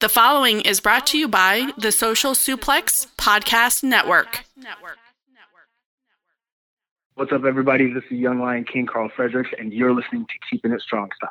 The following is brought to you by the Social Suplex Podcast Network. What's up, everybody? This is Young Lion King Karl Fredericks, and you're listening to Keeping It Strong Style.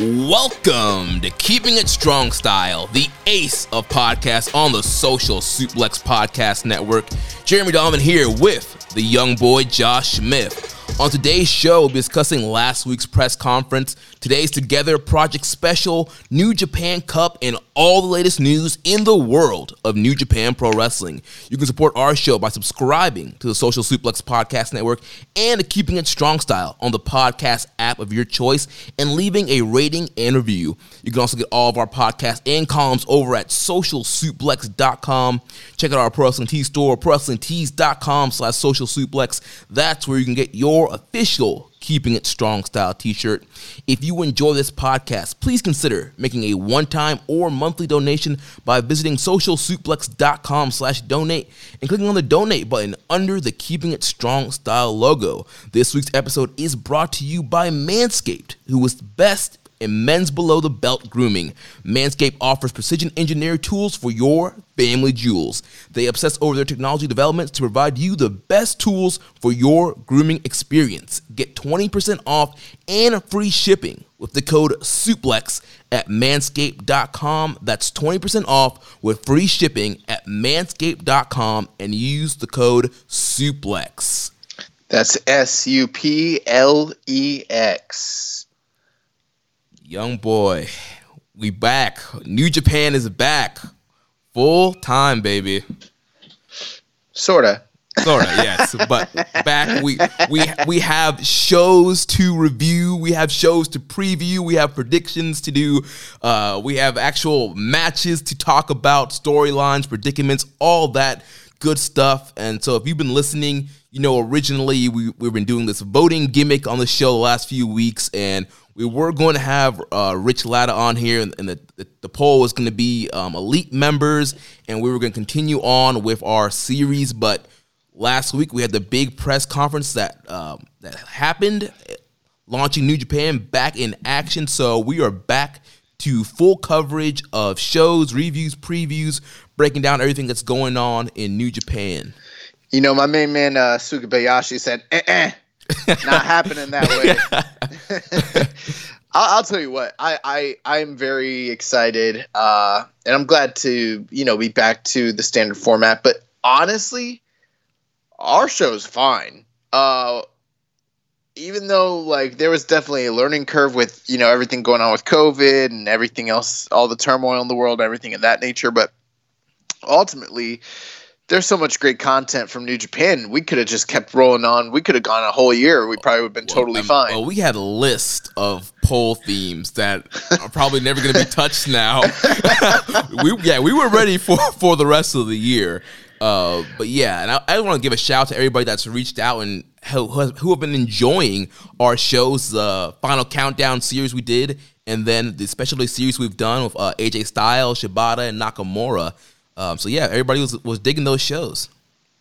Welcome to Keeping It Strong Style, the ace of podcasts on the Social Suplex Podcast Network. Jeremy Donovan here with the young boy Josh Smith. On today's show, we'll be discussing last week's press conference, today's Together Project special, New Japan Cup, and all the latest news in the world of New Japan Pro Wrestling. You can support our show by subscribing to the Social Suplex Podcast Network and Keeping It Strong Style on the podcast app of your choice and leaving a rating and review. You can also get all of our podcasts and columns over at socialsuplex.com. Check out our Pro Wrestling Tees store, prowrestlingtees.com slash social suplex. That's where you can get your official Keeping It Strong Style t shirt. If you enjoy this podcast, please consider making a one time or monthly donation by visiting socialsuplex.com slash donate and clicking on the donate button under the Keeping It Strong Style logo. This week's episode is brought to you by Manscaped, who is the best in men's below the belt grooming. Manscaped offers precision engineered tools for your family jewels. They obsess over their technology developments to provide you the best tools for your grooming experience. Get 20% off and free shipping with the code SUPLEX at manscaped.com. That's 20% off with free shipping at manscaped.com and use the code SUPLEX. That's S U P L E X. Young boy, we back. New Japan is back. Full time, baby. Sorta. Sorta, yes. But back we we we have shows to review, we have shows to preview, we have predictions to do, uh, we have actual matches to talk about, storylines, predicaments, all that good stuff. And so if you've been listening, you know originally we, we've been doing this voting gimmick on the show the last few weeks and we were going to have uh, Rich Latta on here, and, and the, the, the, poll was going to be um, elite members, and we were going to continue on with our series. But last week we had the big press conference that um, that happened, launching New Japan back in action. So we are back to full coverage of shows, reviews, previews, breaking down everything that's going on in New Japan. You know, my main man uh, Sugabayashi said, eh, eh not happening that way. I'll, I'll, tell you what, I, I I'm very excited, uh, and I'm glad to you know be back to the standard format. But honestly, our show's fine. Uh, even though like there was definitely a learning curve with you know everything going on with COVID and everything else, all the turmoil in the world, everything of that nature, but ultimately there's so much great content from New Japan. We could have just kept rolling on. We could have gone a whole year. We probably would have been totally um, fine. Well, we had a list of poll themes that are probably never going to be touched now. we, yeah, we were ready for, for the rest of the year. Uh, but yeah, and I, I want to give a shout out to everybody that's reached out and who, who have been enjoying our shows, the final countdown series we did, and then the specialty series we've done with uh, AJ Styles, Shibata, and Nakamura. Um, so yeah, everybody was was digging those shows.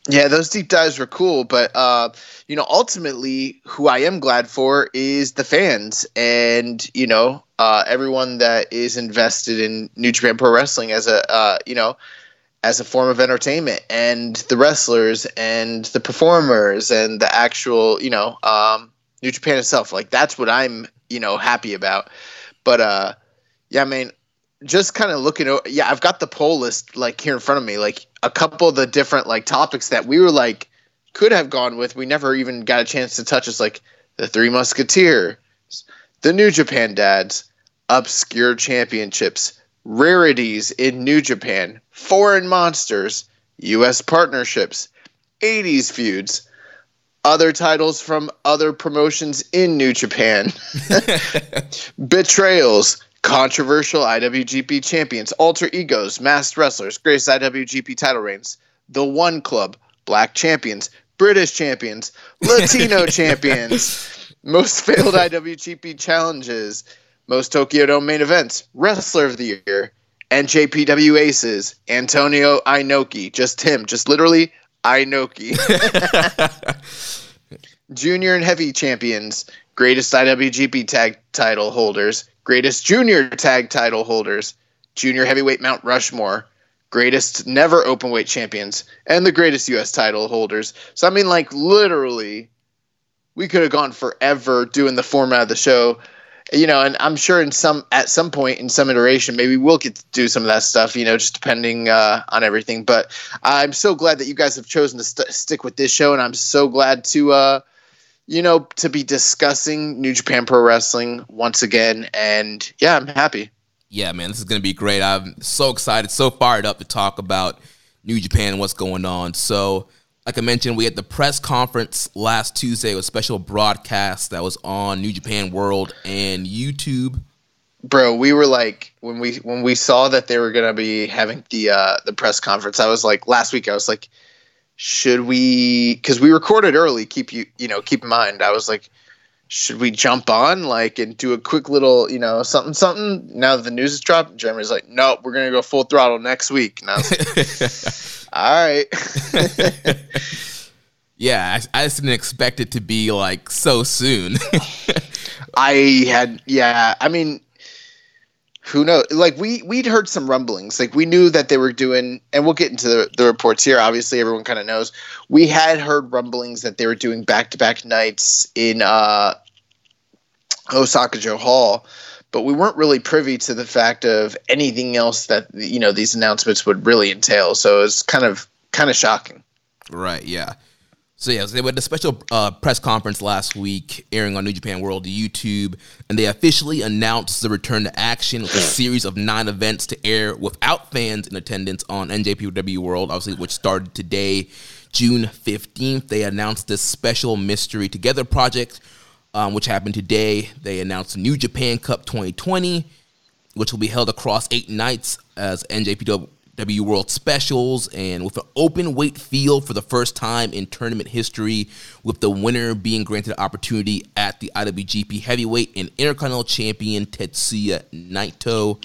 Yeah, those deep dives were cool, but uh, you know, ultimately, who I am glad for is the fans, and you know, uh, everyone that is invested in New Japan Pro Wrestling as a uh, you know, as a form of entertainment, and the wrestlers, and the performers, and the actual you know, um, New Japan itself. Like that's what I'm you know happy about. But uh, yeah, I mean, just kind of looking over yeah i've got the poll list like here in front of me like a couple of the different like topics that we were like could have gone with we never even got a chance to touch is like the three musketeers the New Japan Dads, obscure championships, rarities in New Japan, foreign monsters, U.S. partnerships, 80s feuds, other titles from other promotions in New Japan, betrayals, controversial IWGP champions, alter egos, masked wrestlers, greatest IWGP title reigns, the One Club, black champions, British champions, Latino champions, most failed IWGP challenges, most Tokyo Dome main events, wrestler of the year, NJPW aces, Antonio Inoki, just him, just literally Inoki. Junior and heavy champions, greatest IWGP tag title holders, greatest junior tag title holders, junior heavyweight Mount Rushmore, greatest never openweight champions, and the greatest US title holders. So I mean like literally we could have gone forever doing the format of the show. You know, and I'm sure in some at some point in some iteration, maybe we'll get to do some of that stuff. You know, just depending uh, on everything. But I'm so glad that you guys have chosen to st- stick with this show, and I'm so glad to uh, you know, to be discussing New Japan Pro Wrestling once again. And yeah, I'm happy. Yeah, man, this is going to be great. I'm so excited, so fired up to talk about New Japan and what's going on. So, like I mentioned, we had the press conference last Tuesday with special broadcast that was on New Japan World and YouTube. Bro, we were like when we when we saw that they were gonna be having the uh the press conference, I was like last week I was like, should we because we recorded early, keep you you know, keep in mind, I was like, should we jump on like and do a quick little, you know, something something now that the news is dropped? Jeremy's like, Nope, we're gonna go full throttle next week. And I was like, All right. yeah, I, I just didn't expect it to be like so soon. I had yeah, I mean who knows? Like we we'd heard some rumblings. Like we knew that they were doing and we'll get into the, the reports here. Obviously everyone kind of knows. We had heard rumblings that they were doing back-to-back nights in uh Osaka-jo Hall but we weren't really privy to the fact of anything else that you know these announcements would really entail. So it's kind of kind of shocking. Right yeah so yeah, so they had a special uh, press conference last week, airing on New Japan World YouTube, and they officially announced the return to action with a series of nine events to air without fans in attendance on NJPW World, obviously, which started today, June fifteenth. They announced this special Mystery Together project, um, which happened today. They announced New Japan Cup 2020, which will be held across eight nights as NJPW W World Specials, and with an open weight field for the first time in tournament history, with the winner being granted opportunity at the IWGP Heavyweight and Intercontinental Champion Tetsuya Naito.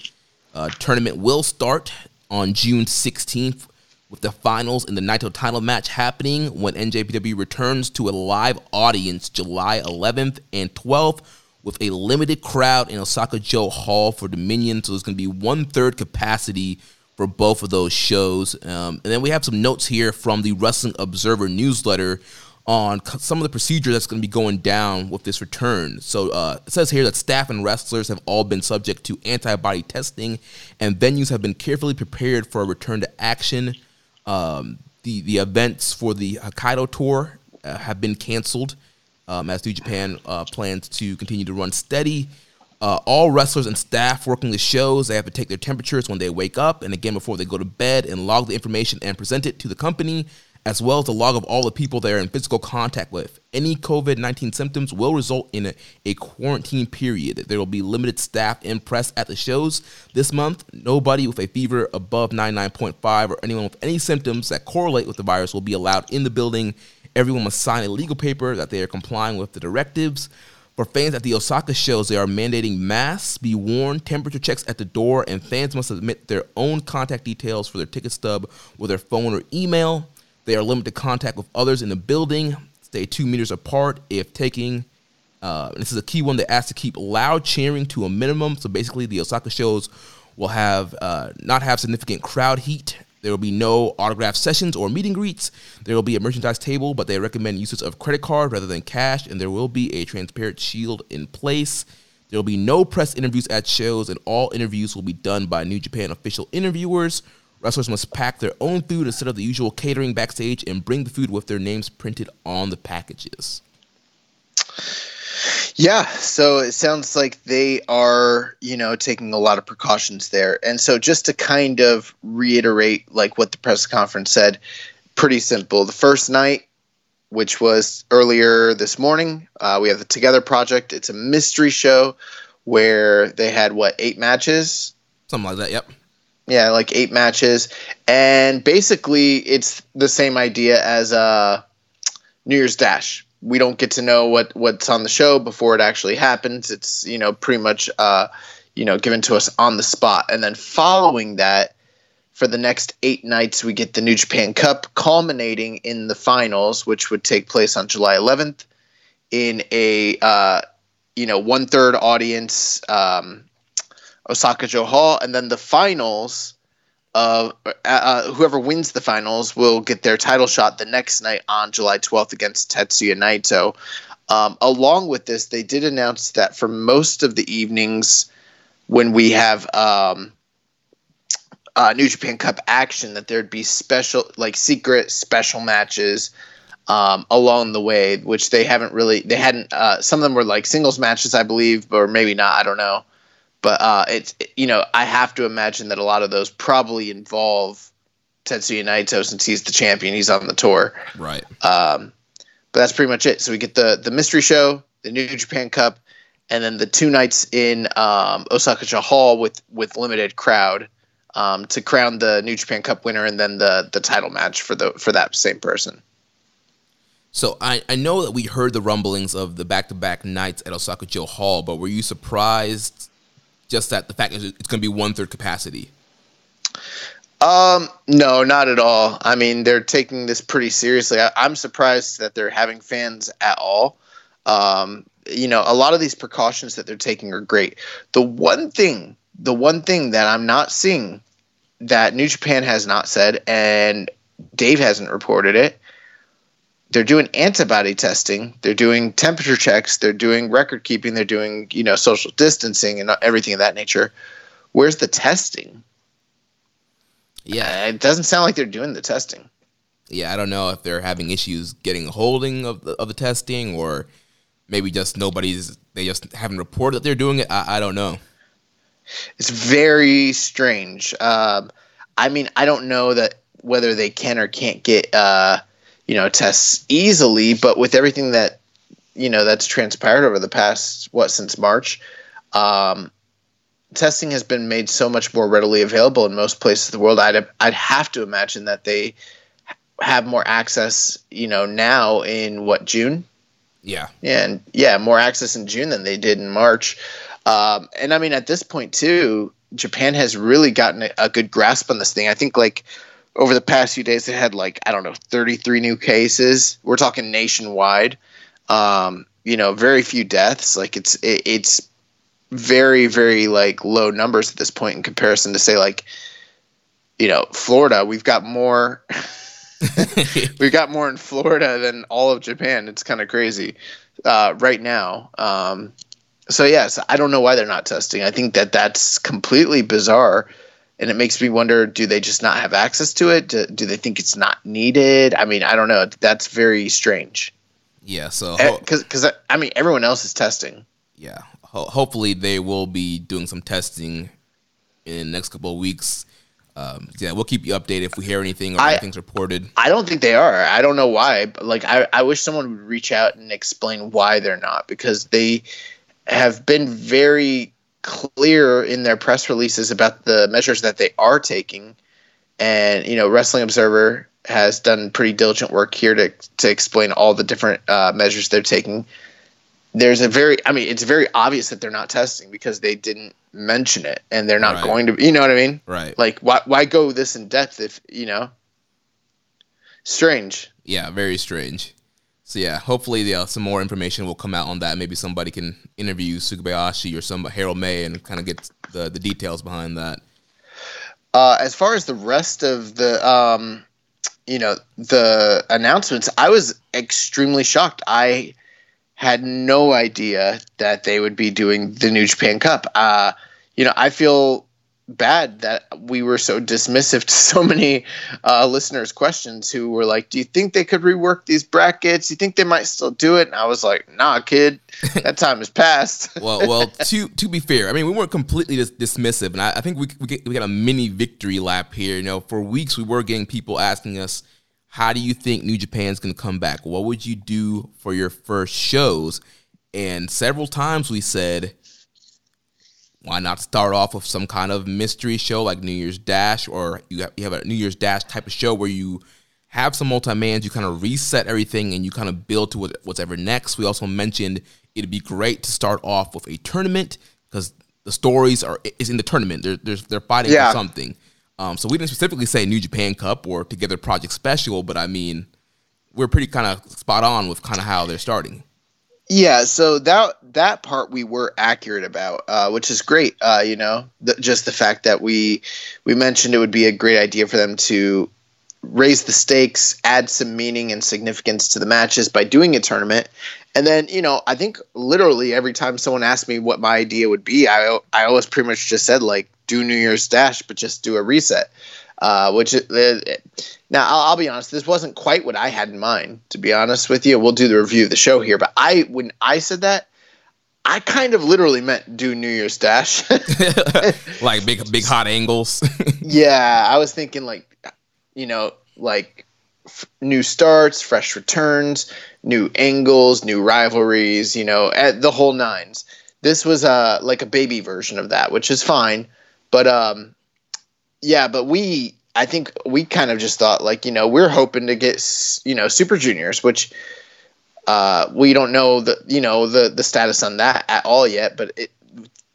Uh, tournament will start on June 16th, with the finals in the Naito title match happening when NJPW returns to a live audience July 11th and 12th with a limited crowd in Osaka-jo Hall for Dominion. So there's going to be one third capacity for both of those shows. Um, and then we have some notes here from the Wrestling Observer newsletter on some of the procedure that's going to be going down with this return. So uh, it says here that staff and wrestlers have all been subject to antibody testing, and venues have been carefully prepared for a return to action. Um, the the events for the Hokkaido tour uh, have been canceled, um, as New Japan uh, plans to continue to run steady. Uh, all wrestlers and staff working the shows, they have to take their temperatures when they wake up and again before they go to bed and log the information and present it to the company, as well as the log of all the people they're in physical contact with. Any COVID 19 symptoms will result in a, a, quarantine period. There will be limited staff and press at the shows this month. Nobody with a fever above 99.5 or anyone with any symptoms that correlate with the virus will be allowed in the building. Everyone must sign a legal paper that they are complying with the directives. For fans at the Osaka shows, they are mandating masks be worn, temperature checks at the door, and fans must submit their own contact details for their ticket stub with their phone or email. They are limited to contact with others in the building. Stay two meters apart if taking. Uh, this is a key one that asks to keep loud cheering to a minimum. So basically, the Osaka shows will have uh, not have significant crowd heat there will be no autograph sessions or meet and greets. There will be a merchandise table, but they recommend usage of credit card rather than cash, and there will be a transparent shield in place. There will be no press interviews at shows, and all interviews will be done by New Japan official interviewers. Wrestlers must pack their own food instead of the usual catering backstage and bring the food with their names printed on the packages. Yeah, so it sounds like they are, you know, taking a lot of precautions there. And so just to kind of reiterate like what the press conference said, pretty simple. The first night which was earlier this morning. Uh, we have the Together Project. It's a mystery show where they had what eight matches, something like that. Yep. Yeah, like eight matches, and basically it's the same idea as uh, New Year's Dash. We don't get to know what what's on the show before it actually happens. It's you know pretty much uh, you know given to us on the spot, and then following that for the next eight nights, we get the New Japan Cup, culminating in the finals, which would take place on July 11th in a uh, you know one third audience um, Osaka-jo Hall, and then the finals. Uh, uh, whoever wins the finals will get their title shot the next night on July 12th against Tetsuya Naito. Um, along with this, they did announce that for most of the evenings, when we have um, uh, New Japan Cup action that there'd be special, like secret special matches um, along the way, which they haven't really, they hadn't. Uh, some of them were like singles matches, I believe, or maybe not. I don't know. But uh, it's you know I have to imagine that a lot of those probably involve Tetsuya Naito since he's the champion, he's on the tour. Right. Um, but that's pretty much it. So we get the the mystery show, the New Japan Cup, and then the two nights in um, Osaka Hall with with limited crowd um, to crown the New Japan Cup winner and then the the title match for the for that same person. So I, I know that we heard the rumblings of the back to back nights at Osaka-jo Hall, but were you surprised just that the fact that it's going to be one third capacity? Um, no, not at all. I mean, they're taking this pretty seriously. I, am surprised that they're having fans at all. Um, you know, a lot of these precautions that they're taking are great. The one thing, the one thing that I'm not seeing that New Japan has not said, and Dave hasn't reported it. They're doing antibody testing. They're doing temperature checks. They're doing record keeping. They're doing you know social distancing and everything of that nature. Where's the testing? Yeah, uh, it doesn't sound like they're doing the testing. Yeah, I don't know if they're having issues getting holding of the of the testing, or maybe just nobody's they just haven't reported that they're doing it. I, I don't know. It's very strange. Um, I mean, I don't know that whether they can or can't get uh, you know tests easily, but with everything that you know that's transpired over the past what since March, um, testing has been made so much more readily available in most places of the world. I'd I'd have to imagine that they have more access, you know, now in what June. Yeah. And yeah, more access in June than they did in March. Um, and I mean, at this point too, Japan has really gotten a, a, good grasp on this thing. I think like over the past few days, they had like I don't know, 33 new cases. We're talking nationwide. Um, you know, very few deaths. Like it's it, it's very very like low numbers at this point in comparison to say like you know Florida. We've got more. we've got more in Florida than all of Japan. It's kind of crazy uh, right now. Um, so yes, I don't know why they're not testing. I think that that's completely bizarre, and it makes me wonder: do they just not have access to it? Do, do they think it's not needed? I mean, I don't know. That's very strange. Yeah. So because eh, because I mean, everyone else is testing. Yeah. Ho- hopefully, they will be doing some testing in the next couple of weeks. Um, yeah, we'll keep you updated if we hear anything or I, anything's reported. I don't think they are. I don't know why. But like, I, I wish someone would reach out and explain why they're not because they have been very clear in their press releases about the measures that they are taking. And, you know, Wrestling Observer has done pretty diligent work here to, to explain all the different uh, measures they're taking. There's a very, I mean, it's very obvious that they're not testing because they didn't mention it and they're not right. going to, you know what I mean? Right. Like, why, why go this in depth if, you know? Strange. Yeah, very strange. So yeah, hopefully some more information will come out on that. Maybe somebody can interview Sugabayashi or some Harold Meij and kind of get the, the details behind that. Uh, as far as the rest of the um, you know the announcements, I was extremely shocked. I had no idea that they would be doing the New Japan Cup. Uh, you know, I feel bad that we were so dismissive to so many uh, listeners' questions who were like, "Do you think they could rework these brackets? Do you think they might still do it?" And I was like, "Nah, kid, that time has passed." well, well, to to be fair, I mean, we weren't completely dis- dismissive, and I, I think we we, get, we got a mini victory lap here. You know, for weeks we were getting people asking us, "How do you think New Japan's going to come back? What would you do for your first shows?" And several times we said why not start off with some kind of mystery show like New Year's Dash, or you have, you have a New Year's Dash type of show where you have some multi-mans, you kind of reset everything, and you kind of build to what's ever next. We also mentioned it'd be great to start off with a tournament because the stories are is in the tournament. They're they're, they're fighting yeah. for something. Um, so we didn't specifically say New Japan Cup or Together Project Special, but I mean, we're pretty kind of spot on with kind of how they're starting. Yeah, so that that part we were accurate about, uh, which is great. Uh, you know, just the fact that we we mentioned it would be a great idea for them to raise the stakes, add some meaning and significance to the matches by doing a tournament. And then, you know, I think literally every time someone asked me what my idea would be, I I always pretty much just said like do New Year's Dash, but just do a reset. Uh, which uh, now I'll, I'll, be honest, this wasn't quite what I had in mind. To be honest with you, we'll do the review of the show here. But I, when I said that, I kind of literally meant do New Year's Dash, like big big hot angles. yeah, I was thinking like, you know, like f- new starts, fresh returns, new angles, new rivalries. You know, at the whole nines. This was uh like a baby version of that, which is fine. But um, yeah, but we I think we kind of just thought like you know we're hoping to get you know Super Juniors, which uh, we don't know the you know the the status on that at all yet. But it,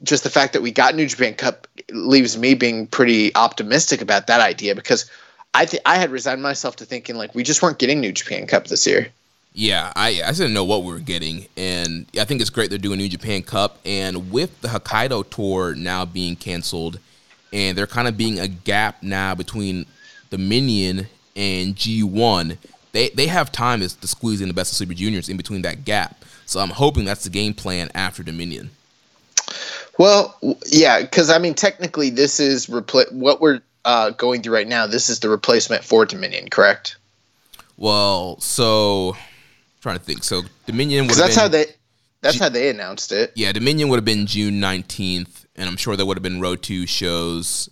just the fact that we got New Japan Cup leaves me being pretty optimistic about that idea because I th- I had resigned myself to thinking like we just weren't getting New Japan Cup this year. Yeah, I I didn't know what we were getting, and I think it's great they're doing New Japan Cup, and with the Hokkaido tour now being canceled and there kind of being a gap now between Dominion and G1. They they have time to, to squeeze in the best of Super Juniors in between that gap. So I'm hoping that's the game plan after Dominion. Well, yeah, because I mean, technically, this is repl- what we're uh, going through right now. This is the replacement for Dominion, correct? Well, so I'm trying to think. So Dominion would. That's how they. That's G- how they announced it. Yeah, Dominion would have been June nineteenth, and I'm sure there would have been Road to shows,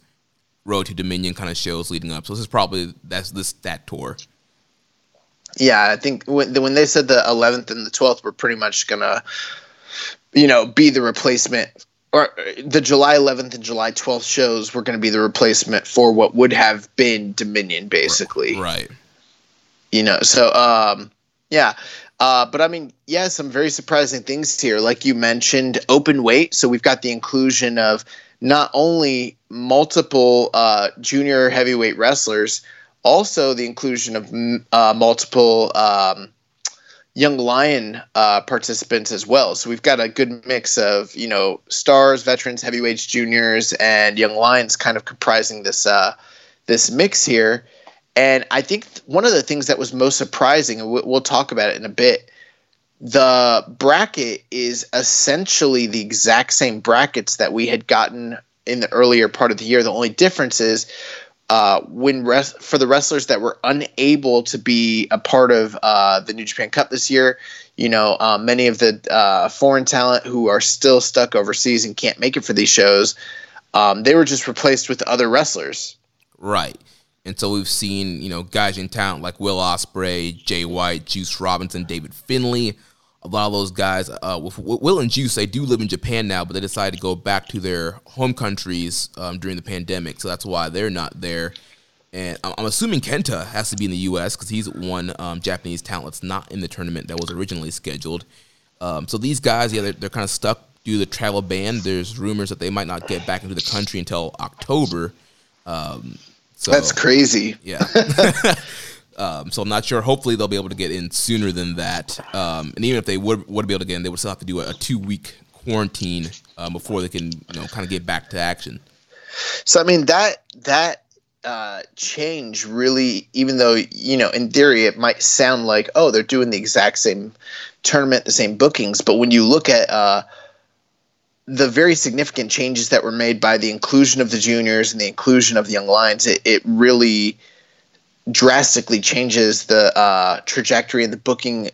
Road to Dominion kind of shows leading up. So this is probably that's this that tour. Yeah, I think when when they said the 11th and the 12th were pretty much gonna, you know, be the replacement, or the July 11th and July 12th shows were going to be the replacement for what would have been Dominion, basically. Right. You know, so um, yeah, uh, but I mean, yeah, some very surprising things here. Like you mentioned, open weight. So we've got the inclusion of not only multiple uh, junior heavyweight wrestlers, also the inclusion of uh, multiple um, young lion uh, participants as well. So we've got a good mix of you know stars, veterans, heavyweights, juniors, and young lions, kind of comprising this uh, this mix here. And I think one of the things that was most surprising, and we'll talk about it in a bit, the bracket is essentially the exact same brackets that we had gotten in the earlier part of the year. The only difference is uh, when res- for the wrestlers that were unable to be a part of uh, the New Japan Cup this year, you know, uh, many of the uh, foreign talent who are still stuck overseas and can't make it for these shows, um, they were just replaced with other wrestlers. Right. And so we've seen, you know, guys in town like Will Ospreay, Jay White, Juice Robinson, David Finlay. A lot of those guys, uh, with Will and Juice, they do live in Japan now, but they decided to go back to their home countries um, during the pandemic, so that's why they're not there. And I'm assuming Kenta has to be in the U.S. because he's one um, Japanese talent that's not in the tournament that was originally scheduled. Um, so these guys, yeah, they're, they're kind of stuck due to the travel ban. There's rumors that they might not get back into the country until October. Um, so that's crazy. Yeah. um, so I'm not sure. Hopefully they'll be able to get in sooner than that. Um, and even if they would would be able to get in, they would still have to do a, a two week quarantine um, before they can you know kind of get back to action. So I mean that that uh, change really, even though you know in theory it might sound like oh they're doing the exact same tournament, the same bookings, but when you look at uh, the very significant changes that were made by the inclusion of the juniors and the inclusion of the young lions, it, it really drastically changes the uh, trajectory and the booking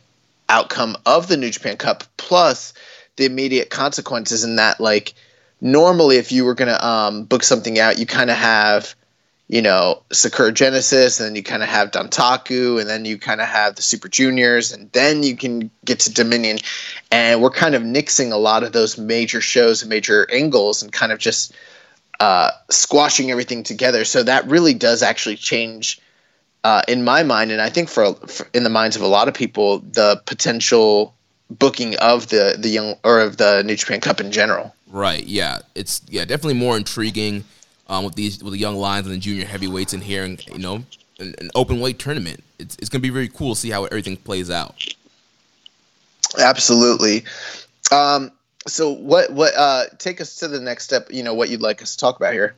outcome of the New Japan Cup, plus the immediate consequences in that, like, normally if you were going to um, book something out, you kind of have, you know, Sakura Genesis, and then you kind of have Dontaku, and then you kind of have the Super Juniors, and then you can get to Dominion. And we're kind of nixing a lot of those major shows and major angles and kind of just uh, squashing everything together. So that really does actually change. Uh, in my mind, and I think for, for in the minds of a lot of people, the potential booking of the the young or of the New Japan Cup in general. Right. Yeah. It's yeah definitely more intriguing um, with these with the young lions and the junior heavyweights in here, and you know, an, an open weight tournament. It's it's gonna be very cool to see how everything plays out. Absolutely. Um, so what what uh, take us to the next step? You know what you'd like us to talk about here.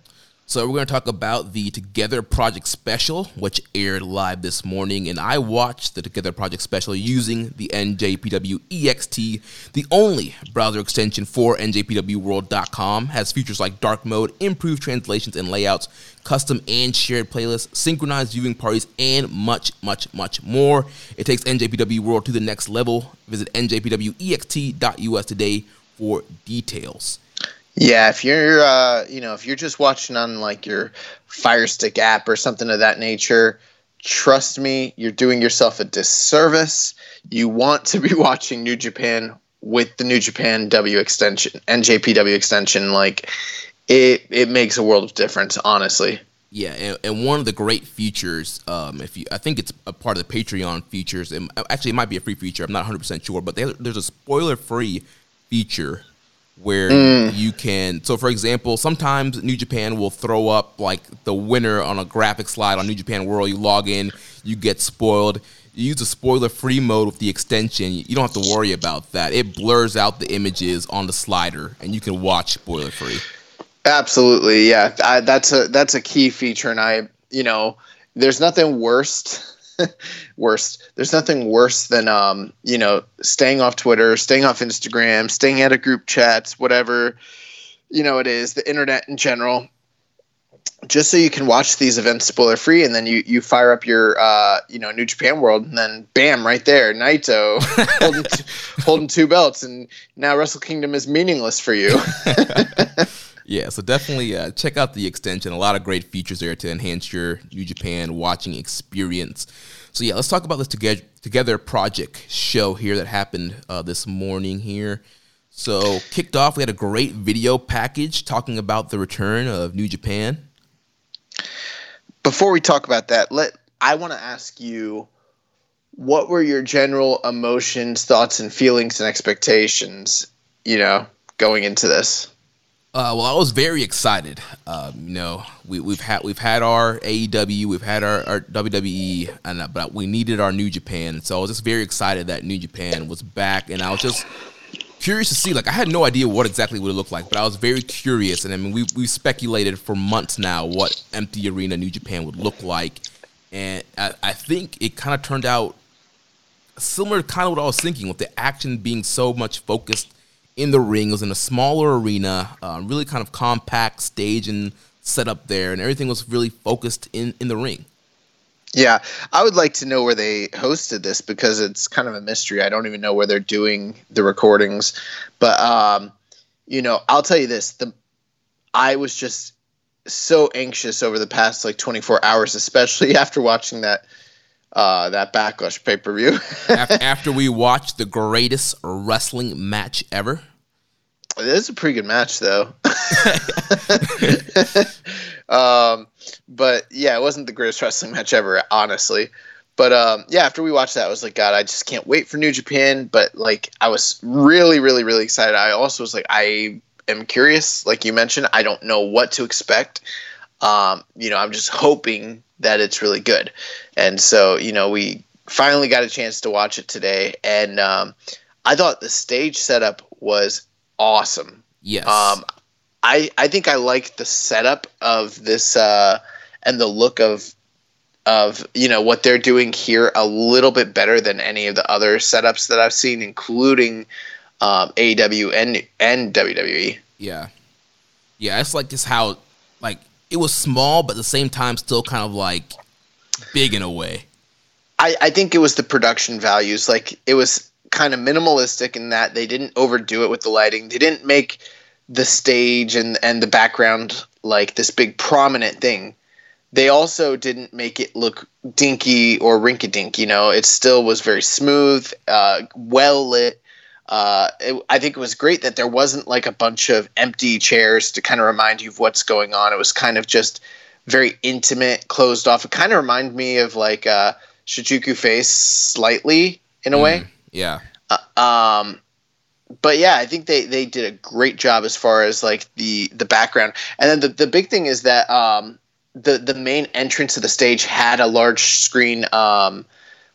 So we're going to talk about the Together Project Special, which aired live this morning, and I watched the Together Project Special using the NJPW EXT, the only browser extension for NJPWWorld.com. Has features like dark mode, improved translations and layouts, custom and shared playlists, synchronized viewing parties, and much, much, much more. It takes NJPW World to the next level. Visit njpwext.us today for details. Yeah, if you're uh, you know, if you're just watching on like your Fire Stick app or something of that nature, trust me, you're doing yourself a disservice. You want to be watching New Japan with the New Japan W extension, NJPW extension. Like it, it makes a world of difference, honestly. Yeah, and, and one of the great features, um, if you, I think it's a part of the Patreon features. And actually, it might be a free feature. I'm not 100 percent sure, but they, there's a spoiler-free feature where mm. you can so for example sometimes new japan will throw up like the winner on a graphic slide on new japan world you log in you get spoiled. You use the spoiler free mode with the extension. You don't have to worry about that. It blurs out the images on the slider and you can watch spoiler free absolutely yeah. I, that's a that's a key feature and i you know there's nothing worse worst. There's nothing worse than um, you know, staying off Twitter, staying off Instagram, staying out of group chats, whatever you know it is, the internet in general. Just so you can watch these events spoiler free, and then you you fire up your uh, you know New Japan World, and then bam, right there, Naito holding, t- holding two belts, and now Wrestle Kingdom is meaningless for you. Yeah, so definitely uh, check out the extension. A lot of great features there to enhance your New Japan watching experience. So yeah, let's talk about this together together project show here that happened uh, this morning here. So kicked off, we had a great video package talking about the return of New Japan. Before we talk about that, let I want to ask you what were your general emotions, thoughts, and feelings and expectations, you know, going into this? Uh, well, I was very excited. Um, you know, we, we've had we've had our AEW, we've had our, our WWE, and uh, but we needed our New Japan. So I was just very excited that New Japan was back, and I was just curious to see. Like, I had no idea what exactly would it look like, but I was very curious. And I mean, we we speculated for months now what empty arena New Japan would look like, and I, I think it kind of turned out similar to kind of what I was thinking, with the action being so much focused in the ring. It was in a smaller arena, uh, really kind of compact stage and set up there, and everything was really focused in, in the ring. Yeah, I would like to know where they hosted this because it's kind of a mystery. I don't even know where they're doing the recordings, but um, you know, I'll tell you this: the I was just so anxious over the past like 24 hours, especially after watching that uh, that backlash pay per view. after we watched the greatest wrestling match ever. It is a pretty good match, though. um, but yeah, it wasn't the greatest wrestling match ever, honestly. But um, yeah, after we watched that, I was like, God, I just can't wait for New Japan. But like, I was really, really, really excited. I also was like, I am curious. Like you mentioned, I don't know what to expect. Um, you know, I'm just hoping that it's really good. And so, you know, we finally got a chance to watch it today, and um, I thought the stage setup was awesome. Yes. Um, I I think I like the setup of this uh, and the look of of you know what they're doing here a little bit better than any of the other setups that I've seen, including um, AEW and and WWE. Yeah, yeah. It's like just how like it was small, but at the same time still kind of like big in a way. I, I think it was the production values. Like it was kind of minimalistic in that they didn't overdo it with the lighting. They didn't make the stage and and the background like this big prominent thing. They also didn't make it look dinky or rinky dink. You know, it still was very smooth, uh, well lit. Uh, it, I think it was great that there wasn't like a bunch of empty chairs to kind of remind you of what's going on. It was kind of just very intimate, closed off. It kind of reminded me of like uh, Shinjuku Face slightly in a mm, way. Yeah. Uh, um, but yeah, I think they, they did a great job as far as like the the background. And then the, the big thing is that um, the the main entrance of the stage had a large screen um,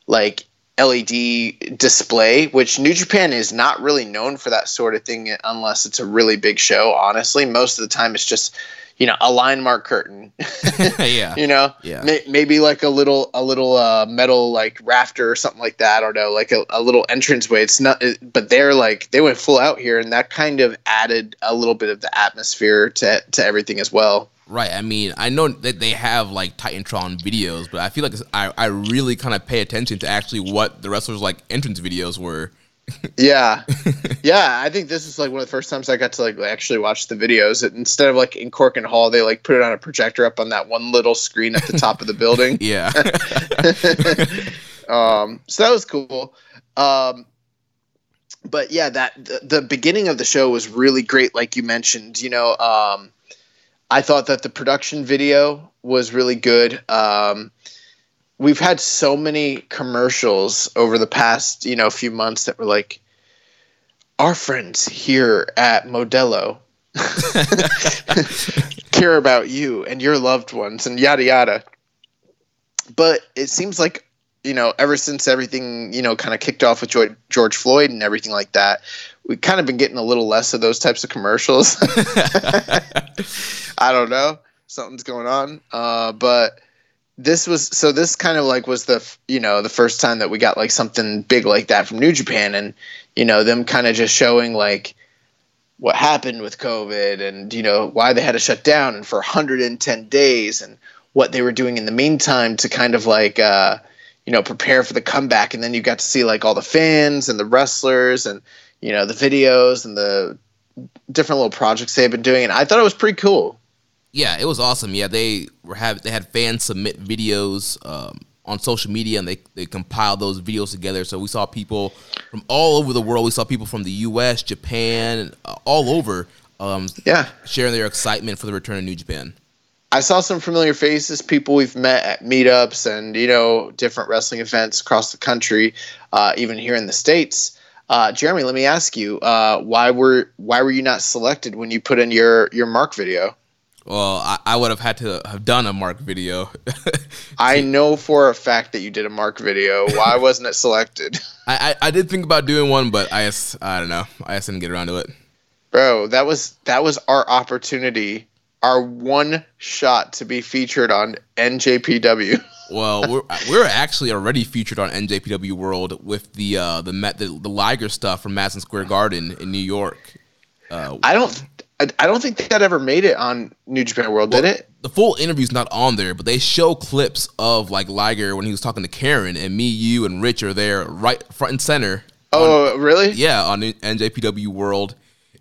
like LED display, which New Japan is not really known for that sort of thing unless it's a really big show. Honestly, most of the time it's just you know a Lion Mark curtain. yeah, you know, yeah, may, maybe like a little a little uh, metal like rafter or something like that. I don't know, like a, a little entranceway. It's not, it, but they're like they went full out here, and that kind of added a little bit of the atmosphere to to everything as well. Right. I mean, I know that they have like Titantron videos, but I feel like I, I really kind of pay attention to actually what the wrestlers like entrance videos were. Yeah, yeah. I think this is like one of the first times I got to like actually watch the videos. Instead of like in Korakuen Hall, they like put it on a projector up on that one little screen at the top of the building. yeah. um. So that was cool. Um. But yeah, that the, the beginning of the show was really great, like you mentioned. You know, um I thought that the production video was really good. Um, we've had so many commercials over the past, you know, few months that were like, our friends here at Modelo care about you and your loved ones and yada yada. But it seems like, you know, ever since everything, you know, kind of kicked off with George Floyd and everything like that, we've kind of been getting a little less of those types of commercials. I don't know. Something's going on. Uh, but this was so this kind of like was the you know the first time that we got like something big like that from New Japan and you know them kind of just showing like what happened with COVID and you know why they had to shut down and for 110 days and what they were doing in the meantime to kind of like uh, you know prepare for the comeback and then you got to see like all the fans and the wrestlers and you know the videos and the different little projects they've been doing, and I thought it was pretty cool. Yeah, it was awesome. Yeah, they were have they had fans submit videos um, on social media, and they they compiled those videos together. So we saw people from all over the world. We saw people from the U.S., Japan, uh, all over. Um, yeah, sharing their excitement for the return of New Japan. I saw some familiar faces, people we've met at meetups and you know different wrestling events across the country, uh, even here in the states. Uh, Jeremy, let me ask you, uh, why were why were you not selected when you put in your your Mark video? Well, I, I would have had to have done a Mark video. I know for a fact that you did a Mark video. Why wasn't it selected? I, I, I did think about doing one, but I just I don't know. I just didn't get around to it. Bro, that was that was our opportunity, our one shot to be featured on NJPW. Well, we're we're actually already featured on NJPW World with the uh, the Met the, the Liger stuff from Madison Square Garden in New York. Uh, I don't I don't think that ever made it on New Japan World, well, did it? The full interview's not on there, but they show clips of like Liger when he was talking to Karen, and me, you, and Rich are there right front and center. Oh, on, really? Yeah, on NJPW World,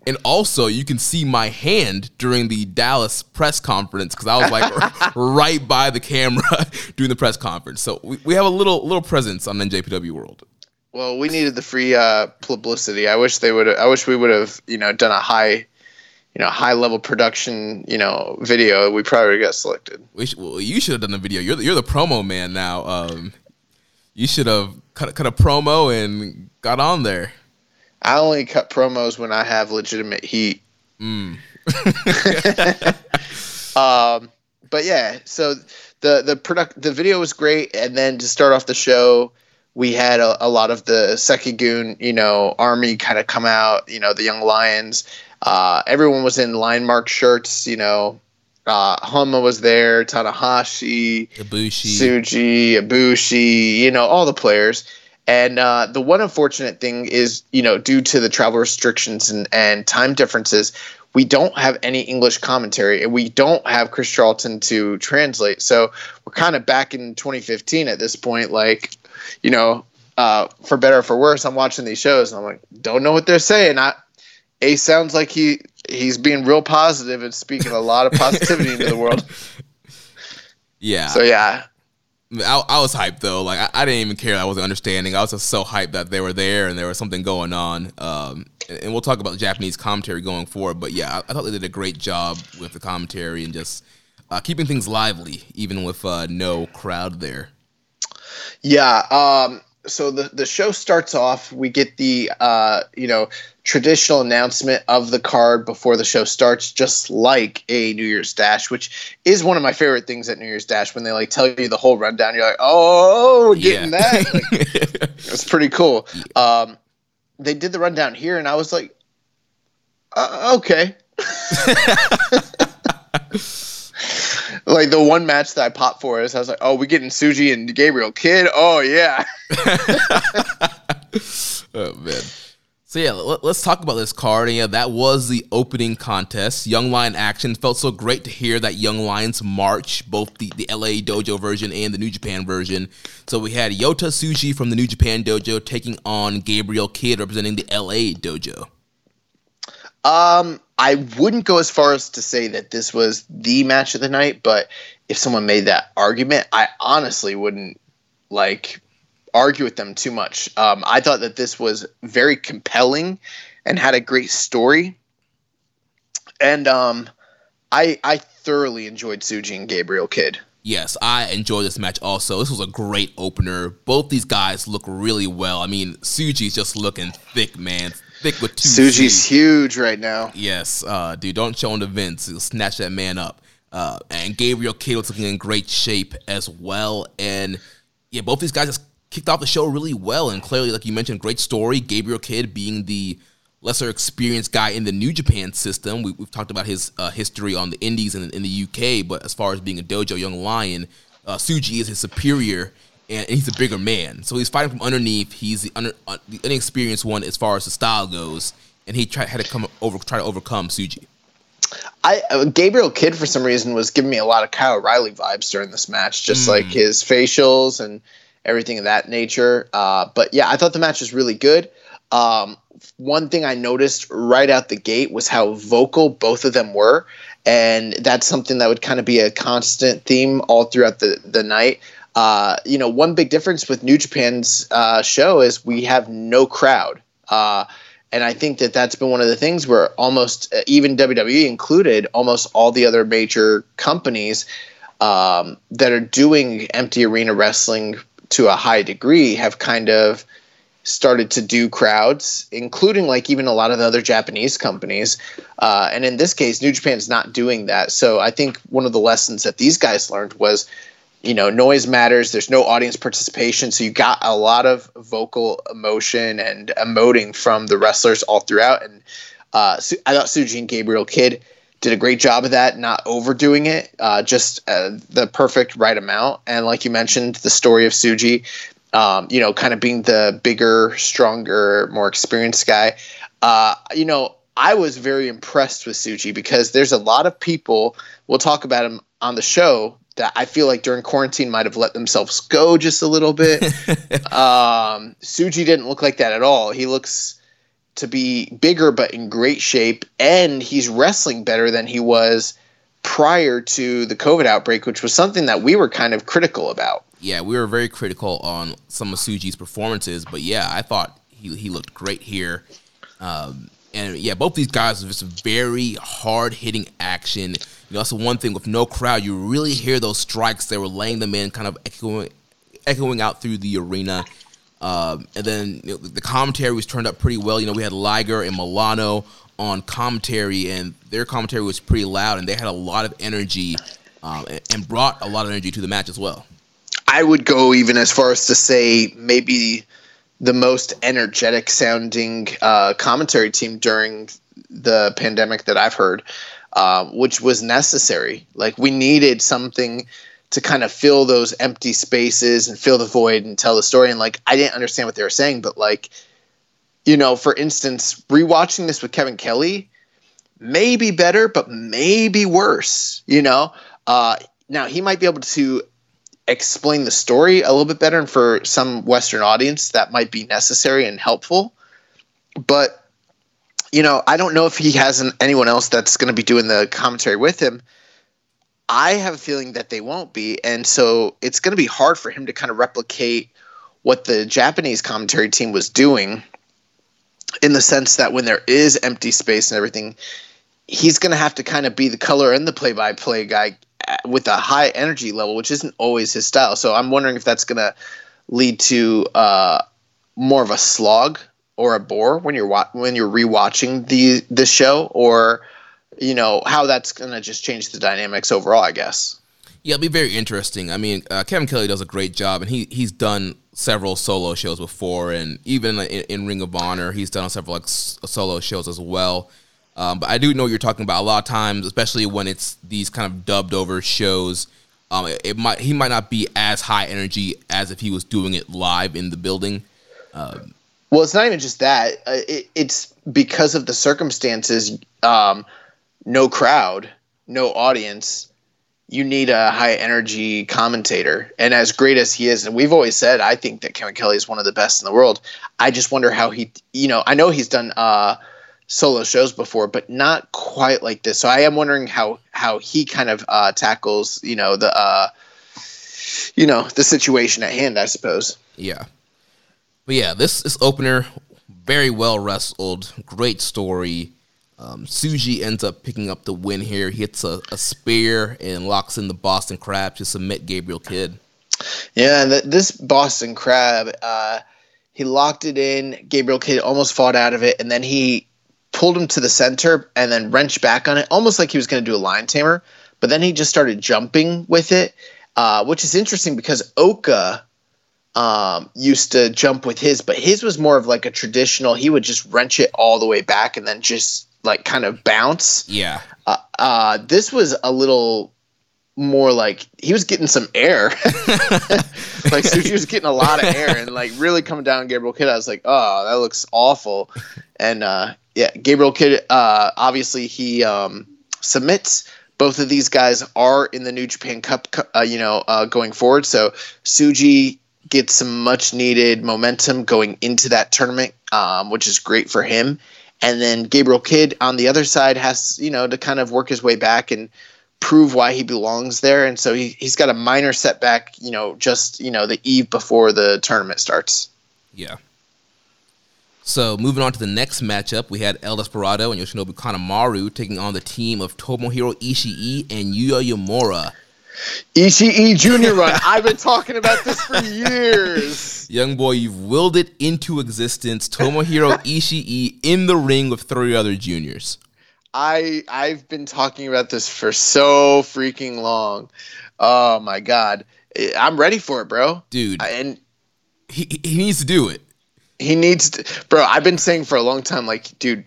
and also, you can see my hand during the Dallas press conference because I was like right by the camera during the press conference. So we, we have a little little presence on NJPW World. Well, we needed the free uh, publicity. I wish they would. I wish we would have, you know, done a high, you know, high level production, you know, video. We probably got selected. We should, well, you should have done the video. You're the, you're the promo man now. Um, you should have cut cut a promo and got on there. I only cut promos when I have legitimate heat. Mm. um, but yeah, so the the product the video was great, and then to start off the show, we had a, a lot of the Seikigun, you know, army kind of come out. You know, the young lions. Uh, everyone was in Lion Mark shirts. You know, uh, Honma was there, Tanahashi, Ibushi, Tsuji, Ibushi. You know, all the players And uh, the one unfortunate thing is, you know, due to the travel restrictions and, and time differences, we don't have any English commentary and we don't have Chris Charlton to translate. So we're kind of back in 2015 at this point. Like, you know, uh, for better or for worse, I'm watching these shows and I'm like, don't know what they're saying. I, Ace sounds like he he's being real positive and speaking a lot of positivity into the world. Yeah. So yeah, I, I was hyped though. Like I, I, didn't even care. I wasn't understanding. I was just so hyped that they were there and there was something going on. Um, and, and, we'll talk about the Japanese commentary going forward. But yeah, I, I, thought they did a great job with the commentary and just uh, keeping things lively, even with uh, no crowd there. Yeah. Um, so the the show starts off. We get the uh, you know traditional announcement of the card before the show starts, just like a New Year's Dash, which is one of my favorite things at New Year's Dash when they like tell you the whole rundown. You're like, oh, getting yeah. that. Like, it's pretty cool. Um, they did the rundown here, and I was like, uh, okay. like the one match that I popped for is I was like, oh, we getting Tsuji and Gabriel Kidd. Oh yeah. oh man. So yeah, let, us talk about this card. And yeah, that was the opening contest. Young Lion action felt so great to hear that Young Lions march, both the, the LA Dojo version and the New Japan version. So we had Yota Tsuji from the New Japan Dojo taking on Gabriel Kidd representing the LA Dojo. Um, I wouldn't go as far as to say that this was the match of the night, but if someone made that argument, I honestly wouldn't like argue with them too much. Um, I thought that this was very compelling and had a great story, and um, I I thoroughly enjoyed Tsuji and Gabriel Kidd. Yes, I enjoyed this match also. This was a great opener. Both these guys look really well. I mean, Tsuji's just looking thick, man. Thick with two. Tsuji's huge right now. Yes, uh, dude, don't show him the Vince. He'll snatch that man up. Uh, and Gabriel Kidd was looking in great shape as well. And yeah, both these guys just kicked off the show really well. And clearly, like you mentioned, great story. Gabriel Kidd being the lesser experienced guy in the New Japan system. We, have talked about his uh, history on the Indies and in the UK, but as far as being a dojo young lion, uh, Tsuji is his superior, and, and, he's a bigger man. So he's fighting from underneath. He's the, under, uh, the inexperienced one as far as the style goes, and he tried had to come over try to overcome Tsuji. I uh, Gabriel Kidd for some reason was giving me a lot of Kyle O'Reilly vibes during this match, just mm. like his facials and everything of that nature. Uh, but yeah, I thought the match was really good. Um, one thing I noticed right out the gate was how vocal both of them were, and that's something that would kind of be a constant theme all throughout the the night. Uh, you know, one big difference with New Japan's uh, show is we have no crowd. Uh, and I think that that's been one of the things where almost, uh, even WWE included, almost all the other major companies um, that are doing empty arena wrestling to a high degree have kind of started to do crowds, including like even a lot of the other Japanese companies. Uh, and in this case, New Japan's not doing that. So I think one of the lessons that these guys learned was, you know, noise matters. There's no audience participation, so you got a lot of vocal emotion and emoting from the wrestlers all throughout. And uh, I thought Tsuji and Gabriel Kidd did a great job of that, not overdoing it, uh, just uh, the perfect right amount. And like you mentioned, the story of Tsuji, um, you know, kind of being the bigger, stronger, more experienced guy. Uh, you know, I was very impressed with Tsuji because there's a lot of people, we'll talk about him on the show, that I feel like during quarantine might have let themselves go just a little bit. um, Tsuji didn't look like that at all. He looks to be bigger but in great shape, and he's wrestling better than he was prior to the COVID outbreak, which was something that we were kind of critical about. Yeah, we were very critical on some of Tsuji's performances, but yeah, I thought he, he looked great here. Um, and yeah, both these guys are just very hard hitting action. You know, that's the one thing with no crowd. You really hear those strikes. They were laying them in, kind of echoing, echoing out through the arena. Um, and then you know, the commentary was turned up pretty well. You know, we had Liger and Milano on commentary, and their commentary was pretty loud, and they had a lot of energy um, and, brought a lot of energy to the match as well. I would go even as far as to say maybe the most energetic sounding uh, commentary team during the pandemic that I've heard, uh, which was necessary. Like we needed something to kind of fill those empty spaces and fill the void and tell the story. And like, I didn't understand what they were saying, but like, you know, for instance, rewatching this with Kevin Kelly may be better, but maybe worse. You know, uh, now he might be able to explain the story a little bit better, and for some Western audience, that might be necessary and helpful. But you know, I don't know if he has an, anyone else that's going to be doing the commentary with him. I have a feeling that they won't be, and so it's going to be hard for him to kind of replicate what the Japanese commentary team was doing in the sense that when there is empty space and everything, he's going to have to kind of be the color and the play-by-play guy uh, with a high energy level, which isn't always his style. So I'm wondering if that's going to lead to uh, more of a slog or a bore when you're wa- when you're rewatching the the show, or you know how that's going to just change the dynamics overall. I guess. Yeah, it'll be very interesting. I mean, uh, Kevin Kelly does a great job, and he he's done several solo shows before, and even in, in Ring of Honor, he's done several like solo shows as well. Um, but I do know what you're talking about. A lot of times, especially when it's these kind of dubbed over shows, um, it, it might he might not be as high energy as if he was doing it live in the building. Um, Well, it's not even just that. Uh, it, it's because of the circumstances. Um, no crowd, no audience. You need a high energy commentator, and as great as he is, and we've always said, I think that Kevin Kelly is one of the best in the world. I just wonder how he, you know, I know he's done uh, solo shows before, but not quite like this. So I am wondering how how he kind of uh, tackles, you know, the uh, you know the situation at hand. I suppose. Yeah. But yeah, this this opener very well wrestled, great story. Um, Tsuji ends up picking up the win here. He hits a, a spear and locks in the Boston Crab to submit Gabriel Kidd. Yeah, th- this Boston Crab, uh, he locked it in. Gabriel Kidd almost fought out of it, and then he pulled him to the center and then wrenched back on it, almost like he was going to do a lion tamer. But then he just started jumping with it, uh, which is interesting because Oka um, used to jump with his, but his was more of like a traditional. He would just wrench it all the way back and then just like kind of bounce. Yeah. Uh, uh, this was a little more like he was getting some air. like Sushi was getting a lot of air and like really coming down Gabriel Kidd. I was like, oh, that looks awful. And uh, yeah, Gabriel Kidd, uh, obviously he um, submits. Both of these guys are in the New Japan Cup, uh, you know, uh, going forward. So Tsuji gets some much needed momentum going into that tournament, um, which is great for him. And then Gabriel Kidd on the other side has, you know, to kind of work his way back and prove why he belongs there. And so he, he's got a minor setback, you know, just, you know, the eve before the tournament starts. Yeah. So moving on to the next matchup, we had El Desperado and Yoshinobu Kanemaru taking on the team of Tomohiro Ishii and Yuya Uemura. Ishii Junior run. I've been talking about this for years. Young boy, you've willed it into existence. Tomohiro Ishii in the ring with three other juniors. I I've been talking about this for so freaking long. Oh my god, I'm ready for it, bro. Dude, and he he needs to do it. He needs to, bro. I've been saying for a long time, like, dude,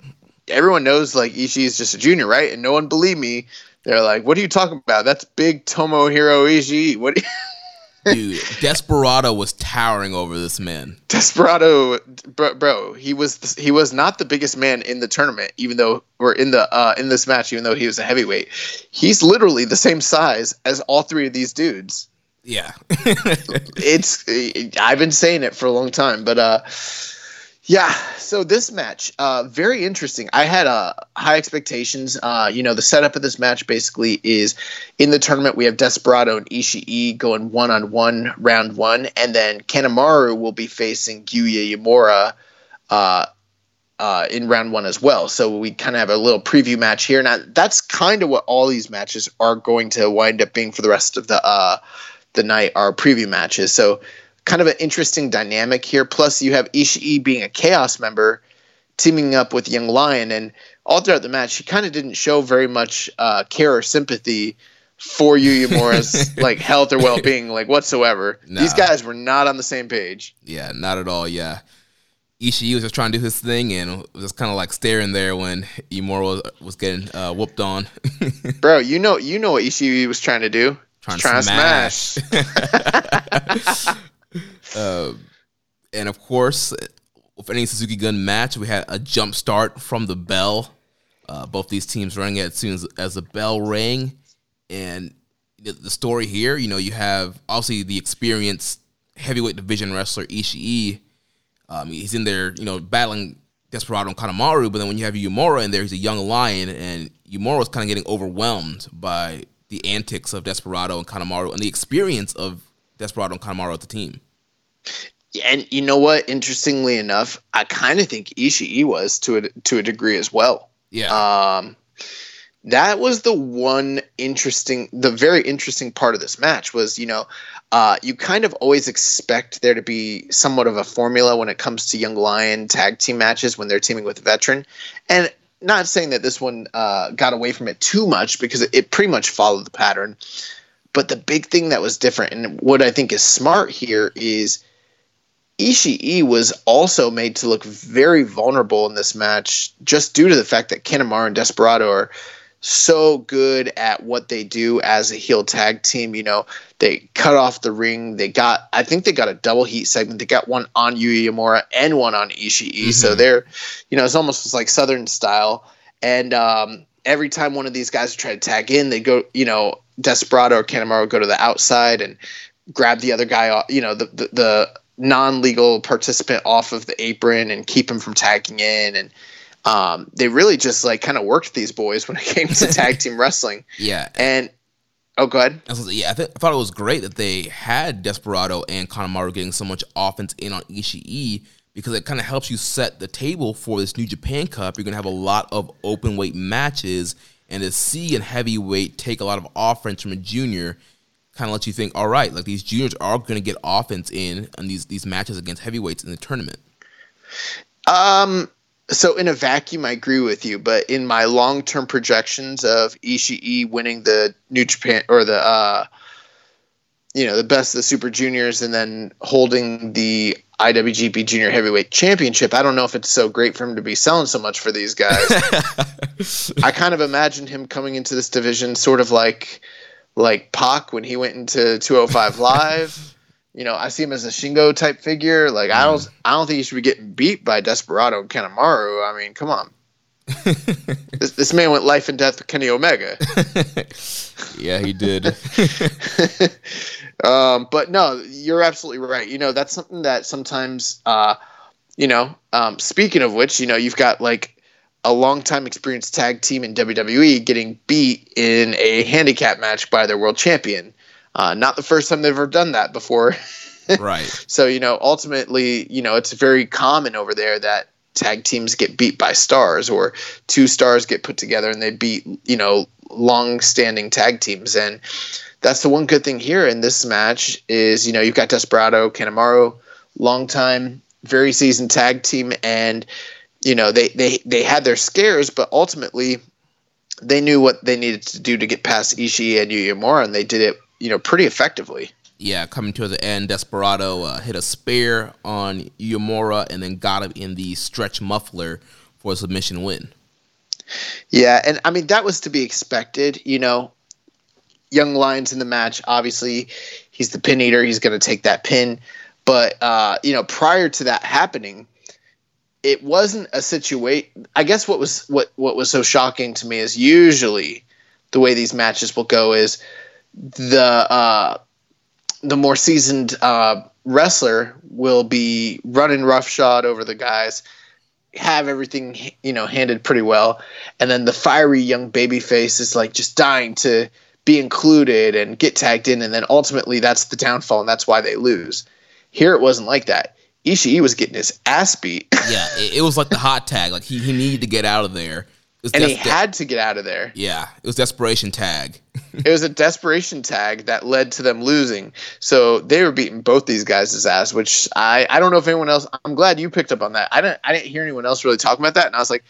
everyone knows like Ishii is just a junior, right? And no one believed me. They're like, "What are you talking about? That's big Tomohiro Ishii." What? Dude, Desperado was towering over this man. Desperado, bro, bro, he was he was not the biggest man in the tournament, even though we're in the uh, in this match, even though he was a heavyweight. He's literally the same size as all three of these dudes. Yeah, it's I've been saying it for a long time, but uh, yeah. So this match, uh, very interesting. I had uh, high expectations. Uh, you know, the setup of this match basically is in the tournament we have Desperado and Ishii going one on one round one, and then Kanemaru will be facing Yuya Uemura. Uh, uh, in round one as well. So we kind of have a little preview match here. Now that's kind of what all these matches are going to wind up being for the rest of the uh, the night are preview matches. So kind of an interesting dynamic here. Plus you have Ishii being a Chaos member teaming up with Young Lion, and all throughout the match he kind of didn't show very much uh, care or sympathy for Yuya Uemura's like health or well being like whatsoever. Nah. These guys were not on the same page. yeah, not at all. Yeah, Ishii was just trying to do his thing and was just kind of like staring there when Uemura was, was getting uh, whooped on. Bro, you know you know what Ishii was trying to do. trying, Trying to to smash. uh, and of course, with any Suzuki Gun match, we had a jump start from the bell. Uh, both these teams running as soon as, as the bell rang. And the, the story here, you know, you have obviously the experienced heavyweight division wrestler Ishii. Um, he's in there, you know, battling Desperado and Kanemaru, but then when you have Uemura in there, he's a young lion, and Uemura is kind of getting overwhelmed by the antics of Desperado and Kanemaru and the experience of Desperado Kanemaru at the team. And you know what? Interestingly enough, I kind of think Ishii was to a to a degree as well. Yeah. Um, that was the one interesting, the very interesting part of this match was, you know, uh, you kind of always expect there to be somewhat of a formula when it comes to Young Lion tag team matches when they're teaming with a veteran. And not saying that this one uh, got away from it too much because it, it pretty much followed the pattern. But the big thing that was different, and what I think is smart here, is Ishii was also made to look very vulnerable in this match just due to the fact that Kanemaru and Desperado are so good at what they do as a heel tag team. You know, they cut off the ring. They got, I think they got a double heat segment. They got one on Yuya Uemura and one on Ishii. Mm-hmm. So they're, you know, it's almost like Southern style. And um, every time one of these guys try to tag in, they go, you know, Desperado or Kanemaru go to the outside and grab the other guy, you know, the, the, the non-legal participant off of the apron and keep him from tagging in and um, they really just like kind of worked these boys when it came to tag team wrestling. Yeah. And oh, go ahead. Yeah, I, th- I thought it was great that they had Desperado and Kanemaru getting so much offense in on Ishii because it kind of helps you set the table for this New Japan Cup. You're gonna have a lot of open weight matches, and to see a heavyweight take a lot of offense from a junior kind of lets you think, all right, like these juniors are going to get offense in on these these matches against heavyweights in the tournament. Um, so in a vacuum, I agree with you, but in my long term projections of Ishii winning the New Japan or the uh, you know the best of the Super Juniors and then holding the IWGP Junior Heavyweight Championship, I don't know if it's so great for him to be selling so much for these guys. I kind of imagined him coming into this division sort of like like Pac when he went into 205 Live you know, I see him as a Shingo type figure. Like I don't, mm. I don't think he should be getting beat by Desperado and Kanemaru. I mean, come on. This, this man went life and death with Kenny Omega. yeah, he did. um, but no, you're absolutely right. You know, that's something that sometimes, uh, you know, um, speaking of which, you know, you've got like a long time experienced tag team in WWE getting beat in a handicap match by their world champion. Uh, not the first time they've ever done that before. right. So, you know, ultimately, you know, it's very common over there that tag teams get beat by stars or two stars get put together and they beat, you know, long standing tag teams. And that's the one good thing here in this match is, you know, you've got Desperado, Kanemaru, long time, very seasoned tag team. And, you know, they, they, they had their scares, but ultimately they knew what they needed to do to get past Ishii and Yuya Uemura, and they did it you know, pretty effectively. Yeah, coming to the end, Desperado uh, hit a spear on Uemura and then got him in the stretch muffler for a submission win. Yeah, and I mean that was to be expected. You know, Young Lions in the match. Obviously, he's the pin eater. He's going to take that pin. But uh, you know, prior to that happening, it wasn't a situation. I guess what was what what was so shocking to me is usually the way these matches will go is the uh, the more seasoned uh, wrestler will be running roughshod over the guys, have everything you know handed pretty well, and then the fiery young baby face is like just dying to be included and get tagged in, and then ultimately that's the downfall, and that's why they lose. Here it wasn't like that. Ishii was getting his ass beat. yeah, it, it was like the hot tag. Like he, he needed to get out of there and des- he had to get out of there. Yeah, it was desperation tag. it was a desperation tag that led to them losing. So they were beating both these guys' ass, which I I don't know if anyone else. I'm glad you picked up on that. I didn't I didn't hear anyone else really talking about that, and I was like,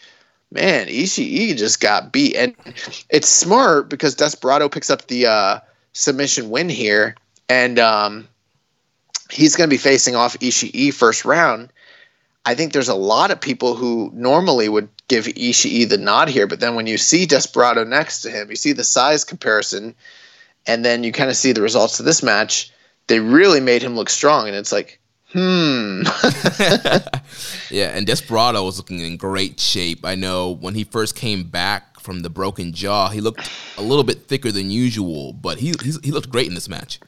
man, Ishii just got beat, and it's smart because Desperado picks up the uh, submission win here, and um, he's going to be facing off Ishii first round. I think there's a lot of people who normally would give Ishii the nod here, but then when you see Desperado next to him, you see the size comparison, and then you kind of see the results of this match. They really made him look strong, and it's like, hmm. yeah, and Desperado was looking in great shape. I know when he first came back from the broken jaw, he looked a little bit thicker than usual, but he he looked great in this match.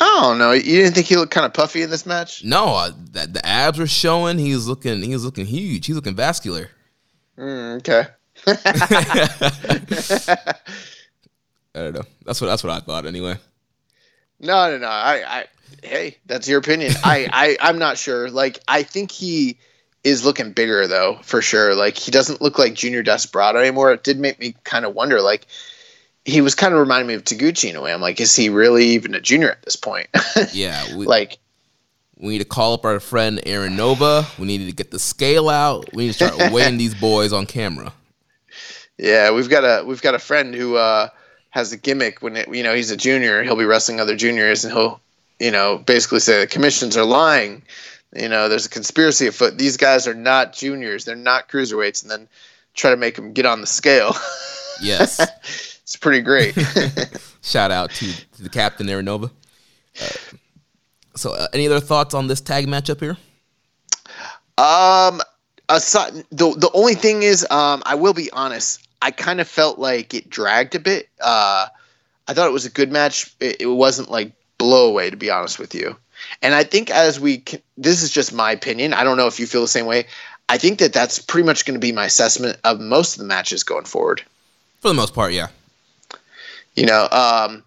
Oh no, you didn't think he looked kind of puffy in this match? No, uh, that the abs were showing. He was looking. He was looking huge. He's looking vascular. Mm, okay. I don't know. That's what that's what I thought anyway. No, no, no. I, I hey, that's your opinion. I, I, I'm not sure. Like, I think he is looking bigger though, for sure. Like, he doesn't look like Junior Desperado anymore. It did make me kind of wonder. Like, he was kind of reminding me of Taguchi in a way. I'm like, is he really even a junior at this point? yeah. We, like, we need to call up our friend Aaron Nova. We need to get the scale out. We need to start weighing these boys on camera. Yeah, we've got a we've got a friend who uh, has a gimmick when it, you know he's a junior. He'll be wrestling other juniors, and he'll you know basically say the commissions are lying. You know, there's a conspiracy afoot. These guys are not juniors. They're not cruiserweights, and then try to make them get on the scale. Yes. it's pretty great. Shout out to, to the captain Aaron Nova. Uh, so, uh, any other thoughts on this tag matchup here? Um, aside, the the only thing is, um, I will be honest. I kind of felt like it dragged a bit. Uh, I thought it was a good match. It, it wasn't like blow away, to be honest with you. And I think as we, can, this is just my opinion. I don't know if you feel the same way. I think that that's pretty much going to be my assessment of most of the matches going forward. For the most part, yeah. You know, um,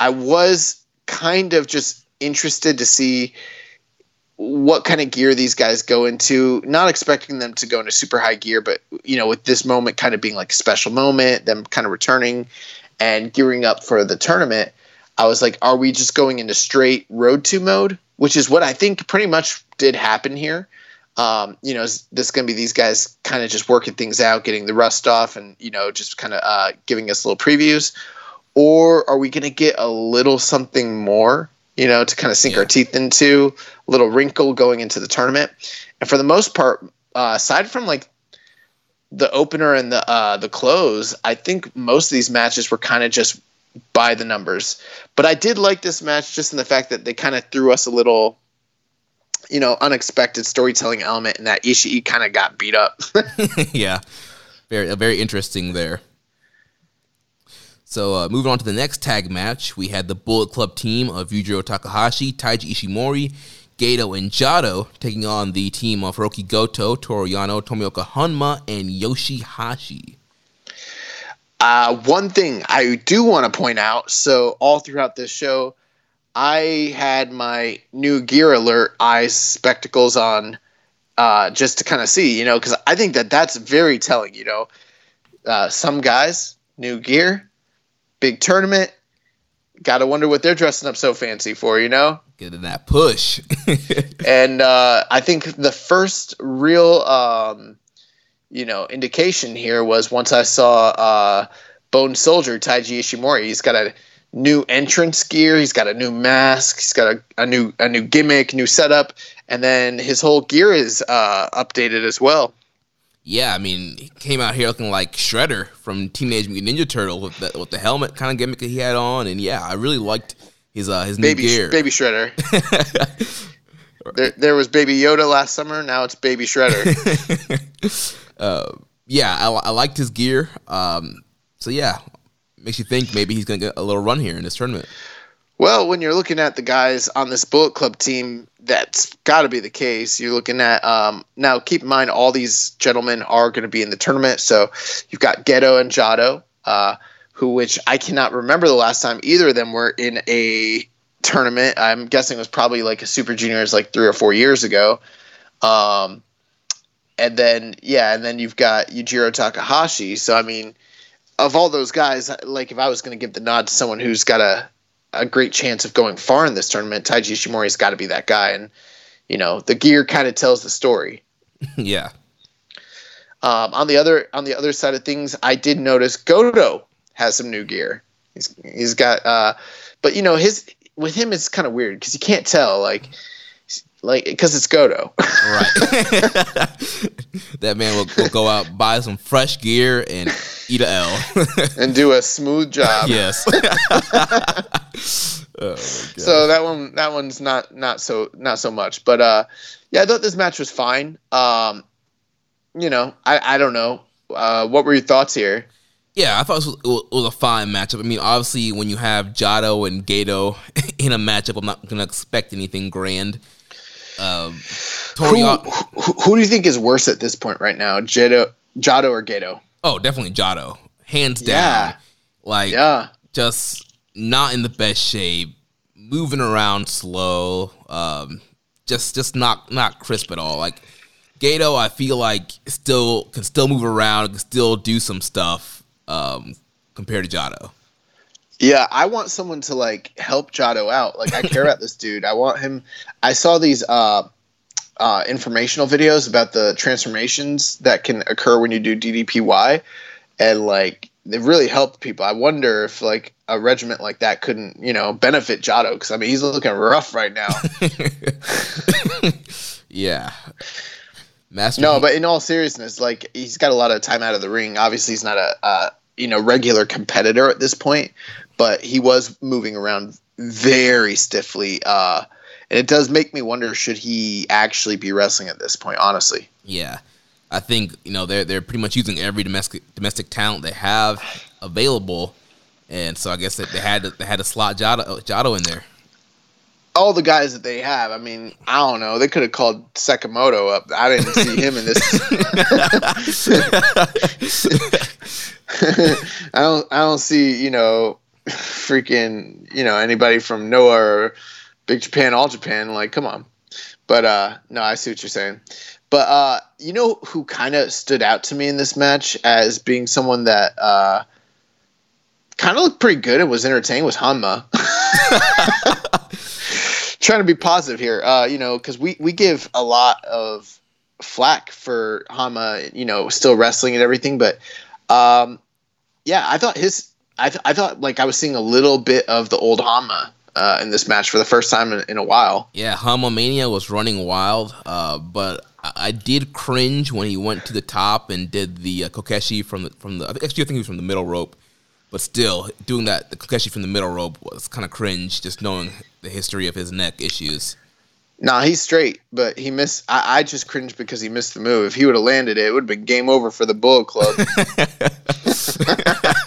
I was kind of just interested to see what kind of gear these guys go into. Not expecting them to go into super high gear, but you know, with this moment kind of being like a special moment, them kind of returning and gearing up for the tournament, I was like, are we just going into straight road to mode? Which is what I think pretty much did happen here. Um, you know, is this going to be these guys kind of just working things out, getting the rust off, and you know, just kind of uh, giving us little previews, or are we going to get a little something more? You know, to kind of sink yeah. our teeth into, a little wrinkle going into the tournament. And for the most part, uh, aside from like the opener and the uh, the close, I think most of these matches were kind of just by the numbers. But I did like this match just in the fact that they kind of threw us a little, you know, unexpected storytelling element, and that Ishii kind of got beat up. yeah, very very interesting there. So uh, moving on to the next tag match, we had the Bullet Club team of Yujiro Takahashi, Taiji Ishimori, Gedo, and Jado taking on the team of Hiroki Goto, Toru Yano, Tomoaki Honma, and Yoshihashi. Uh, one thing I do want to point out so, all throughout this show, I had my new gear alert eyes spectacles on uh, just to kind of see, you know, because I think that that's very telling, you know. Uh, some guys, new gear, big tournament, got to wonder what they're dressing up so fancy for, you know? Getting that push. and uh, I think the first real um, you know indication here was once I saw uh, Bone Soldier Taiji Ishimori. He's got a new entrance gear. He's got a new mask. He's got a, a new a new gimmick, new setup, and then his whole gear is uh, updated as well. Yeah, I mean, he came out here looking like Shredder from Teenage Mutant Ninja Turtle with the, with the helmet kind of gimmick that he had on, and yeah, I really liked his uh, his baby, new gear. Baby Shredder. there, there was Baby Yoda last summer. Now it's Baby Shredder. uh, yeah, I, I, liked his gear. Um, so yeah, makes you think maybe he's gonna get a little run here in this tournament. Well, when you're looking at the guys on this Bullet Club team, that's got to be the case. You're looking at um, now. Keep in mind, all these gentlemen are going to be in the tournament. So you've got Gedo and Jado, uh, who which I cannot remember the last time either of them were in a tournament. I'm guessing it was probably like a Super Juniors, like three or four years ago. Um, and then yeah, and then you've got Yujiro Takahashi. So I mean, of all those guys, like if I was going to give the nod to someone who's got a a great chance of going far in this tournament, Taiji Ishimori's got to be that guy. And you know, the gear kind of tells the story. yeah. Um, on the other on the other side of things, I did notice Goto has some new gear. He's he's got, uh, but you know his with him it's kind of weird because you can't tell like like because it's Goto. right. that man will, will, go out buy some fresh gear and eat a L and do a smooth job. Yes. oh so that one, that one's not not so not so much. But uh, yeah, I thought this match was fine. Um, you know, I I don't know. Uh, what were your thoughts here? Yeah, I thought it was, it was, a fine matchup. I mean, obviously, when you have Jado and Gedo in a matchup, I'm not going to expect anything grand. Um, who, who, who, do you think is worse at this point right now, Jado, Jado or Gedo? Oh, definitely Jado, hands down. Yeah. Like, yeah, just not in the best shape, moving around slow, um, just just not not crisp at all. Like Gedo, I feel like still can still move around, can still do some stuff um, compared to Jado. Yeah, I want someone to like help Jado out. Like I care about this dude. I want him. I saw these uh, uh, informational videos about the transformations that can occur when you do DDPY, and like they really helped people. I wonder if like a regiment like that couldn't, you know, benefit Jado because I mean he's looking rough right now. yeah. Master no, but in all seriousness, like he's got a lot of time out of the ring. Obviously, he's not a uh, you know regular competitor at this point, but he was moving around very stiffly. Uh, and it does make me wonder: should he actually be wrestling at this point? Honestly, yeah, I think you know they're they're pretty much using every domestic domestic talent they have available, and so I guess that they had to, they had to slot Jado, Jado in there all the guys that they have. I mean, I don't know. They could have called Sekimoto up. I didn't see him in this. I don't. I don't see. You know, freaking. You know, anybody from Noah or Big Japan, All Japan. Like, come on. But uh no, I see what you're saying. But uh, you know who kind of stood out to me in this match as being someone that uh, kind of looked pretty good and was entertaining was Honma. trying to be positive here, uh, you know, because we, we give a lot of flack for Honma, you know, still wrestling and everything, but um, yeah, I thought his, I, th- I thought like I was seeing a little bit of the old Honma uh, in this match for the first time in, in a while. Yeah, Honma Mania was running wild, uh, but I did cringe when he went to the top and did the uh, Kokeshi from the from the. Actually, I think he was from the middle rope, but still doing that the Kokeshi from the middle rope was kind of cringe. Just knowing the history of his neck issues. Nah, he's straight, but he missed. I, I just cringed because he missed the move. If he would have landed it, it would have been game over for the Bull Club.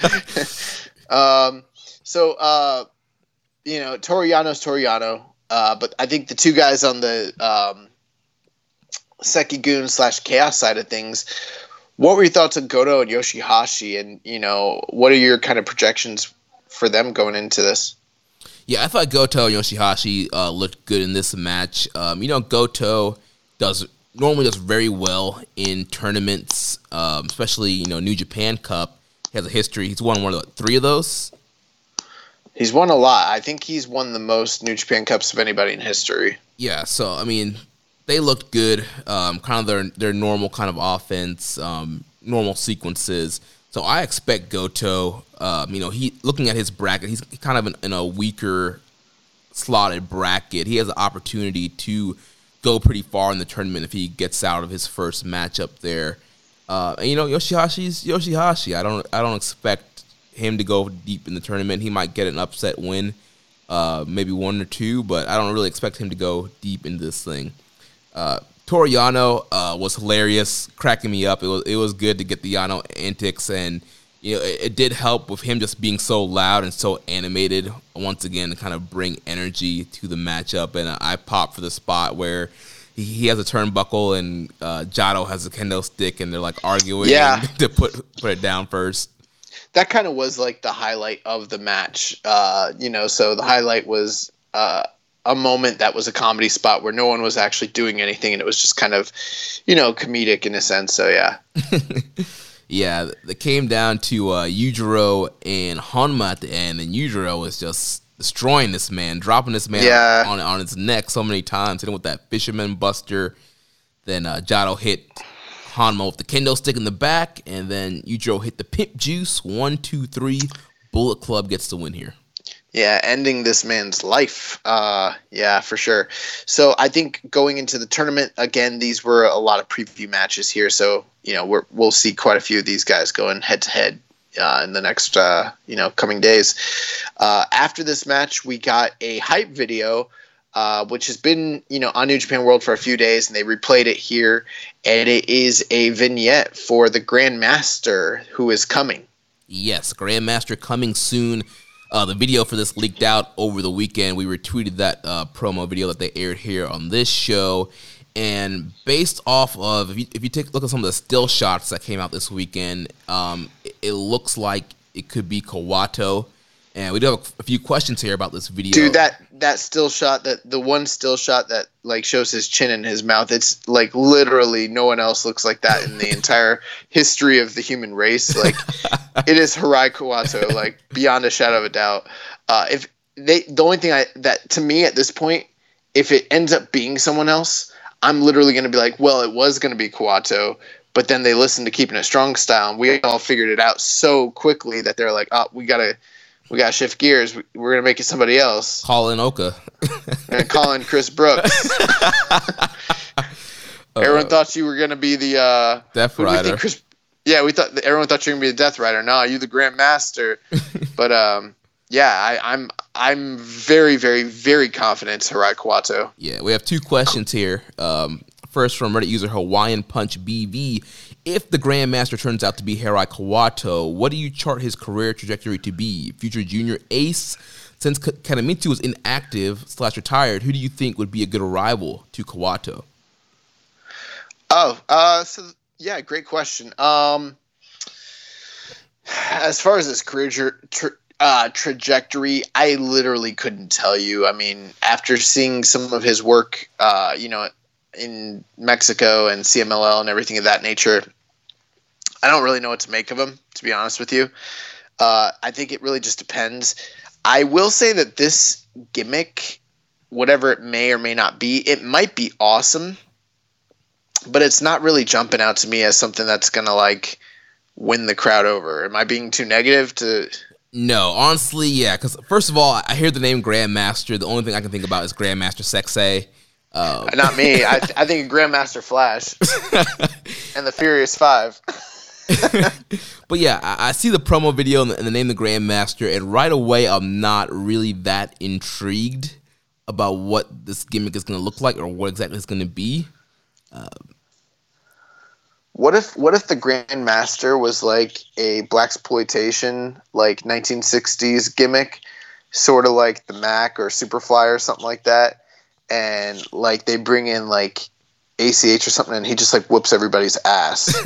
um, so, uh, you know, Toru Yano's Toriano, uh, but I think the two guys on the um, Seikigun slash Chaos side of things. What were your thoughts on Goto and Yoshihashi, and you know, what are your kind of projections for them going into this? Yeah, I thought Goto and Yoshihashi uh, looked good in this match. Um, you know, Goto does normally does very well in tournaments, um, especially you know New Japan Cup. He has a history. He's won one of the, three of those. He's won a lot. I think he's won the most New Japan Cups of anybody in history. Yeah, so I mean, they looked good. Um, kind of their their normal kind of offense, um, normal sequences. So I expect Goto. Um, you know, he looking at his bracket, he's kind of in, in, a weaker slotted bracket. He has an opportunity to go pretty far in the tournament if he gets out of his first matchup there. Uh, and you know, Yoshihashi's Yoshihashi. I don't I don't expect him to go deep in the tournament. He might get an upset win, uh, maybe one or two, but I don't really expect him to go deep in this thing. Uh, Toru Yano uh, was hilarious, cracking me up. It was it was good to get the Yano antics, and you know it, it, did help with him just being so loud and so animated once again to kind of bring energy to the matchup. And I popped for the spot where he, he has a turnbuckle and uh, Jado has a kendo stick, and they're like arguing yeah. to put put it down first. That kind of was like the highlight of the match, uh, you know. So the highlight was uh, a moment that was a comedy spot where no one was actually doing anything and it was just kind of, you know, comedic in a sense. So yeah. yeah, it came down to uh, Yujiro and Honma at the end, and Yujiro was just destroying this man, dropping this man yeah. on on his neck so many times, hitting with that fisherman buster. Then uh, Jado hit Honma with the kendo stick in the back, and then Yujiro hit the pimp juice. One, two, three. Bullet Club gets the win here. Yeah, ending this man's life. Uh, yeah, for sure. So I think going into the tournament again, these were a lot of preview matches here. So you know we will see quite a few of these guys going head to head uh, in the next uh, you know coming days. Uh, after this match, we got a hype video. Uh, which has been, you know, on New Japan World for a few days, and they replayed it here, and it is a vignette for the Grandmaster who is coming. Yes, Grandmaster coming soon. Uh, the video for this leaked out over the weekend. We retweeted that uh, promo video that they aired here on this show. And based off of, if you, if you take a look at some of the still shots that came out this weekend, um, it, it, looks like it could be Kawato. And we do have a, few questions here about this video. Dude, that that still shot, that the one still shot that like shows his chin and his mouth, it's like literally no one else looks like that in the entire history of the human race. Like it is Hirai Kawato, like beyond a shadow of a doubt. Uh, if they, the only thing I that to me at this point, if it ends up being someone else, I'm literally going to be like, well, it was going to be Kawato, but then they listened to keeping it strong style, and we all figured it out so quickly that they're like, oh, we gotta. We gotta shift gears. We're gonna make it somebody else. Call in Oka. and call in Chris Brooks. everyone uh, thought you were gonna be the uh, Death Rider. Chris, yeah, we thought everyone thought you were gonna be the Death Rider. No, you the Grand Master. but um, yeah, I, am I'm, I'm very very very confident Hirai Kawato. Yeah, we have two questions here. Um, first from Reddit user Hawaiian Punch BV. If the Grandmaster turns out to be Hirai Kawato, what do you chart his career trajectory to be? Future junior ace? Since Kanemitsu was inactive slash retired, who do you think would be a good rival to Kawato? Oh, uh, so yeah, great question. Um, as far as his career tra- uh, trajectory, I literally couldn't tell you. I mean, after seeing some of his work, uh, you know, in Mexico and CMLL and everything of that nature, I don't really know what to make of him, to be honest with you. Uh, I think it really just depends. I will say that this gimmick, whatever it may or may not be, it might be awesome, but it's not really jumping out to me as something that's gonna like win the crowd over. Am I being too negative to? No, honestly, yeah. Because first of all, I hear the name Grandmaster. The only thing I can think about is Grandmaster Sexay. Um. Not me. I, I think Grandmaster Flash and the Furious Five. but yeah, I, I, see the promo video and the, and the name the Grandmaster, and right away I'm not really that intrigued about what this gimmick is going to look like or what exactly it's going to be. Uh, what if what if the Grandmaster was like a black exploitation like 1960s gimmick, sort of like the Mac or Superfly or something like that, and like they bring in like ACH or something, and he just like whoops everybody's ass.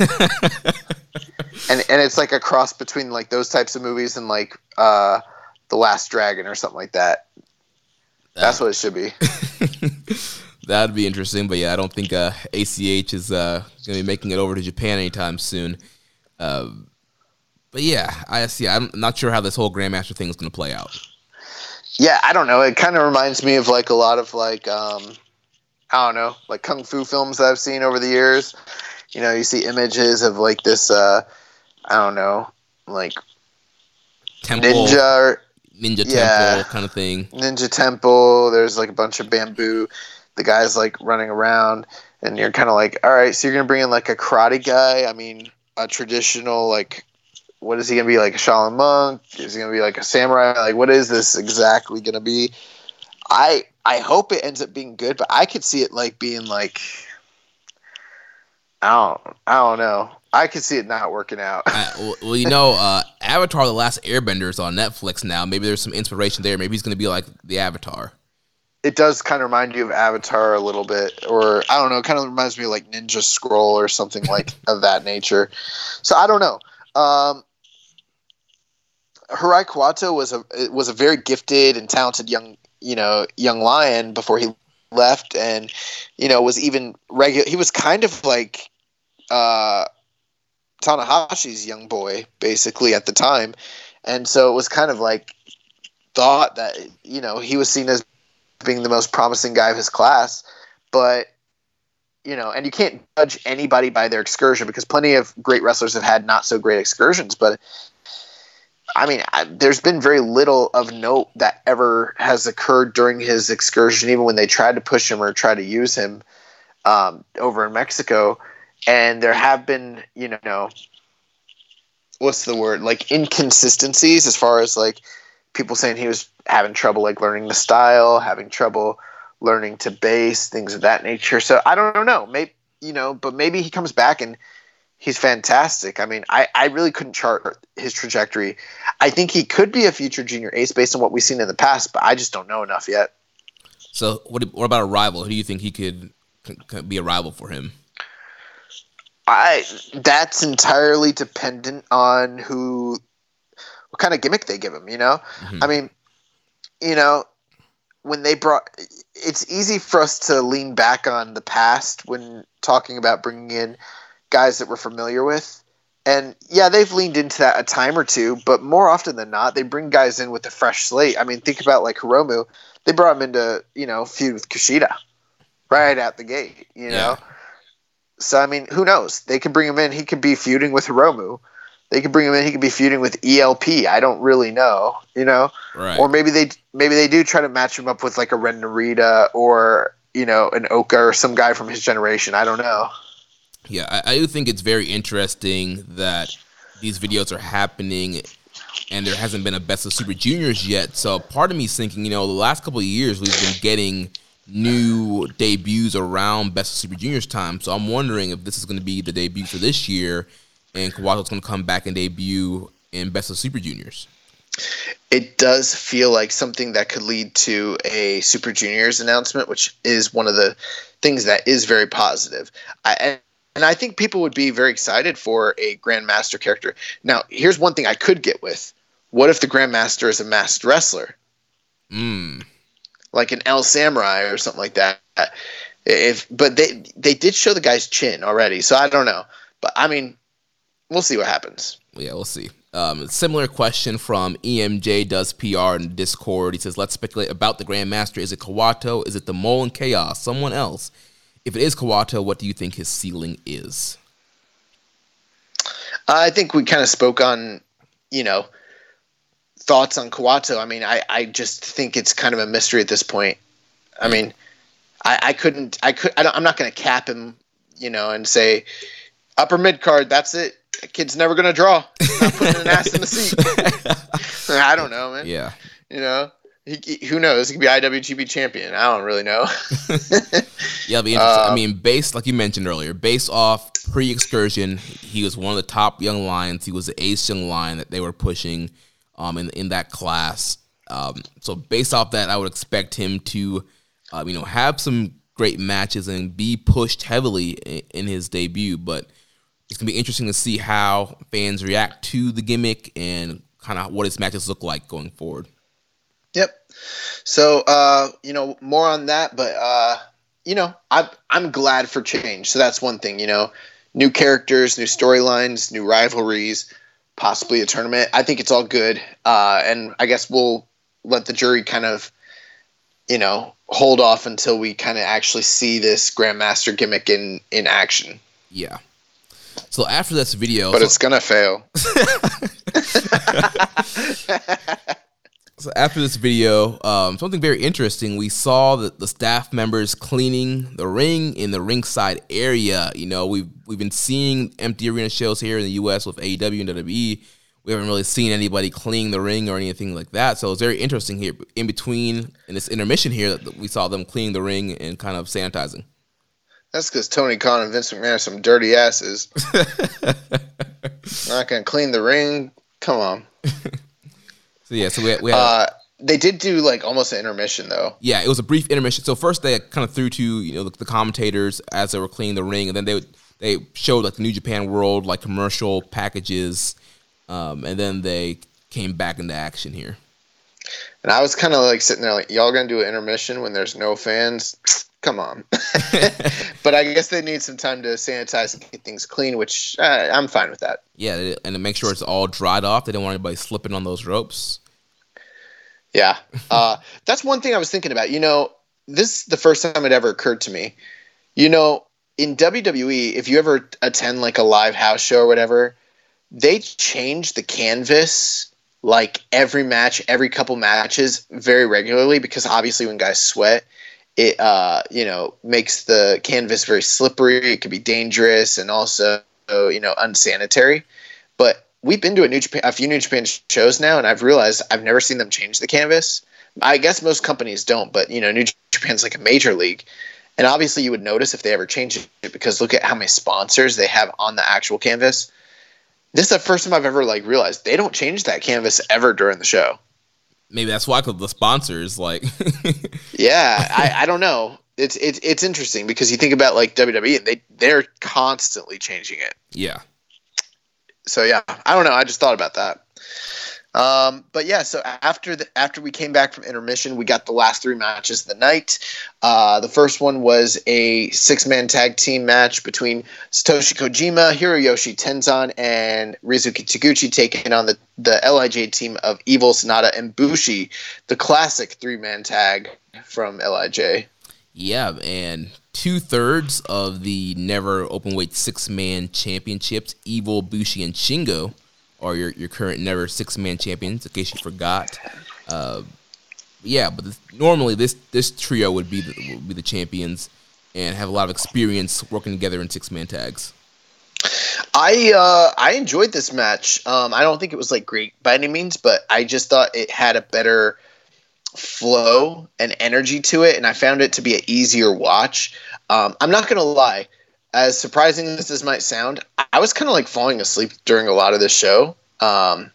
and and it's like a cross between like those types of movies and like uh, the Last Dragon or something like that. That's what it should be. That'd be interesting, but yeah, I don't think uh, ACH is uh, going to be making it over to Japan anytime soon. Uh, but yeah, I see. I'm not sure how this whole Grandmaster thing is going to play out. Yeah, I don't know. It kind of reminds me of like a lot of like um, I don't know, like kung fu films that I've seen over the years. You know, you see images of like this. Uh, I don't know, like temple, ninja, or, ninja yeah, temple kind of thing. Ninja temple. There's like a bunch of bamboo. The guy's like running around, and you're kind of like, all right, so you're gonna bring in like a karate guy. I mean, a traditional like. What is he gonna be like a Shaolin monk? Is he gonna be like a samurai? Like, what is this exactly gonna be? I I hope it ends up being good, but I could see it like being like I don't I don't know. I could see it not working out. well, well, you know, uh, Avatar: The Last Airbender is on Netflix now. Maybe there's some inspiration there. Maybe he's going to be like the Avatar. It does kind of remind you of Avatar a little bit, or I don't know. It kind of reminds me of like Ninja Scroll or something like of that nature. So I don't know. Um, Hirai Kawato was a was a very gifted and talented young you know young lion before he left, and you know was even regular. He was kind of like uh, Tanahashi's young boy, basically at the time, and so it was kind of like thought that you know he was seen as being the most promising guy of his class, but you know, and you can't judge anybody by their excursion because plenty of great wrestlers have had not so great excursions. But I mean, I, there's been very little of note that ever has occurred during his excursion, even when they tried to push him or try to use him um, over in Mexico. And there have been, you know, what's the word like inconsistencies as far as like people saying he was having trouble like learning the style, having trouble learning to base things of that nature. So I don't know, maybe you know, but maybe he comes back and he's fantastic. I mean, I, I really couldn't chart his trajectory. I think he could be a future junior ace based on what we've seen in the past, but I just don't know enough yet. So, what, what about a rival? Who do you think he could, could be a rival for him? I that's entirely dependent on who, what kind of gimmick they give him. You know, mm-hmm. I mean, you know, when they brought, it's easy for us to lean back on the past when talking about bringing in guys that we're familiar with. And yeah, they've leaned into that a time or two, but more often than not, they bring guys in with a fresh slate. I mean, think about like Hiromu. They brought him into, you know, feud with Kushida right out the gate, you know? Yeah. So, I mean, who knows? They could bring him in. He could be feuding with Hiromu. They could bring him in. He could be feuding with ELP. I don't really know, you know? Right. Or maybe they maybe they do try to match him up with like a Ren Narita or, you know, an Oka or some guy from his generation. I don't know. Yeah, I, I do think it's very interesting that these videos are happening and there hasn't been a best of super juniors yet. So part of me is thinking, you know, the last couple of years we've been getting new debuts around best of super juniors time. So I'm wondering if this is going to be the debut for this year, and Kawato's going to come back and debut in best of super juniors. It does feel like something that could lead to a super juniors announcement, which is one of the things that is very positive. I, and I think people would be very excited for a Grandmaster character. Now, here's one thing I could get with. What if the Grandmaster is a masked wrestler? Mm. Like an El Samurai or something like that. If but they they did show the guy's chin already, so I don't know. But I mean, we'll see what happens. Yeah, we'll see. Um, similar question from EMJ does PR in Discord. He says, "Let's speculate about the Grandmaster. Is it Kawato? Is it the Mole and Chaos? Someone else? if it is Kawato, what do you think his ceiling is? I think we kind of spoke on, you know, thoughts on Kawato. I mean, I, I just think it's kind of a mystery at this point. I mean, I, I couldn't, I could, I am not going to cap him, you know, and say upper mid card. That's it. Kid's never to draw. not putting an ass in the seat. I don't know, man. Yeah. You know, he, who knows? He could be IWGP champion. I don't really know. yeah, be interesting. Uh, I mean, based like you mentioned earlier, based off pre-excursion, he was one of the top young lions. He was the ace young lion that they were pushing um, in in that class. Um, so based off that, I would expect him to, uh, you know, have some great matches and be pushed heavily in, in his debut. But it's gonna be interesting to see how fans react to the gimmick and kind of what his matches look like going forward. Yep. So uh, you know, more on that, but uh, you know, I'm I'm glad for change. So that's one thing, you know. New characters, new storylines, new rivalries, possibly a tournament. I think it's all good. Uh, and I guess we'll let the jury kind of, you know, hold off until we kind of actually see this Grandmaster gimmick in in action. Yeah. So after this video, but so- it's gonna fail. So after this video, um, something very interesting. We saw that the staff members cleaning the ring in the ringside area. You know, we've we've been seeing empty arena shows here in the U.S. with AEW and WWE. We haven't really seen anybody cleaning the ring or anything like that. So it's very interesting here. In between, in this intermission here, that we saw them cleaning the ring and kind of sanitizing. That's because Tony Khan and Vince McMahon are some dirty asses. Not gonna clean the ring. Come on. So yeah, so we, we had, uh, they did do like almost an intermission though. Yeah, it was a brief intermission. So first they kind of threw to you know the, the commentators as they were cleaning the ring, and then they would, they showed like the New Japan World like commercial packages, um, and then they came back into action here. And I was kind of like sitting there like, y'all gonna do an intermission when there's no fans? Come on. but I guess they need some time to sanitize and get things clean, which uh, I'm fine with that. Yeah, and to make sure it's all dried off. They don't want anybody slipping on those ropes. Yeah, uh, that's one thing I was thinking about. You know, this is the first time it ever occurred to me. You know, in WWE, if you ever attend like a live house show or whatever, they change the canvas like every match, every couple matches very regularly because obviously when guys sweat, it uh, you know makes the canvas very slippery. It could be dangerous and also you know unsanitary. But we've been to a Japan, a few New Japan shows now, and I've realized I've never seen them change the canvas. I guess most companies don't, but you know, New Japan's like a major league, and obviously you would notice if they ever change it because look at how many sponsors they have on the actual canvas. This is the first time I've ever like realized they don't change that canvas ever during the show. Maybe that's why because the sponsors like. yeah, I, I don't know. It's it's it's interesting because you think about like WWE and they they're constantly changing it. Yeah. So yeah, I don't know. I just thought about that. Um, but yeah, so after the, after we came back from intermission, we got the last three matches of the night. Uh, the first one was a six man tag team match between Satoshi Kojima, Hiroyoshi Tenzan, and Ryusuke Taguchi, taking on the the LIJ team of Evil Sanada and Bushi, the classic three man tag from LIJ. Yeah, and two thirds of the never openweight six man championships, Evil, Bushi, and Shingo are your, your current never six man champions, in case you forgot. Uh, yeah, but this, normally this this trio would be the, would be the champions and have a lot of experience working together in six man tags. I uh, I enjoyed this match. Um, I don't think it was like great by any means, but I just thought it had a better flow and energy to it, and I found it to be an easier watch. Um, I'm not gonna lie, as surprising as this might sound, I was kind of like falling asleep during a lot of this show. Um,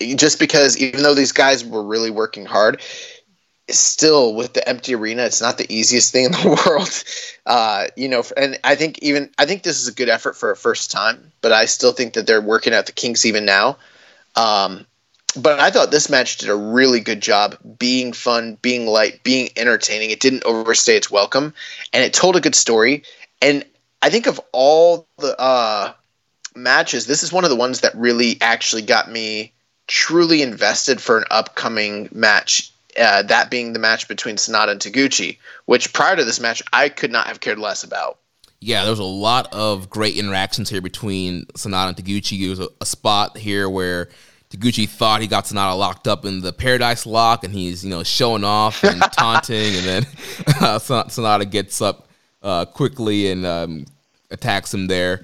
just because even though these guys were really working hard, still with the empty arena, it's not the easiest thing in the world. Uh, you know, and I think even I think this is a good effort for a first time, but I still think that they're working out the kinks even now. Um, but I thought this match did a really good job being fun, being light, being entertaining. It didn't overstay its welcome, and it told a good story. And I think of all the uh, matches, this is one of the ones that really actually got me truly invested for an upcoming match. Uh, that being the match between Sanada and Taguchi, which prior to this match I could not have cared less about. Yeah, there was a lot of great interactions here between Sanada and Taguchi. There was a, a spot here where Taguchi thought he got Sanada locked up in the Paradise Lock, and he's you know showing off and taunting, and then uh, Sanada gets up uh, quickly and um, attacks him there.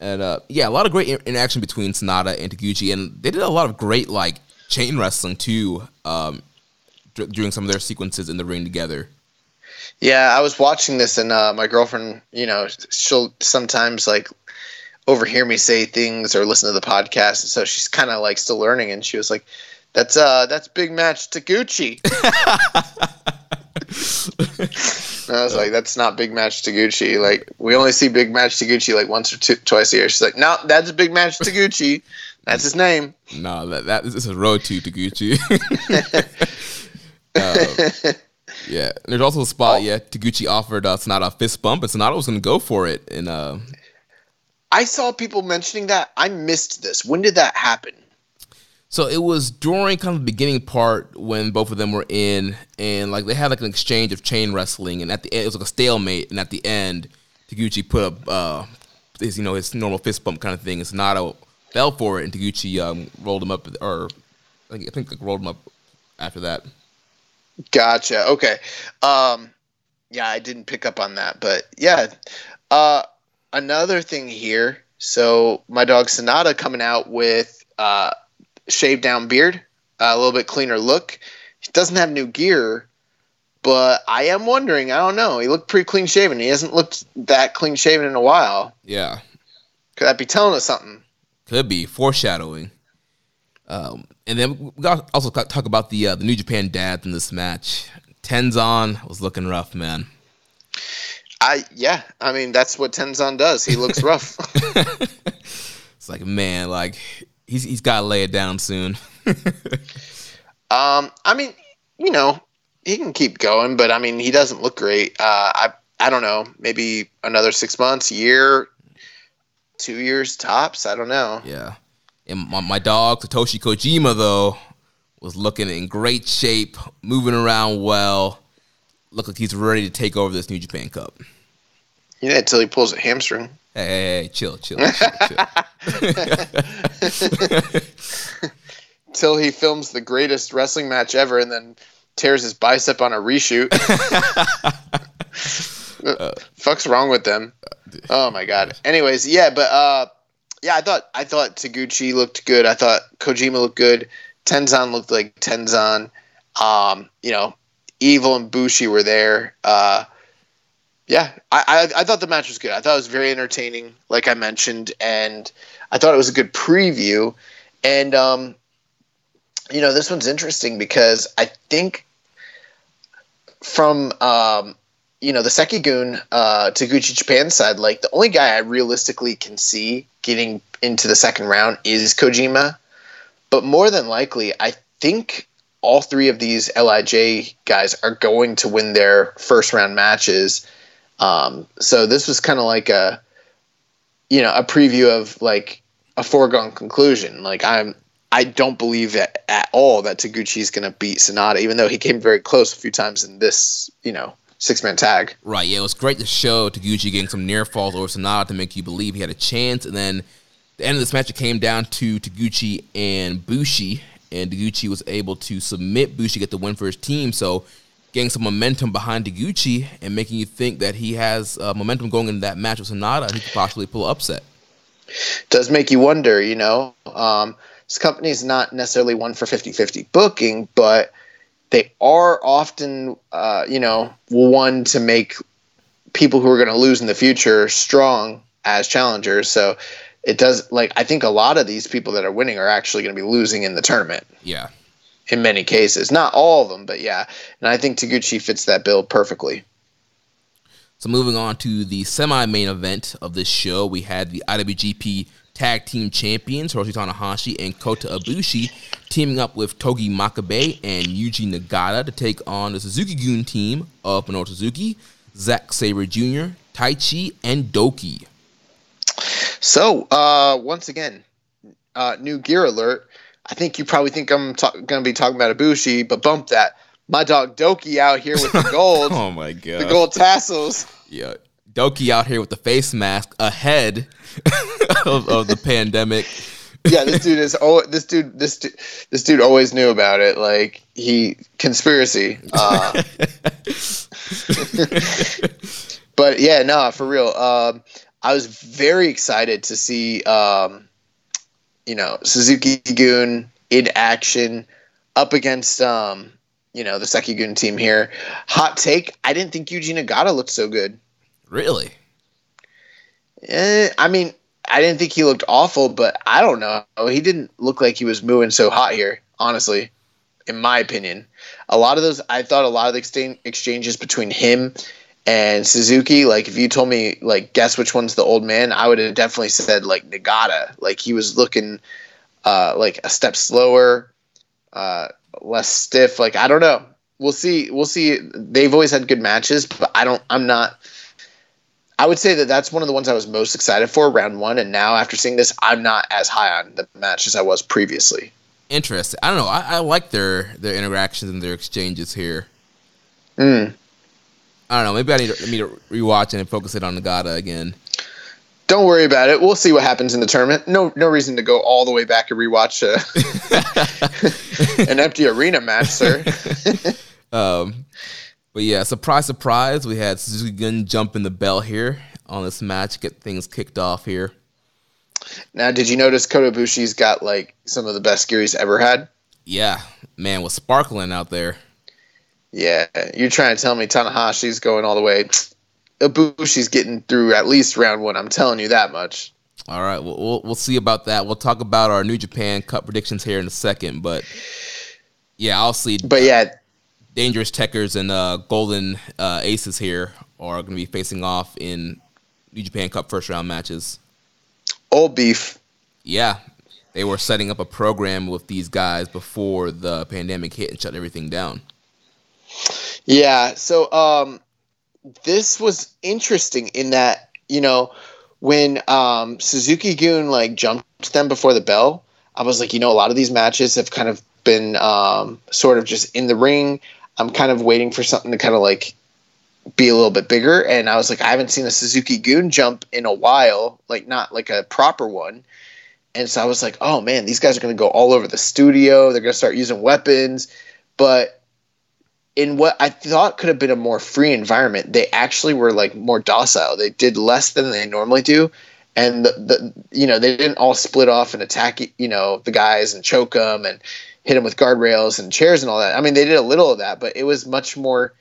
And uh, yeah, a lot of great interaction between Sanada and Taguchi, and they did a lot of great like chain wrestling too um, d- during some of their sequences in the ring together. Yeah, I was watching this, and uh, my girlfriend, you know, she'll sometimes like overhear me say things or listen to the podcast, so she's kind of like still learning, and she was like, "That's uh, that's big match Taguchi." I was like, that's not Big Match Taguchi. Like, we only see Big Match Taguchi like once or two, twice a year. She's like, no, that's Big Match Taguchi. That's his name. No, that that this is Road to Taguchi. uh, yeah, there's also a spot. Oh. Yeah, Taguchi offered uh, Sanada a fist bump, and Sanada was going to go for it. And uh, I saw people mentioning that. I missed this. When did that happen? So it was during kind of the beginning part when both of them were in, and like they had like an exchange of chain wrestling, and at the end it was like a stalemate, and at the end, Taguchi put up uh, his you know his normal fist bump kind of thing, and Sanada fell for it, and Taguchi um, rolled him up, or I think, I think like rolled him up after that. Gotcha. Okay. Um, yeah, I didn't pick up on that, but yeah. Uh, another thing here. So my dog Sanada coming out with uh, shaved down beard, uh, a little bit cleaner look. He doesn't have new gear, but I am wondering. I don't know. He looked pretty clean shaven. He hasn't looked that clean shaven in a while. Yeah. Could that be telling us something? Could be foreshadowing. Um, and then we got also talk about the uh, the New Japan dads in this match. Tenzan was looking rough, man. I yeah, I mean that's what Tenzan does. He looks rough. it's like man, like he's he's got to lay it down soon. um, I mean, you know, he can keep going, but I mean, he doesn't look great. Uh, I I don't know, maybe another six months, year, two years tops. I don't know. Yeah, and my, my dog Satoshi Kojima though was looking in great shape, moving around well. Look like he's ready to take over this New Japan Cup. Yeah, until he pulls a hamstring. Hey, hey, hey chill, chill, chill, chill. Till he films the greatest wrestling match ever and then tears his bicep on a reshoot. uh, Fuck's wrong with them? Oh my god. Anyways, yeah, but uh, yeah, I thought I thought Taguchi looked good. I thought Kojima looked good. Tenzan looked like Tenzan. Um, you know, Evil and Bushi were there. Uh, yeah, I, I, I thought the match was good. I thought it was very entertaining, like I mentioned, and I thought it was a good preview. And um, you know, this one's interesting because I think from um, you know the Seikigun uh, Taguchi Japan side, like the only guy I realistically can see getting into the second round is Kojima. But more than likely, I think all three of these LIJ guys are going to win their first round matches. Um, so this was kind of like a, you know, a preview of like a foregone conclusion. Like I'm, I don't believe at all that Taguchi is going to beat Sanada, even though he came very close a few times in this, you know, six man tag. Right. Yeah, it was great to show Taguchi getting some near falls over Sanada to make you believe he had a chance, and then the end of this match it came down to Taguchi and Bushi, and Taguchi was able to submit Bushi, get the win for his team. So getting some momentum behind Taguchi and making you think that he has uh, momentum going into that match with Sanada and he could possibly pull upset. Does make you wonder, you know. Um, this company is not necessarily one for 50-50 booking, but they are often, uh, you know, one to make people who are going to lose in the future strong as challengers. So it does like I think a lot of these people that are winning are actually going to be losing in the tournament. Yeah. In many cases, not all of them, but yeah. And I think Taguchi fits that bill perfectly. So moving on to the semi-main event of this show, we had the IWGP Tag Team Champions Hiroshi Tanahashi and Kota Ibushi teaming up with Togi Makabe and Yuji Nagata to take on the Suzuki-gun team of Minoru Suzuki, Zack Sabre Jr., Taichi, and Douki. So, uh, once again, uh, new gear alert. I think you probably think I'm ta- going to be talking about Ibushi, but bump that. My dog Douki out here with the gold. oh my god, the gold tassels. Yeah, Douki out here with the face mask ahead of, of the pandemic. yeah, this dude is oh this dude this dude, this dude always knew about it. Like he conspiracy. Uh, but yeah, no, for real. Um, I was very excited to see, um, you know, Suzuki Gun in action up against, um, you know, the Seikigun team here. Hot take: I didn't think Yuji Nagata looked so good. Really? Eh, I mean, I didn't think he looked awful, but I don't know. He didn't look like he was moving so hot here, honestly, in my opinion. A lot of those, I thought a lot of the exchanges between him and Suzuki, like if you told me like guess which one's the old man, I would have definitely said like Nagata. Like he was looking uh, like a step slower, uh, less stiff. Like I don't know. We'll see. We'll see. They've always had good matches, but I don't. I'm not. I would say that that's one of the ones I was most excited for round one, and now after seeing this, I'm not as high on the match as I was previously. Interesting. I don't know. I, I like their their interactions and their exchanges here. Hmm. I don't know. Maybe I need to, me to rewatch it and focus it on Nagata again. Don't worry about it. We'll see what happens in the tournament. No, no reason to go all the way back and rewatch uh, an empty arena match, sir. um, but yeah, surprise, surprise, we had Suzuki Gun jump in the bell here on this match, get things kicked off here. Now, did you notice Kota Ibushi's got like some of the best gear he's ever had? Yeah, man was sparkling out there. Yeah, you're trying to tell me Tanahashi's going all the way. Ibushi's getting through at least round one. I'm telling you that much. All right, we'll, we'll, we'll see about that. We'll talk about our New Japan Cup predictions here in a second, but yeah, I'll see. But yeah, Dangerous Tekkers and uh, Golden uh, Aces here are going to be facing off in New Japan Cup first round matches. Old beef. Yeah, they were setting up a program with these guys before the pandemic hit and shut everything down. Yeah. So um, this was interesting in that you know when um, Suzuki Gun like jumped them before the bell, I was like, you know, a lot of these matches have kind of been um, sort of just in the ring. I'm kind of waiting for something to kind of like be a little bit bigger. And I was like, I haven't seen a Suzuki Gun jump in a while, like not like a proper one. And so I was like, oh man, these guys are going to go all over the studio. They're going to start using weapons. But in what I thought could have been a more free environment, they actually were like more docile. They did less than they normally do, and the, the you know they didn't all split off and attack you know the guys and choke them and hit them with guardrails and chairs and all that. I mean, they did a little of that, but it was much more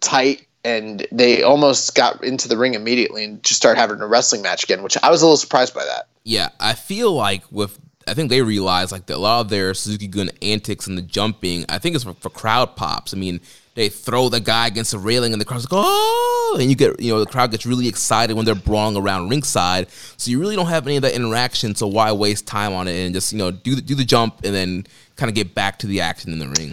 tight and they almost got into the ring immediately and just started having a wrestling match again, which I was a little surprised by that. Yeah, I feel like with I think they realize like a lot of their Suzuki Gun antics and the jumping, I think it's for, for, crowd pops. I mean, they throw the guy against the railing and the crowd's like, oh, and you get, you know, the crowd gets really excited when they're brawling around ringside. So you really don't have any of that interaction. So why waste time on it and just, you know, do the, do the jump and then kind of get back to the action in the ring.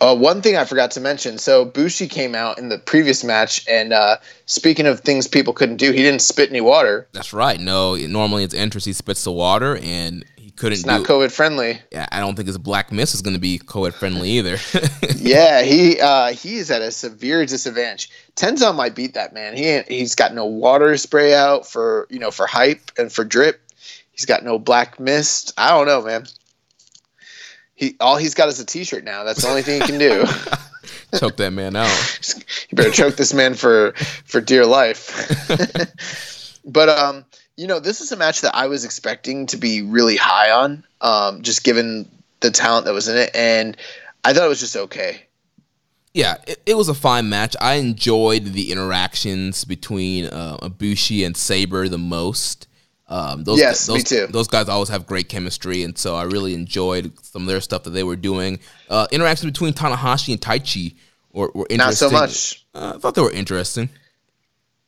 Uh, one thing I forgot to mention. So Bushi came out in the previous match, and uh, speaking of things people couldn't do, he didn't spit any water. That's right. No, normally it's entrance he spits the water, and couldn't. It's not COVID friendly. Yeah, I don't think his black mist is going to be COVID friendly either. yeah, he uh, he is at a severe disadvantage. Tenzan might beat that man. He he's got no water spray out for you know for hype and for drip. He's got no black mist. I don't know, man. He all he's got is a T-shirt now. That's the only thing he can do. choke that man out. you better choke this man for for dear life. but um, you know, this is a match that I was expecting to be really high on, um, just given the talent that was in it, and I thought it was just okay. Yeah, it, it was a fine match. I enjoyed the interactions between uh, Ibushi and Sabre the most. Um, those, yes, those, me too. Those guys always have great chemistry, and so I really enjoyed some of their stuff that they were doing. Uh, interactions between Tanahashi and Taichi were, were interesting. Not so much. Uh, I thought they were interesting.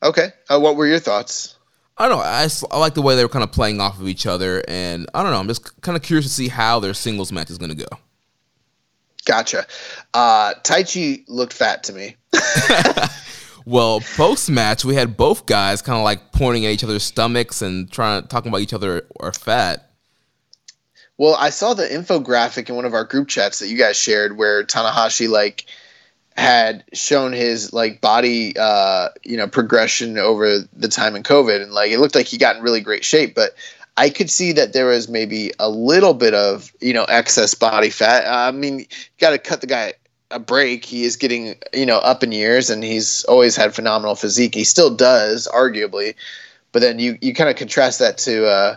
Okay, uh, what were your thoughts? I don't know. I, I like the way they were kind of playing off of each other, and I don't know. I'm just kind of curious to see how their singles match is going to go. Gotcha. Uh, Taichi looked fat to me. Well, post match, we had both guys kind of like pointing at each other's stomachs and trying talking about each other are fat. Well, I saw the infographic in one of our group chats that you guys shared where Tanahashi like had shown his like body uh you know progression over the time in covid and like it looked like he got in really great shape but i could see that there was maybe a little bit of you know excess body fat i mean you got to cut the guy a break. He is getting, you know, up in years and he's always had phenomenal physique. He still does, arguably. But then you, you kind of contrast that to uh,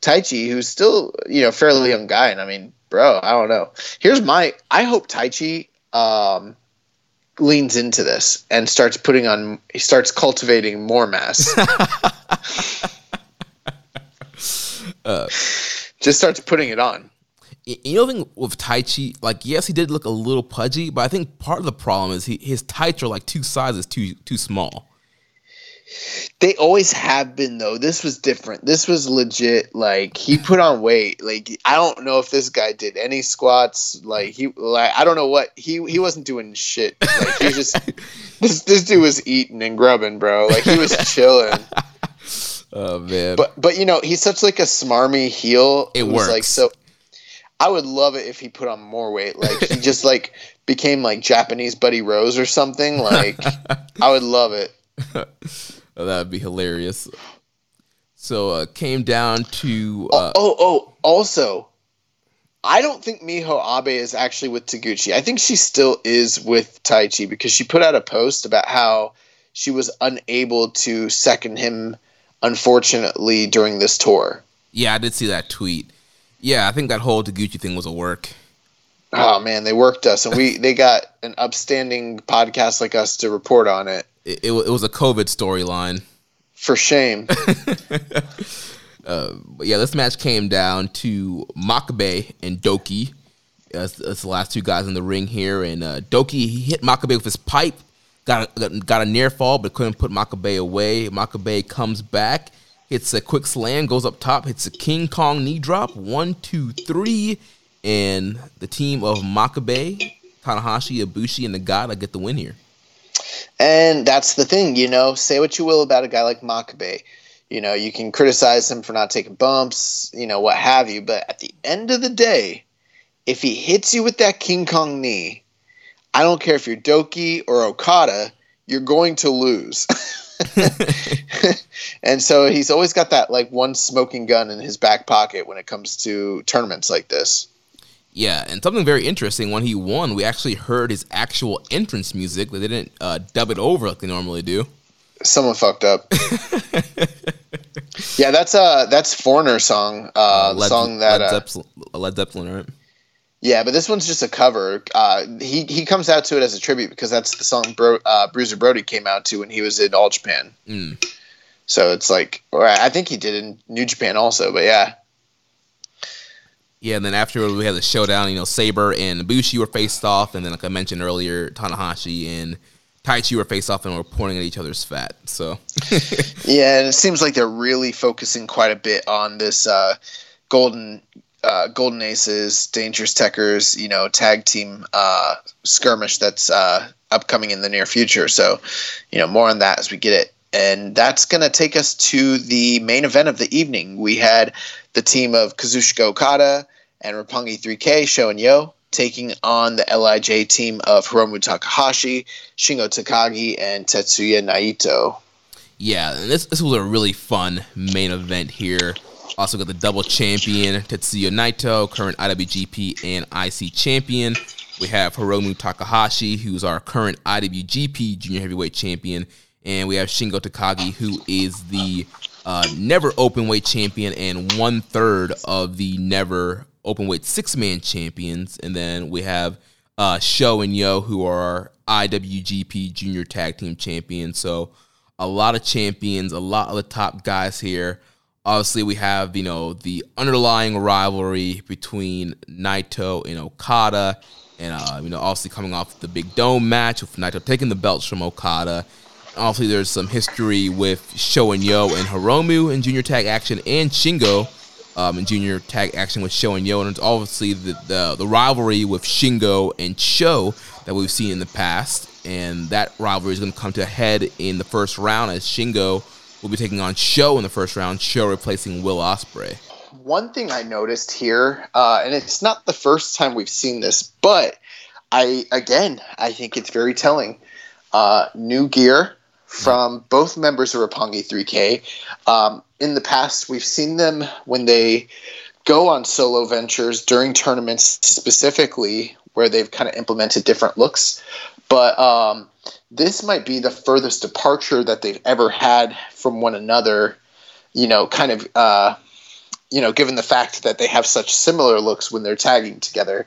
Taichi, who's still, you know, fairly young guy. And I mean, bro, I don't know. Here's my I hope Taichi um, leans into this and starts putting on he starts cultivating more mass. uh, Just starts putting it on you know, thing with Taichi like yes, he did look a little pudgy, but I think part of the problem is he, his tights are like two sizes too too small. They always have been though. This was different. This was legit. Like he put on weight. Like I don't know if this guy did any squats. Like he like I don't know what he he wasn't doing shit. Like he was just this this dude was eating and grubbing, bro. Like he was chilling. Oh man. But but you know he's such like a smarmy heel. It works. Like so I would love it if he put on more weight. Like he just like became like Japanese Buddy Rose or something. Like I would love it. oh, that would be hilarious. So uh, came down to uh, oh, oh oh also I don't think Miho Abe is actually with Taguchi. I think she still is with Taichi because she put out a post about how she was unable to second him unfortunately during this tour. Yeah, I did see that tweet. Yeah, I think that whole Taguchi thing was a work. Oh man, they worked us, and we they got an upstanding podcast like us to report on it. It, it, it was a COVID storyline. For shame. uh, but yeah, this match came down to Makabe and Douki. That's, that's, the last two guys in the ring here, and uh, Douki he hit Makabe with his pipe, got a, got a near fall, but couldn't put Makabe away. Makabe comes back Hits a quick slam, goes up top, hits a King Kong knee drop. One, two, three. And the team of Makabe, Tanahashi, Ibushi, and Nagata get the win here. And that's the thing, you know, say what you will about a guy like Makabe. You know, you can criticize him for not taking bumps, you know, what have you. But at the end of the day, if he hits you with that King Kong knee, I don't care if you're Douki or Okada, you're going to lose. and so he's always got that like one smoking gun in his back pocket when it comes to tournaments like this. Yeah, and something very interesting when he won, we actually heard his actual entrance music. But they didn't uh, dub it over like they normally do. Someone fucked up. yeah, that's uh that's Foreigner song, uh, Led, song that Led, uh, Zeppelin, Led Zeppelin, right? Yeah, but this one's just a cover. Uh, he he comes out to it as a tribute because that's the song Bro, uh, Bruiser Brody came out to when he was in All Japan. Mm. So it's like, or I think he did in New Japan also, but yeah. Yeah, and then after we had the showdown, you know, Sabre and Ibushi were faced off, and then like I mentioned earlier, Tanahashi and Taichi were faced off and were pointing at each other's fat. So yeah, and it seems like they're really focusing quite a bit on this uh, golden uh, golden aces, dangerous tekkers, you know, tag team uh, skirmish that's uh, upcoming in the near future. So, you know, more on that as we get it. And that's going to take us to the main event of the evening. We had the team of Kazuchika Okada and Roppongi 3K, Sho and Yo, taking on the LIJ team of Hiromu Takahashi, Shingo Takagi, and Tetsuya Naito. Yeah, and this, this was a really fun main event here. Also got the double champion Tetsuya Naito, current IWGP and IC champion. We have Hiromu Takahashi, who's our current IWGP Junior Heavyweight champion, and we have Shingo Takagi, who is the uh, never open weight champion and one third of the never open weight six man champions. And then we have uh, Sho and Yo, who are IWGP Junior Tag Team champions. So a lot of champions, a lot of the top guys here. Obviously, we have you know the underlying rivalry between Naito and Okada, and uh, you know obviously coming off the Big Dome match with Naito taking the belts from Okada. Obviously, there's some history with Sho and Yo and Hiromu in junior tag action, and Shingo um, in junior tag action with Sho and Yo, and it's obviously the, the, the rivalry with Shingo and Sho that we've seen in the past, and that rivalry is going to come to a head in the first round as Shingo will be taking on Sho in the first round. Sho replacing Will Ospreay. One thing I noticed here, uh, and it's not the first time we've seen this, but I again I think it's very telling. Uh, new gear from both members of Roppongi 3K. Um, in the past, we've seen them when they go on solo ventures during tournaments, specifically where they've kind of implemented different looks. But um, this might be the furthest departure that they've ever had from one another. You know, kind of. Uh, you know, given the fact that they have such similar looks when they're tagging together,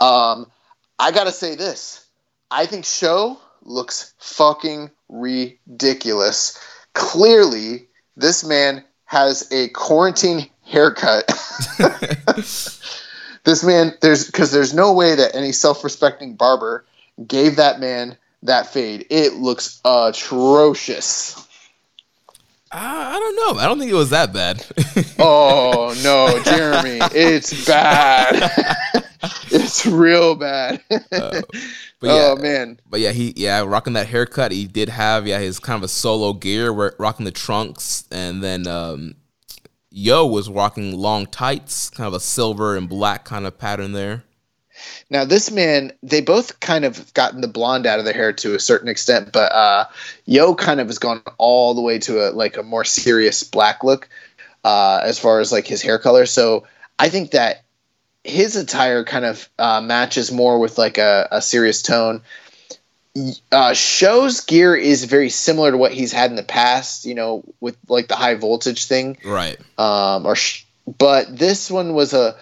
um, I gotta say this: I think Sho looks fucking ridiculous. Clearly, this man has a quarantine haircut. this man, there's because there's no way that any self-respecting barber gave that man that fade. It looks atrocious. I don't know. I don't think it was that bad. oh no, Jeremy, it's bad. it's real bad. uh, but yeah, oh man. But yeah, he yeah rocking that haircut. He did have yeah his kind of a solo gear, where rocking the trunks, and then um, Yo was rocking long tights, kind of a silver and black kind of pattern there. Now this man, they both kind of gotten the blonde out of their hair to a certain extent, but uh, Yo kind of has gone all the way to a like a more serious black look uh, as far as like his hair color. So I think that his attire kind of uh, matches more with like a, a serious tone. Uh, Sho's gear is very similar to what he's had in the past, you know, with like the high voltage thing, right? Um, or sh- but this one was a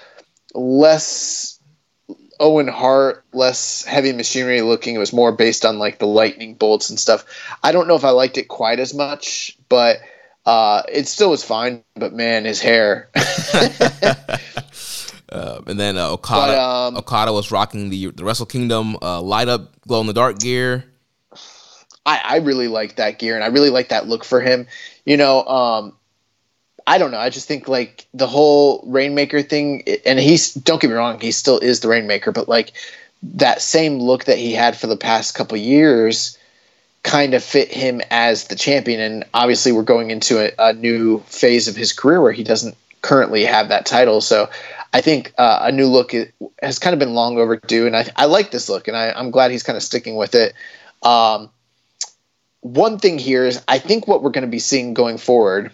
less Owen Hart, less heavy machinery looking. It was more based on like the lightning bolts and stuff. I don't know if I liked it quite as much, but uh, it still was fine. But man, his hair. Uh, and then uh, Okada, but, um, Okada was rocking the the Wrestle Kingdom uh, light up glow in the dark gear. I, I really like that gear, and I really like that look for him. You know, um, I don't know. I just think like the whole Rainmaker thing, and he's don't get me wrong, he still is the Rainmaker, but like that same look that he had for the past couple years kind of fit him as the champion. And obviously, we're going into a, a new phase of his career where he doesn't currently have that title. So I think uh, a new look has kind of been long overdue, and I, I like this look, and I, am glad he's kind of sticking with it. Um, one thing here is I think what we're going to be seeing going forward.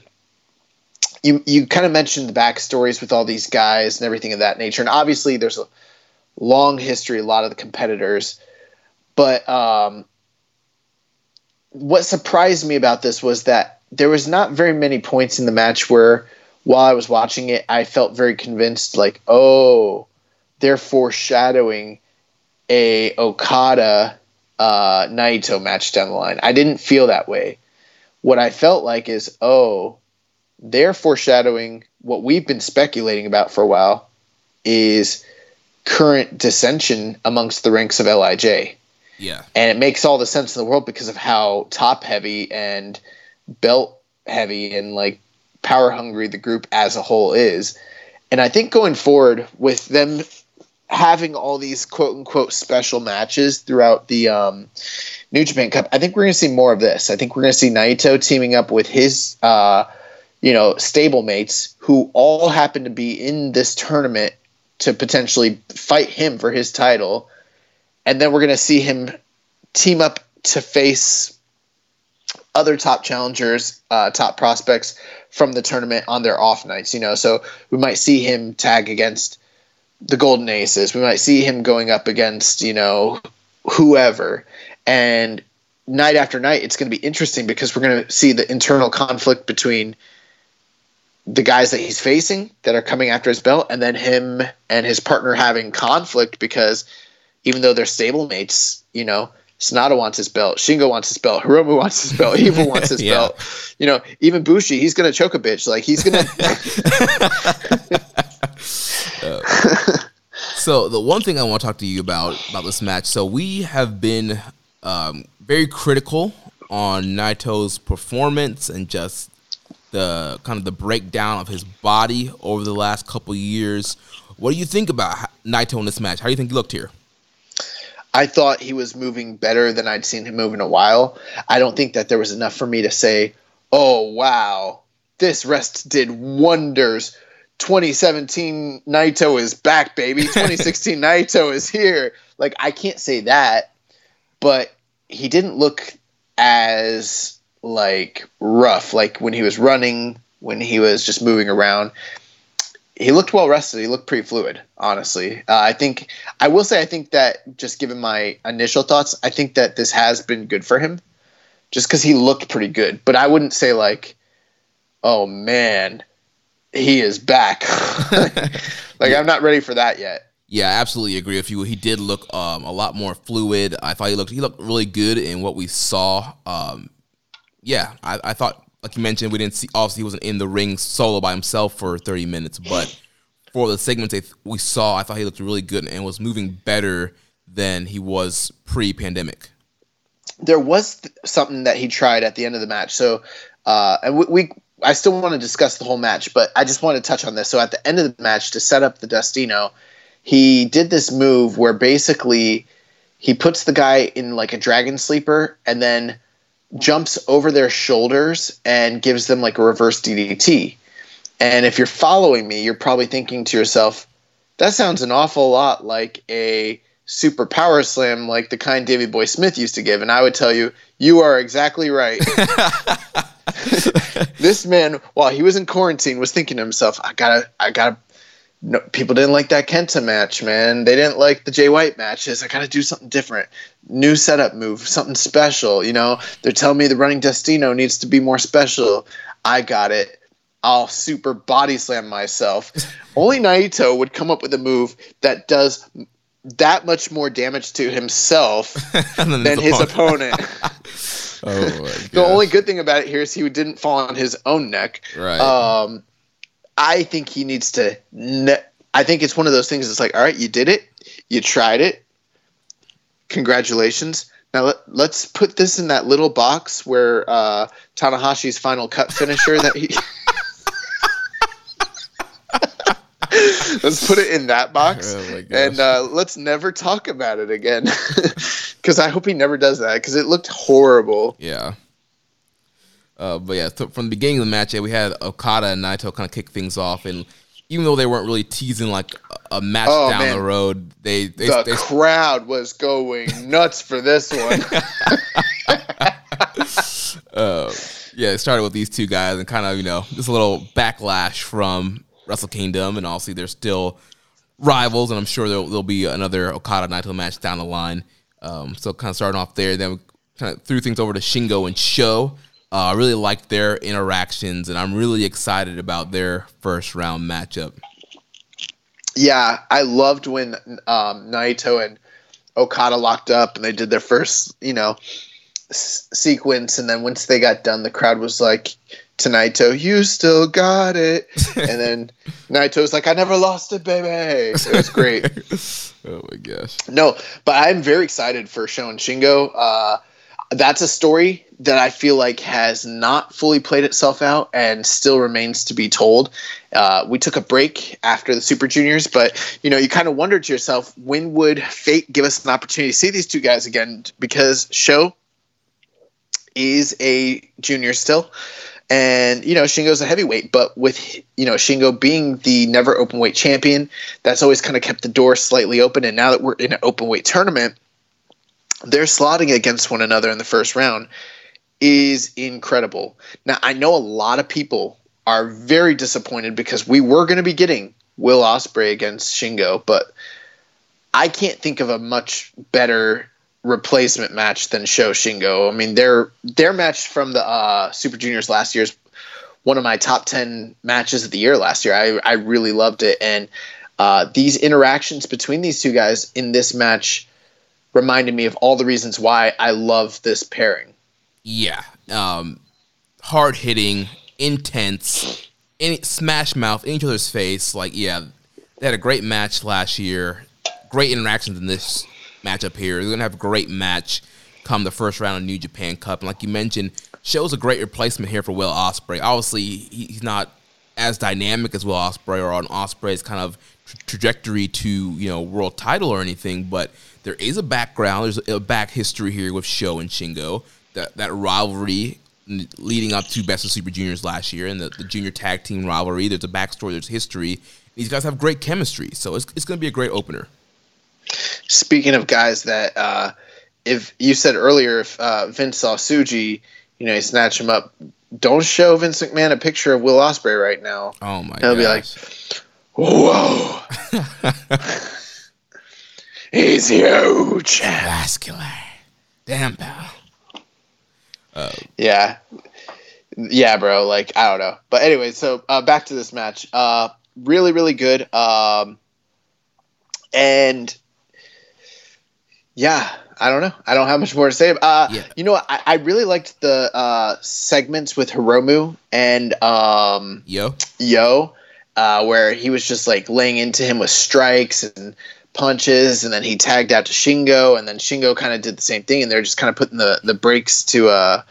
You you kind of mentioned the backstories with all these guys and everything of that nature, and obviously there's a long history, a lot of the competitors, but um, what surprised me about this was that there was not very many points in the match where while I was watching it, I felt very convinced, like, oh, they're foreshadowing a Okada uh, Naito match down the line. I didn't feel that way. What I felt like is, oh, they're foreshadowing what we've been speculating about for a while is current dissension amongst the ranks of LIJ. Yeah. And it makes all the sense in the world because of how top heavy and belt heavy and like power hungry the group as a whole is. And I think going forward with them having all these quote unquote special matches throughout the um, New Japan Cup, I think we're going to see more of this. I think we're going to see Naito teaming up with his, uh, you know, stablemates who all happen to be in this tournament to potentially fight him for his title. And then we're going to see him team up to face other top challengers, uh, top prospects from the tournament on their off nights. You know, so we might see him tag against the Golden Aces. We might see him going up against you know whoever, and night after night, it's going to be interesting because we're going to see the internal conflict between the guys that he's facing that are coming after his belt, and then him and his partner having conflict because even though they're stablemates, you know, Sanada wants his belt, Shingo wants his belt, Hiromu wants his belt, Evil wants his Yeah. belt. You know, even Bushi, he's gonna choke a bitch. Like he's gonna So the one thing I want to talk to you about about this match. So we have been um, very critical on Naito's performance and just the kind of the breakdown of his body over the last couple years. What do you think about Naito in this match? How do you think he looked here? I thought he was moving better than I'd seen him move in a while. I don't think that there was enough for me to say, "Oh wow, this rest did wonders." 2017 Naito is back, baby. 2016 Naito is here. Like I can't say that, but he didn't look as like rough like when he was running, when he was just moving around. He looked well rested. He looked pretty fluid, honestly. Uh, I think I will say I think that just given my initial thoughts, I think that this has been good for him, just because he looked pretty good. But I wouldn't say like, oh man, he is back. like I'm not ready for that yet. Yeah, I absolutely agree with you. He did look um, a lot more fluid. I thought he looked he looked really good in what we saw. Um, yeah, I, I thought, like you mentioned, we didn't see. Obviously, he wasn't in the ring solo by himself for thirty minutes, but for the segments that we saw, I thought he looked really good and was moving better than he was pre-pandemic. there was th- something that he tried at the end of the match. So, uh, and we, we, I still want to discuss the whole match, but I just want to touch on this. So, at the end of the match, to set up the Destino, he did this move where basically he puts the guy in like a dragon sleeper and then jumps over their shoulders and gives them like a reverse DDT. And if you're following me, you're probably thinking to yourself, that sounds an awful lot like a super power slam like the kind Davy Boy Smith used to give. And I would tell you, you are exactly right. this man, while he was in quarantine, was thinking to himself, I gotta, I gotta. No, people didn't like that Kenta match, man. They didn't like the Jay White matches. I gotta do something different. New setup move, something special. You know, they're telling me the running Destino needs to be more special. I got it. I'll super body slam myself. Only Naito would come up with a move that does that much more damage to himself then than his opponent. Oh, my the only good thing about it here is he didn't fall on his own neck. Right. Um, I think he needs to. Ne- I think it's one of those things. It's like, all right, you did it, you tried it. Congratulations. Now let, let's put this in that little box where uh, Tanahashi's final cut finisher that he. let's put it in that box, Oh and uh, let's never talk about it again. Because I hope he never does that. Because it looked horrible. Yeah. Uh, but yeah, so from the beginning of the match, yeah, we had Okada and Naito kind of kick things off, and even though they weren't really teasing like a- match Oh, down man. the road, they they, the they crowd was going nuts for this one. uh, yeah, it started with these two guys and kind of, you know, just a little backlash from Wrestle Kingdom. And obviously, they're still rivals, and I'm sure there'll, there'll be another Okada Naito match down the line. Um, so, kind of starting off there. Then we kind of threw things over to Shingo and Sho. Uh, I really like their interactions, and I'm really excited about their first round matchup. Yeah, I loved when um, Naito and Okada locked up and they did their first, you know, s- sequence. And then once they got done, the crowd was like, to Naito, you still got it. and then Naito was like, I never lost it, baby. It was great. oh my gosh. No, but I'm very excited for Sho and Shingo. Uh, that's a story that I feel like has not fully played itself out and still remains to be told. Uh, we took a break after the Super Juniors, but you know, you kind of wondered to yourself, when would fate give us an opportunity to see these two guys again? Because Sho is a junior still. And you know Shingo's a heavyweight, but with you know Shingo being the never open weight champion, that's always kind of kept the door slightly open. And now that we're in an open weight tournament, they're slotting against one another in the first round is incredible. Now I know a lot of people are very disappointed because we were going to be getting Will Ospreay against Shingo, but I can't think of a much better replacement match than Sho Shingo. I mean, their their match from the uh, Super Juniors last year is one of my top ten matches of the year last year. I I really loved it, and uh, these interactions between these two guys in this match reminded me of all the reasons why I love this pairing. Yeah, um, hard hitting, intense, in smash mouth in each other's face. Like, yeah, they had a great match last year. Great interactions in this matchup here. They're gonna have a great match come the first round of New Japan Cup. And like you mentioned, Sho's a great replacement here for Will Ospreay. Obviously, he's not as dynamic as Will Ospreay or on Ospreay's kind of tra- trajectory to you know world title or anything, but there is a background. There's a back history here with Sho and Shingo. That that rivalry leading up to Best of Super Juniors last year and the, the junior tag team rivalry. There's a backstory. There's history. These guys have great chemistry, so it's it's going to be a great opener. Speaking of guys that, uh, if you said earlier, if uh, Vince saw Tsuji, you know, he snatched him up. Don't show Vince McMahon a picture of Will Ospreay right now. Oh my! God he'll gosh. be like, "Whoa, he's huge." vascular. Damn, pal. Yeah, yeah, bro. Like I don't know, but anyway. So uh, back to this match. Uh, really, really good. Um, and yeah, I don't know. I don't have much more to say. Uh, Yeah. You know. I, I really liked the uh, segments with Hiromu and um, Yo, Yo, uh, where he was just like laying into him with strikes and punches, and then he tagged out to Shingo, and then Shingo kind of did the same thing, and they're just kind of putting the the brakes to uh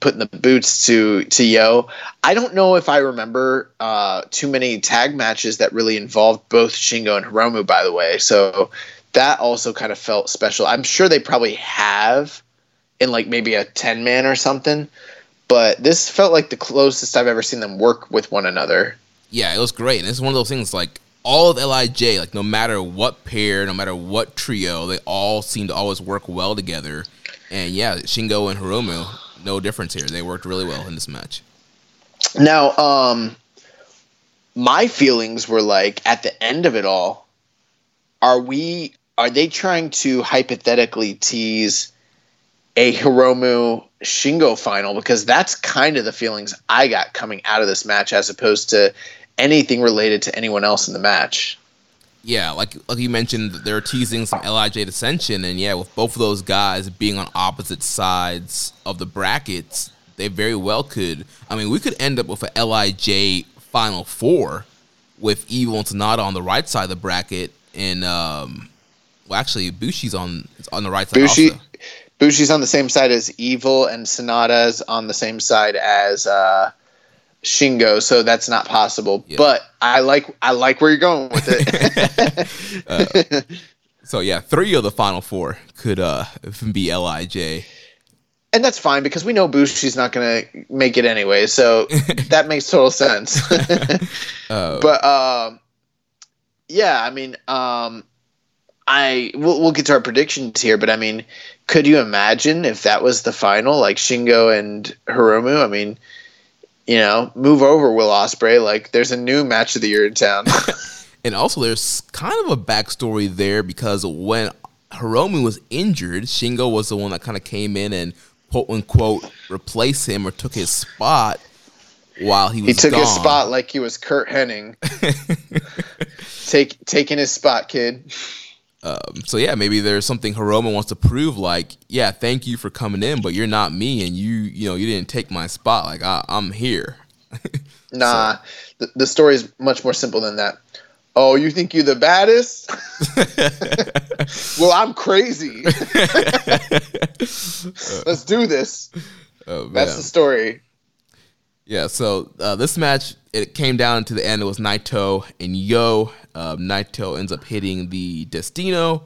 putting the boots to to Yo. I don't know if I remember uh, too many tag matches that really involved both Shingo and Hiromu, by the way. So that also kind of felt special. I'm sure they probably have in like maybe a ten man or something. But this felt like the closest I've ever seen them work with one another. yeah, it was great. And it's one of those things like all of LIJ, like no matter what pair, no matter what trio, they all seem to always work well together. And yeah, Shingo and Hiromu, no difference here. They worked really well in this match. Now, um, my feelings were like at the end of it all, are we are they trying to hypothetically tease a Hiromu Shingo final? Because that's kind of the feelings I got coming out of this match as opposed to anything related to anyone else in the match. Yeah, like like you mentioned, they're teasing some LIJ dissension, and yeah, with both of those guys being on opposite sides of the brackets, they very well could. I mean, we could end up with a LIJ final four with Evil and Sanada on the right side of the bracket, and um, well, actually, Bushi's on on the right side. Bushi also. Bushi's on the same side as Evil and Sanada's on the same side as uh Shingo, so that's not possible. Yeah. But I like I like where you're going with it. So yeah, three of the final four could uh be LIJ. and that's fine because we know Bushi's not going to make it anyway, so that makes total sense. Uh, but um, yeah, I mean, um, I we'll, we'll get to our predictions here, but I mean, could you imagine if that was the final, like Shingo and Hiromu? I mean, you know, move over Will Ospreay. Like, there's a new match of the year in town. And also, there's kind of a backstory there because when Hiromu was injured, Shingo was the one that kind of came in and quote unquote replace him or took his spot while he was. He took gone. his spot like he was Curt Hennig. Take taking his spot, kid. Um, so yeah, maybe there's something Hiromu wants to prove. Like, yeah, thank you for coming in, but you're not me, and you, you know, you didn't take my spot. Like, I, I'm here. Nah, the, the story is much more simple than that. Oh, you think you're the baddest? well, I'm crazy. Let's do this. Oh, That's the story. Yeah, so uh, this match it came down to the end. It was Naito and Yo. Um, Naito ends up hitting the Destino.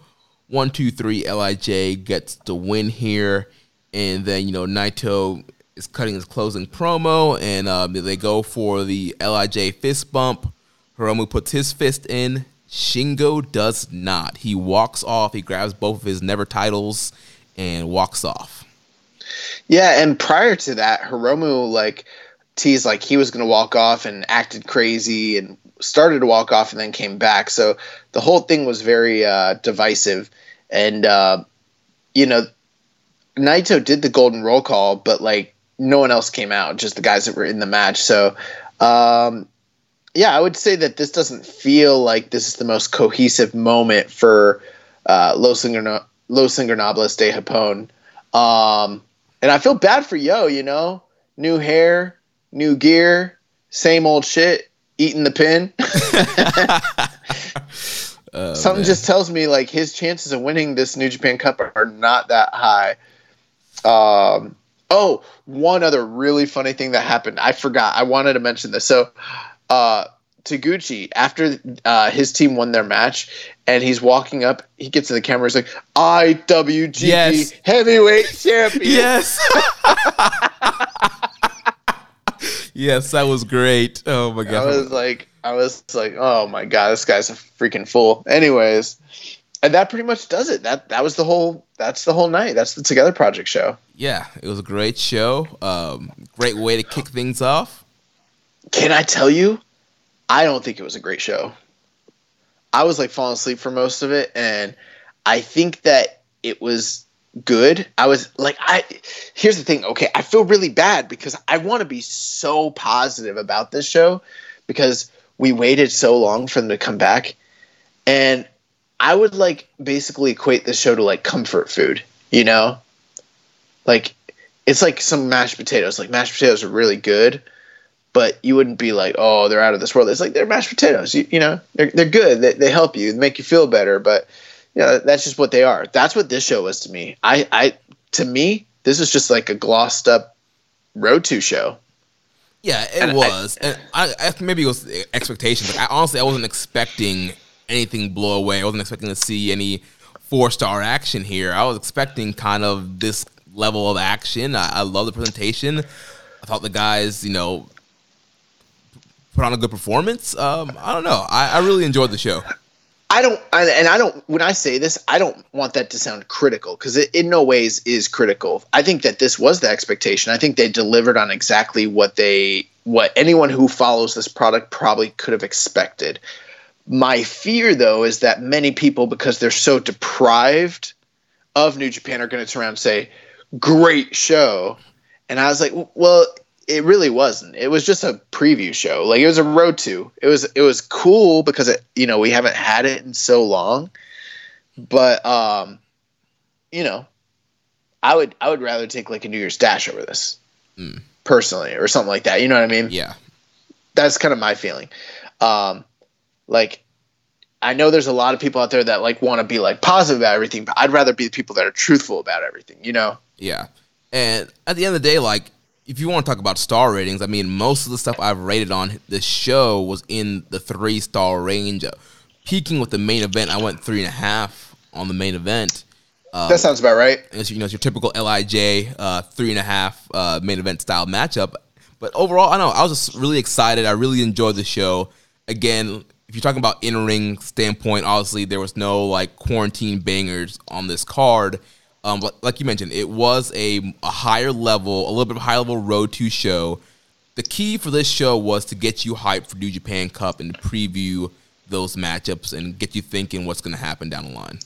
One, two, three. LIJ gets the win here, and then you know Naito is cutting his closing promo, and um, they go for the LIJ fist bump. Hiromu puts his fist in. Shingo does not. He walks off. He grabs both of his NEVER titles and walks off. Yeah, and prior to that, Hiromu like teased like he was going to walk off and acted crazy and started to walk off and then came back. So the whole thing was very uh, divisive, and uh, you know, Naito did the golden roll call, but like no one else came out, just the guys that were in the match. So. Um, yeah, I would say that this doesn't feel like this is the most cohesive moment for uh, Los, Los Ingobernables de Japón. Um, and I feel bad for Yo, you know? New hair, new gear, same old shit, eating the pin. Uh, Something man. just tells me like his chances of winning this New Japan Cup are, are not that high. Um, oh, one other really funny thing that happened. I forgot. I wanted to mention this. So, uh, Taguchi, after uh, his team won their match, and he's walking up, he gets to the camera. He's like, "IWGP Yes. Heavyweight Champion." Yes. yes, that was great. Oh my god. I was like, I was like, oh my god, this guy's a freaking fool. Anyways, and that pretty much does it. That that was the whole. That's the whole night. That's the Together Project show. yeah, it was a great show. Um, great way to kick things off. Can I tell you? I don't think it was a great show. I was like falling asleep for most of it, and I think that it was good. I was like, I here's the thing. Okay, I feel really bad because I want to be so positive about this show because we waited so long for them to come back, and I would like basically equate this show to like comfort food. You know, like it's like some mashed potatoes. Like mashed potatoes are really good but you wouldn't be like, oh, they're out of this world. It's like they're mashed potatoes. You, you know, they're, they're good. They, they help you, they make you feel better. But know, that's just what they are. That's what this show was to me. I, I, to me, this is just like a glossed up road to show. Yeah, it And I- was. and I, I maybe it was expectations. Like, I honestly I wasn't expecting anything blow away. I wasn't expecting to see any four star action here. I was expecting kind of this level of action. I, I love the presentation. I thought the guys, you know, put on a good performance. Um, I don't know. I, I really enjoyed the show. I don't, I, and I don't. When I say this, I don't want that to sound critical because it in no ways is critical. I think that this was the expectation. I think they delivered on exactly what they, what anyone who follows this product probably could have expected. My fear, though, is that many people, because they're so deprived of New Japan, are going to turn around and say, "Great show," and I was like, "Well." It really wasn't. It was just a preview show. Like it was a road to. It was it was cool because it you know we haven't had it in so long, but um, you know, I would I would rather take like a New Year's Dash over this, Mm. personally, or something like that. You know what I mean? Yeah. That's kind of my feeling. Um, like I know there's a lot of people out there that like want to be like positive about everything, but I'd rather be the people that are truthful about everything. You know? Yeah. And at the end of the day, like, if you want to talk about star ratings, I mean, most of the stuff I've rated on the show was in the three star range. Peaking with the main event, I went three and a half on the main event. Uh, that sounds about right. it's, you know, it's your typical LIJ uh, three and a half uh, main event style matchup. But overall, I know I was just really excited. I really enjoyed the show. Again, if you're talking about in ring standpoint, obviously there was no like quarantine bangers on this card. Um, like you mentioned, it was a, a higher level, a little bit of a high level road to show. The key for this show was to get you hyped for New Japan Cup and to preview those matchups and get you thinking what's going to happen down the line.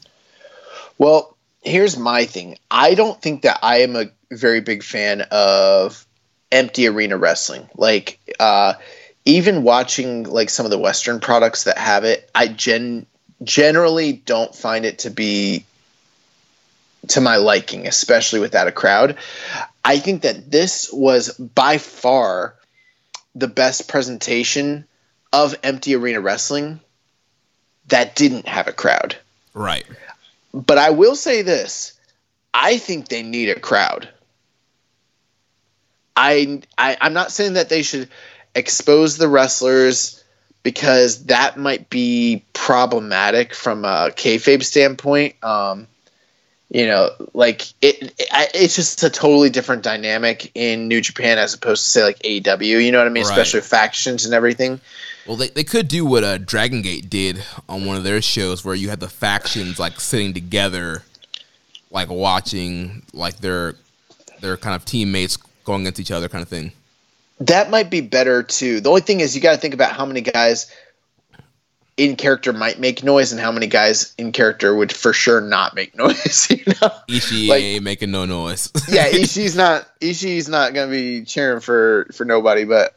Well, here's my thing. I don't think that I am a very big fan of empty arena wrestling. Like uh, even watching like some of the Western products that have it, I gen generally don't find it to be to my liking, especially without a crowd. I think that this was by far the best presentation of empty arena wrestling that didn't have a crowd. Right. But I will say this I think they need a crowd. I, I I'm not saying that they should expose the wrestlers because that might be problematic from a kayfabe standpoint. Um, you know, like it, it, it's just a totally different dynamic in New Japan as opposed to say like AEW. You know what I mean? Right. Especially factions and everything. Well, they, they could do what uh, Dragon Gate did on one of their shows, where you had the factions like sitting together, like watching like their their kind of teammates going against each other, kind of thing. That might be better too. The only thing is, you got to think about how many guys in character might make noise and how many guys in character would for sure not make noise. You know, Ishii like, ain't making no noise. yeah, Ishii's not. Ishii's not gonna be cheering for for nobody. But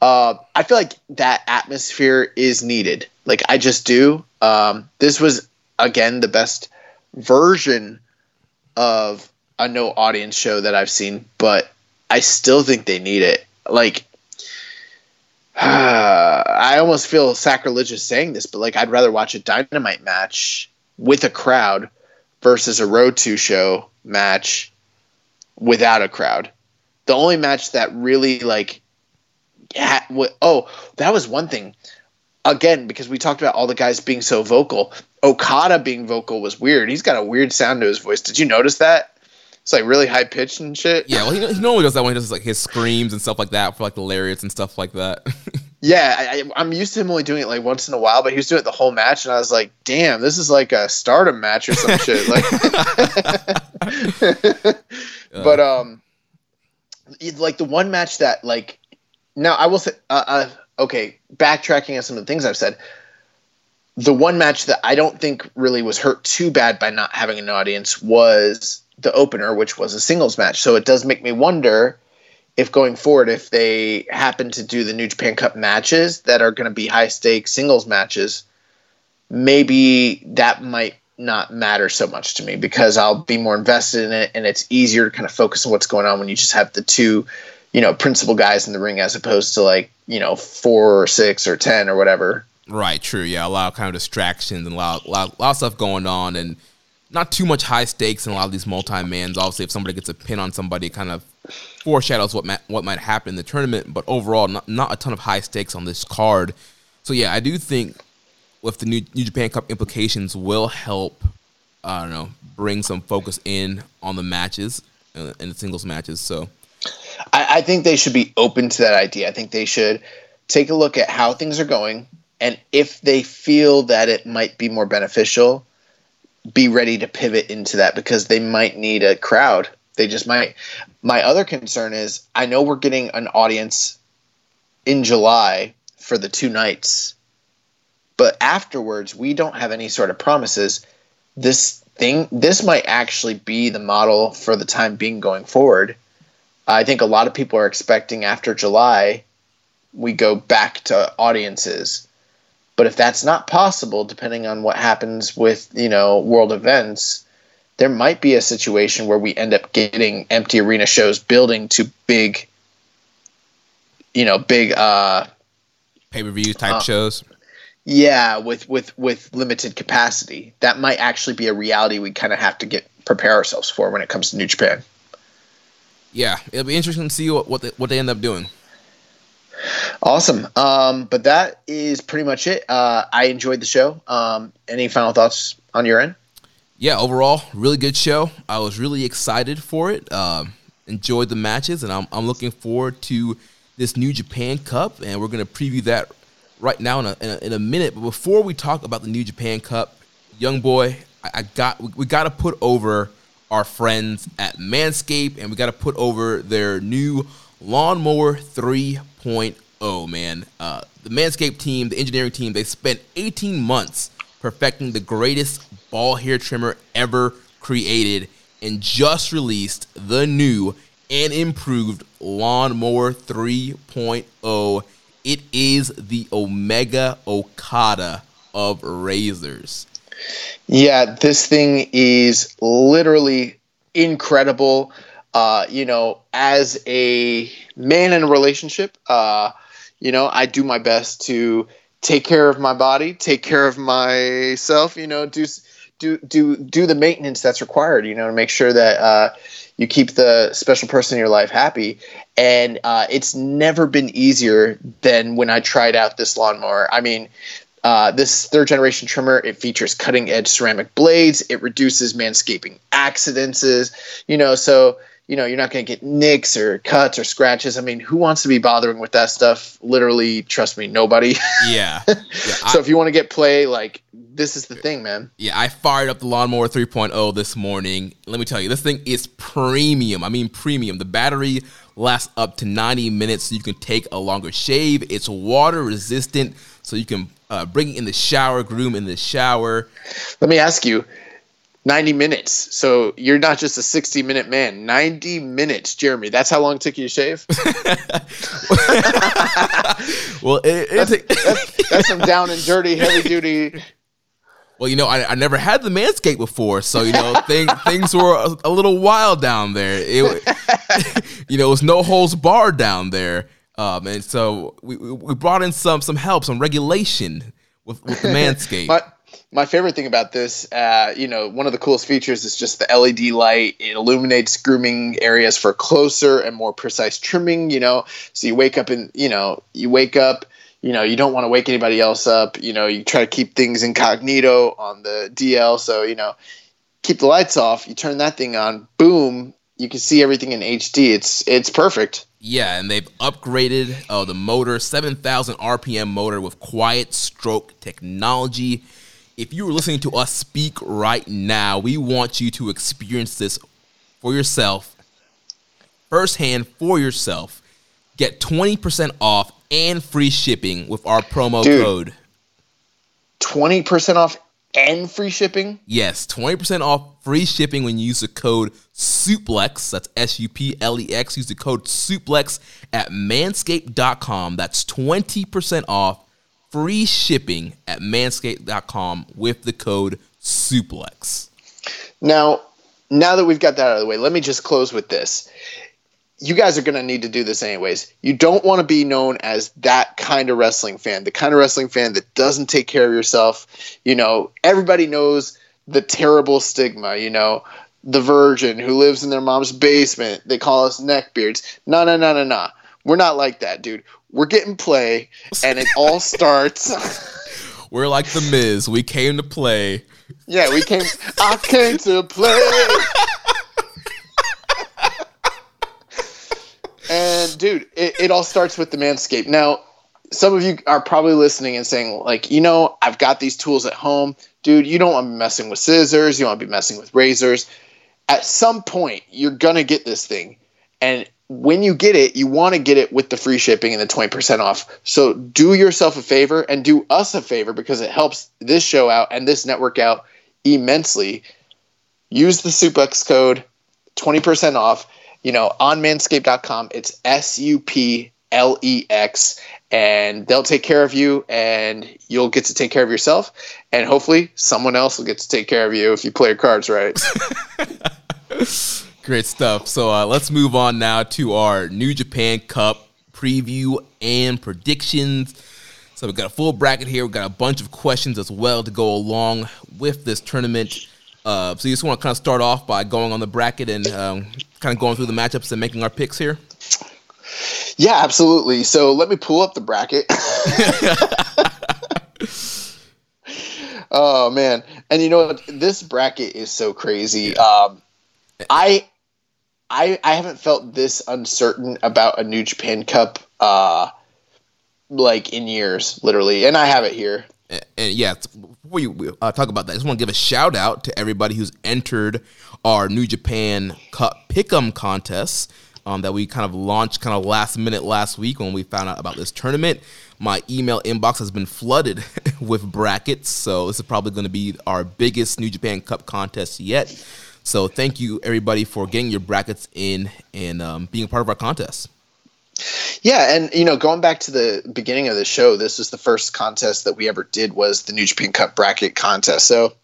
uh, I feel like that atmosphere is needed. Like I just do. Um, this was again the best version of a no audience show that I've seen, but I still think they need it. Like I almost feel sacrilegious saying this, but like I'd rather watch a dynamite match with a crowd versus a road to show match without a crowd. The only match that really like yeah, oh, that was one thing. Again, because we talked about all the guys being so vocal, Okada being vocal was weird. He's got a weird sound to his voice. Did you notice that? It's like really high pitched and shit. Yeah, well, he, he normally does that when he does like his screams and stuff like that for like the lariats and stuff like that. yeah, I, am used to him only doing it like once in a while, but he was doing it the whole match, and I was like, "Damn, this is like a Stardom match or some shit." Like, but um, like the one match that like now I will say, uh, uh, okay, backtracking on some of the things I've said. The one match that I don't think really was hurt too bad by not having an audience was the opener, which was a singles match. So it does make me wonder if going forward, if they happen to do the New Japan Cup matches that are going to be high stakes singles matches, maybe that might not matter so much to me because I'll be more invested in it and it's easier to kind of focus on what's going on when you just have the two, you know, principal guys in the ring as opposed to like, you know, four or six or 10 or whatever. Right, true. Yeah, a lot of kind of distractions and a lot, lot, lot of stuff going on and not too much high stakes in a lot of these multi-mans. Obviously, if somebody gets a pin on somebody, kind of foreshadows what ma- what might happen in the tournament. But overall, not, not a ton of high stakes on this card. So yeah, I do think with the New, New Japan Cup implications will help. I don't know, bring some focus in on the matches uh, in the singles matches. So I, I think they should be open to that idea. I think they should take a look at how things are going, and if they feel that it might be more beneficial be ready to pivot into that because they might need a crowd. They just might. My other concern is I know we're getting an audience in July for the two nights, but afterwards we don't have any sort of promises. This thing, this might actually be the model for the time being going forward. I think a lot of people are expecting after July we go back to audiences but if that's not possible, depending on what happens with you know world events, there might be a situation where we end up getting empty arena shows building to big, you know, big uh, pay per view type uh, shows. Yeah, with with with limited capacity, that might actually be a reality we kind of have to get prepare ourselves for when it comes to New Japan. Yeah, it'll be interesting to see what what they, what they end up doing. Awesome. Um, but that is pretty much it. Uh, I enjoyed the show. Um, any final thoughts on your end? Yeah, overall, really good show. I was really excited for it. Um, enjoyed the matches, and I'm, I'm looking forward to this New Japan Cup, and we're going to preview that right now in a, in a, in a minute. But before we talk about the New Japan Cup, young boy, I, I got we, we got to put over our friends at Manscaped, and we got to put over their new Lawnmower 3.0, man. Uh, the Manscaped team, the engineering team, they spent 18 months perfecting the greatest ball hair trimmer ever created and just released the new and improved Lawnmower 3.0. It is the Omega Okada of razors. Yeah, this thing is literally incredible. Uh, you know, as a man in a relationship, uh, you know, I do my best to take care of my body, take care of myself. You know, do do do do the maintenance that's required. You know, to make sure that uh, you keep the special person in your life happy. And uh, it's never been easier than when I tried out this lawnmower. I mean, uh, this third generation trimmer it features cutting edge ceramic blades. It reduces manscaping accidents. You know, so you know you're not going to get nicks or cuts or scratches. I mean, who wants to be bothering with that stuff? Literally, trust me, nobody. Yeah. yeah so I, if you want to get play, like this is the thing, man. Yeah, I fired up the lawnmower 3.0 this morning. Let me tell you, this thing is premium. I mean, premium. The battery lasts up to 90 minutes, so you can take a longer shave. It's water resistant, so you can uh, bring it in the shower, groom in the shower. Let me ask you 90 minutes. So you're not just a 60 minute man. 90 minutes, Jeremy. That's how long it took you to shave? well, it, that's, that's, that's, some down and dirty, heavy duty. Well, you know, I, I never had the Manscaped before, so you know, thing, things were a, a, little wild down there. It, you know, it was no holes barred down there. Um, and so we, we brought in some some help, some regulation with, with the Manscaped. my, my favorite thing about this, uh, you know, one of the coolest features is just the LED light. It illuminates grooming areas for closer and more precise trimming. You know, so you wake up and you know you wake up. You know, you don't want to wake anybody else up. You know, you try to keep things incognito on the DL. So you know, keep the lights off. You turn that thing on. Boom! You can see everything in HD. It's it's perfect. Yeah, and they've upgraded uh, the motor, 7,000 RPM motor with quiet stroke technology. If you are listening to us speak right now, we want you to experience this for yourself, firsthand for yourself. Get 20% off and free shipping with our promo Dude, code. 20% off and free shipping? Yes, 20% off free shipping when you use the code SUPLEX. That's S U P L E X. Use the code SUPLEX at manscaped.com. That's 20% off free shipping at manscaped.com with the code SUPLEX. Now, now that we've got that out of the way, let me just close with this you guys are going to need to do this anyways. You don't want to be known as that kind of wrestling fan, the kind of wrestling fan that doesn't take care of yourself. You know, everybody knows the terrible stigma, you know, the virgin who lives in their mom's basement. They call us neckbeards. No, no, no, no, no. We're not like that, dude. We're getting play, and it all starts. We're like the Miz. We came to play. Yeah, we came. I came to play. And dude, it, it all starts with the Manscaped. Now, some of you are probably listening and saying, like, you know, I've got these tools at home. Dude, you don't want to be messing with scissors. You don't want to be messing with razors. At some point, you're going to get this thing. And when you get it, you want to get it with the free shipping and the 20% off. So do yourself a favor and do us a favor because it helps this show out and this network out immensely. Use the suplex code, 20% off you know, on manscaped.com, it's S U P L E X, and they'll take care of you, and you'll get to take care of yourself, and hopefully someone else will get to take care of you if you play your cards right. Great stuff. So uh, let's move on now to our New Japan Cup preview and predictions. So we've got a full bracket here. We've got a bunch of questions as well to go along with this tournament. Uh, so you just want to kind of start off by going on the bracket and um, kind of going through the matchups and making our picks here. Yeah, absolutely. So let me pull up the bracket. oh man, and you know what? This bracket is so crazy. Um, I, I, I haven't felt this uncertain about a New Japan Cup, uh, like in years, literally, and I have it here and, and yeah, before you uh, talk about that, I just want to give a shout out to everybody who's entered our New Japan Cup Pick'em contest um, that we kind of launched kind of last minute last week when we found out about this tournament. My email inbox has been flooded with brackets, so this is probably going to be our biggest New Japan Cup contest yet. So thank you everybody for getting your brackets in and um, being a part of our contest. Yeah, and you know, going back to the beginning of the show, this was the first contest that we ever did was the New Japan Cup bracket contest. So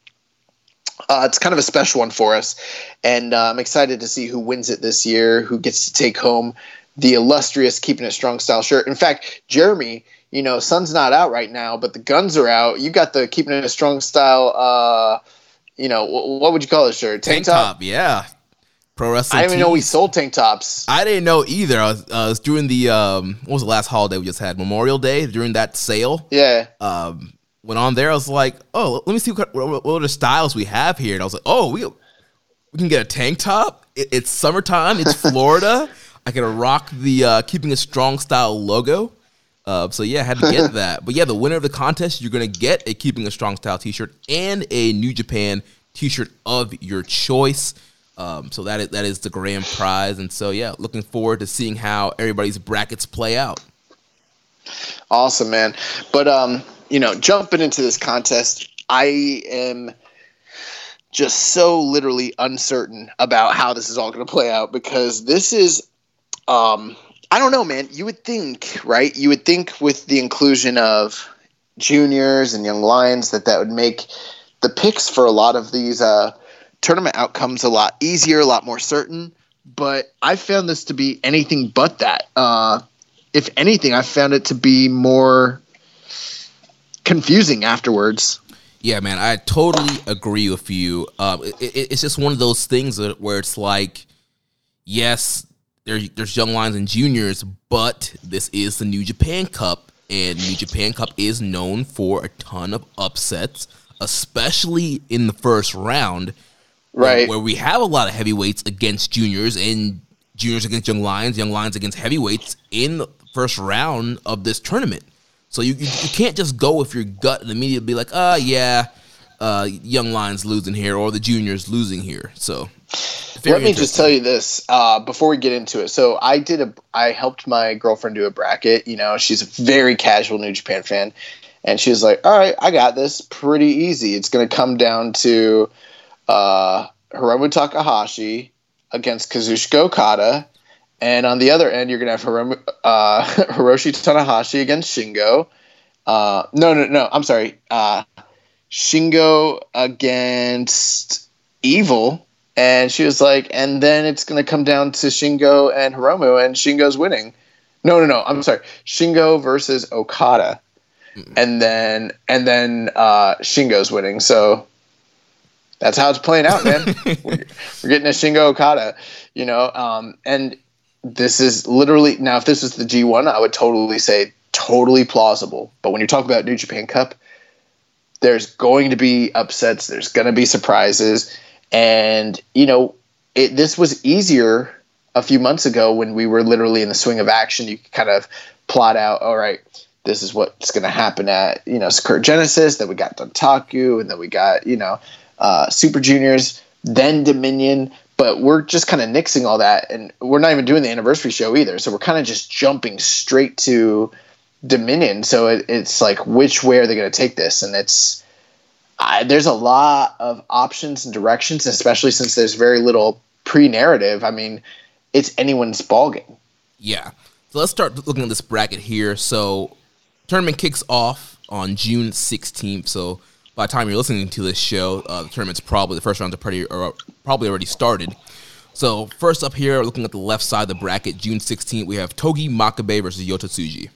uh, it's kind of a special one for us, and uh, I'm excited to see who wins it this year, who gets to take home the illustrious Keeping It Strong style shirt. In fact, Jeremy, you know, Sun's not out right now, but the guns are out. You got the Keeping It Strong style. Uh, you know, what would you call it shirt? Tank, tank top? top? yeah. Pro wrestling. I didn't even know we sold tank tops. I didn't know either. I was, uh, was during the um, what was the last holiday we just had? Memorial Day during that sale. Yeah. Um, went on there. I was like, oh, let me see what, what, what the styles we have here. And I was like, oh, we we can get a tank top. It, it's summertime. It's Florida. I can rock the uh, keeping a strong style logo. Uh, so yeah, I had to get that. But yeah, the winner of the contest, you're gonna get a keeping a strong style T-shirt and a New Japan T-shirt of your choice. Um, so that is that is the grand prize, and so yeah, looking forward to seeing how everybody's brackets play out. Awesome, man. But um, you know, jumping into this contest, I am just so literally uncertain about how this is all going to play out because this is um I don't know, man. You would think, right? You would think with the inclusion of juniors and young lions that that would make the picks for a lot of these uh, tournament outcomes a lot easier, a lot more certain. But I found this to be anything but that. Uh, if anything, I found it to be more confusing afterwards. Yeah, man, I totally agree with you. Um, it, it, it's just one of those things where it's like, yes, there, there's young lions and juniors, but this is the New Japan Cup, and New Japan Cup is known for a ton of upsets, especially in the first round, right? Where, we have a lot of heavyweights against juniors and juniors against young lions, young lions against heavyweights in the first round of this tournament. So you, you, you can't just go with your gut and immediately be like, oh, yeah, uh, young lions losing here or the juniors losing here. So let me just tell you this uh, before we get into it. So I did a, I helped my girlfriend do a bracket. You know, she's a very casual New Japan fan, and she was like, "All right, I got this pretty easy. It's going to come down to uh, Hiromu Takahashi against Kazuchika Okada, and on the other end, you're going to have Hiromu, uh, Hiroshi Tanahashi against Shingo. Uh, no, no, no. I'm sorry. Uh, Shingo against Evil." And she was like, and then it's going to come down to Shingo and Hiromu, and Shingo's winning. No, no, no. I'm sorry. Shingo versus Okada, mm. and then and then uh, Shingo's winning. So that's how it's playing out, man. we're, we're, getting a Shingo Okada, you know. Um, and this is literally now. If this was the G1, I would totally say totally plausible. But when you talk about New Japan Cup, there's going to be upsets. There's going to be surprises and, you know, it, this was easier a few months ago when we were literally in the swing of action. You could kind of plot out, all right, this is what's going to happen at, you know, Sakura Genesis, then we got Dontaku, and then we got, you know, uh, Super Juniors, then Dominion. But we're just kind of nixing all that, and we're not even doing the anniversary show either. So we're kind of just jumping straight to Dominion. So it, it's like, which way are they going to take this? And it's I, there's a lot of options and directions, especially since there's very little pre-narrative. I mean, it's anyone's ballgame. Yeah. So let's start looking at this bracket here. So tournament kicks off on June 16th. So by the time you're listening to this show, uh, the tournament's probably the first rounds are pretty or probably already started. So first up here, looking at the left side of the bracket, June 16th, we have Togi Makabe versus Yota Tsuji.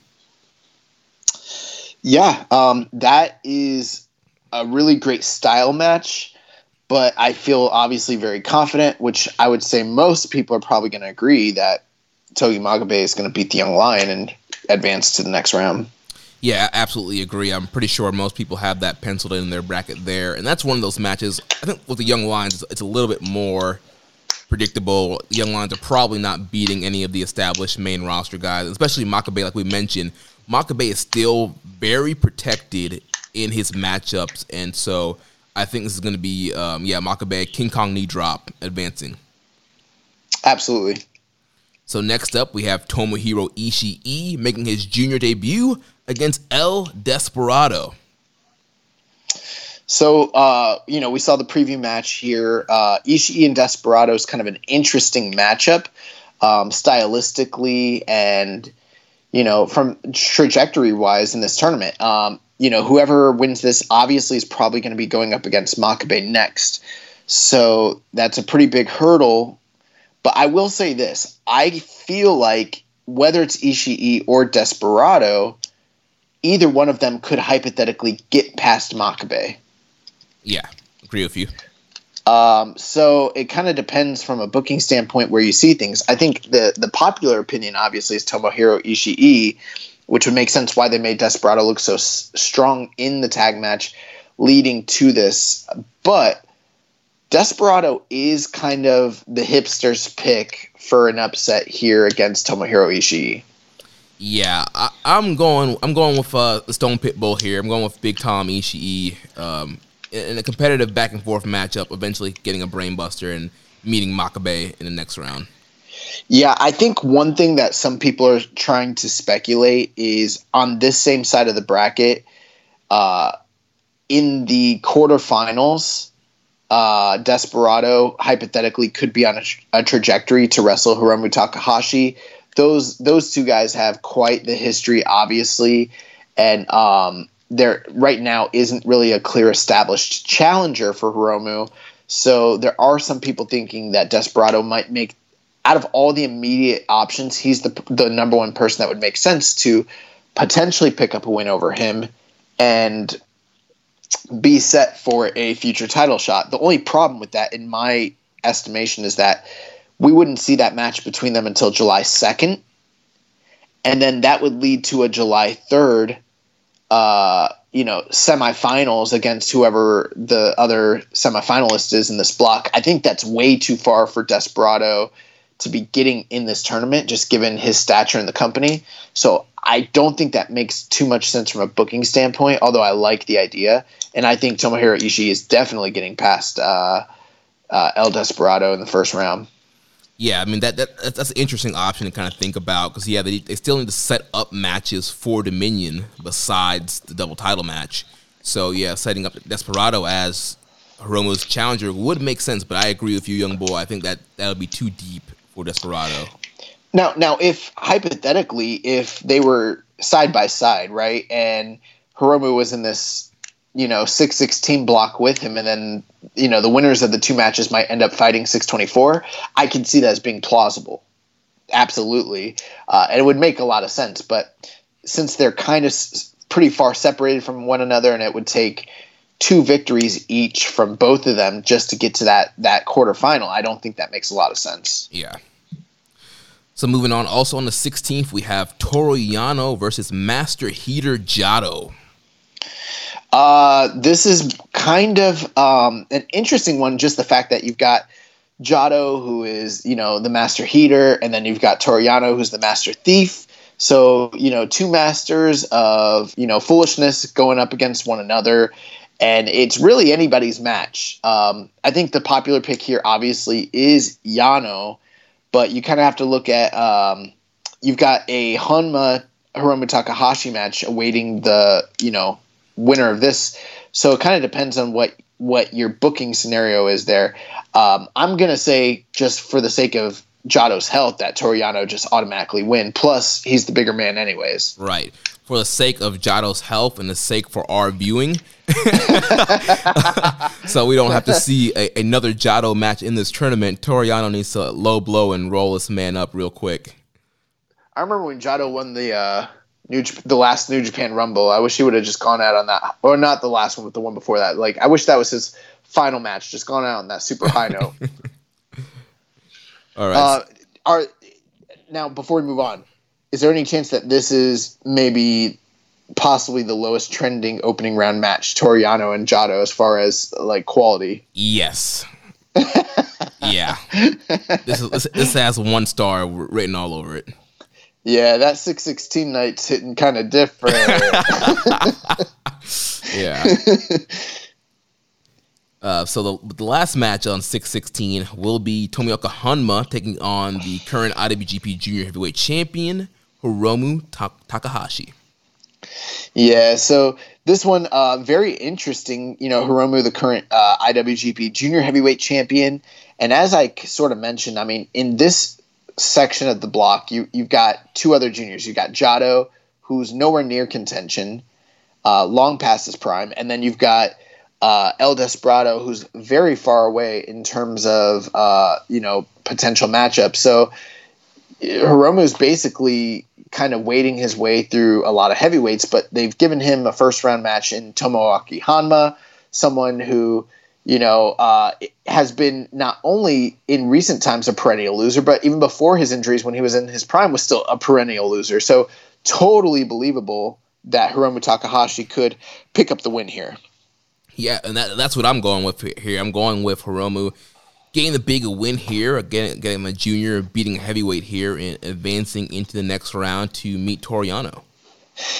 Yeah, um, that is a really great style match, but I feel obviously very confident, which I would say most people are probably going to agree that Togi Makabe is going to beat the Young Lion and advance to the next round. Yeah, absolutely agree. I'm pretty sure most people have that penciled in their bracket there, and that's one of those matches. I think with the Young Lions, it's a little bit more predictable. Young Lions are probably not beating any of the established main roster guys, especially Makabe, like we mentioned. Makabe is still very protected in his matchups, and so I think this is going to be um, yeah Makabe King Kong knee drop advancing. Absolutely. So next up we have Tomohiro Ishii making his junior debut against El Desperado. So, uh, you know, we saw the preview match here. Uh, Ishii and Desperado is kind of an interesting matchup, um, stylistically and, you know, from trajectory wise in this tournament. Um, you know, whoever wins this obviously is probably going to be going up against Makabe next. So that's a pretty big hurdle. But I will say this I feel like whether it's Ishii or Desperado, either one of them could hypothetically get past Makabe. Yeah, agree with you. Um, so it kind of depends from a booking standpoint where you see things. I think the the popular opinion, obviously, is Tomohiro Ishii, which would make sense why they made Desperado look so s- strong in the tag match leading to this. But Desperado is kind of the hipster's pick for an upset here against Tomohiro Ishii. Yeah, I, am going. I'm going with uh, Stone Pitbull here. I'm going with Big Tom Ishii um, in a competitive back and forth matchup. Eventually, getting a brainbuster and meeting Makabe in the next round. Yeah, I think one thing that some people are trying to speculate is on this same side of the bracket, uh, in the quarterfinals, uh, Desperado hypothetically could be on a, a, trajectory to wrestle Hiromu Takahashi. Those those two guys have quite the history, obviously, and um, there right now isn't really a clear established challenger for Hiromu. So there are some people thinking that Desperado might make out of all the immediate options, he's the the number one person that would make sense to potentially pick up a win over him and be set for a future title shot. The only problem with that, in my estimation, is that we wouldn't see that match between them until July 2nd. And then that would lead to a July 3rd, uh, you know, semifinals against whoever the other semifinalist is in this block. I think that's way too far for Desperado to be getting in this tournament, just given his stature in the company. So I don't think that makes too much sense from a booking standpoint, although I like the idea. And I think Tomohiro Ishii is definitely getting past uh, uh, El Desperado in the first round. Yeah, I mean that, that that's an interesting option to kind of think about because yeah, they, they still need to set up matches for Dominion besides the double title match. So yeah, setting up Desperado as Hiromu's challenger would make sense, but I agree with you, young boy. I think that that would be too deep for Desperado. Now, now, if hypothetically, if they were side by side, right, and Hiromu was in this, you know, six sixteen block with him, and then you know the winners of the two matches might end up fighting six twenty four, I can see that as being plausible, absolutely, uh, and it would make a lot of sense. But since they're kind of s- pretty far separated from one another, and it would take two victories each from both of them just to get to that that quarterfinal, I don't think that makes a lot of sense. Yeah. So moving on, also on the 16th, we have Toru Yano versus Master Heater Jado. Uh, this is kind of um, an interesting one. Just the fact that you've got Jado, who is you know the master heater, and then you've got Toru Yano, who's the master thief. So you know, two masters of you know foolishness going up against one another, and it's really anybody's match. Um, I think the popular pick here, obviously, is Yano, but you kind of have to look at um, you've got a Honma Hiromu Takahashi match awaiting the you know winner of this. So it kind of depends on what what your booking scenario is there. Um, I'm gonna say just for the sake of Jado's health that Toru Yano just automatically win. Plus he's the bigger man anyways. Right. For the sake of Jado's health and the sake for our viewing, so we don't have to see a, another Jado match in this tournament. Toru Yano needs to low blow and roll this man up real quick. I remember when Jado won the uh, New Jap- the last New Japan Rumble. I wish he would have just gone out on that, or not the last one, but the one before that. Like I wish that was his final match, just gone out on that super high note. All right. Uh, are now before we move on, is there any chance that this is maybe possibly the lowest trending opening round match, Toru Yano and Jado, as far as like quality? yes. yeah. This, is, this this has one star written all over it. Yeah, that six sixteen night's hitting kind of different. Yeah. Uh, so the, the last match on 616 will be Tomoaki Honma taking on the current IWGP Junior Heavyweight Champion Hiromu Ta- Takahashi. Yeah, so this one, uh, very interesting. You know, Hiromu, the current uh, IWGP Junior Heavyweight Champion, and as I sort of mentioned, I mean, in this section of the block, you you've got two other juniors. You've got Jado, who's nowhere near contention, uh, long past his prime, and then you've got uh, El Desperado, who's very far away in terms of uh, you know potential matchups. So Hiromu is basically kind of wading his way through a lot of heavyweights, but they've given him a first round match in Tomoaki Hanma, someone who you know uh, has been not only in recent times a perennial loser, but even before his injuries, when he was in his prime, was still a perennial loser. So totally believable that Hiromu Takahashi could pick up the win here. Yeah, and that, that's what I'm going with here. I'm going with Hiromu getting the big win here, again, getting a junior, beating a heavyweight here, and advancing into the next round to meet Toru Yano.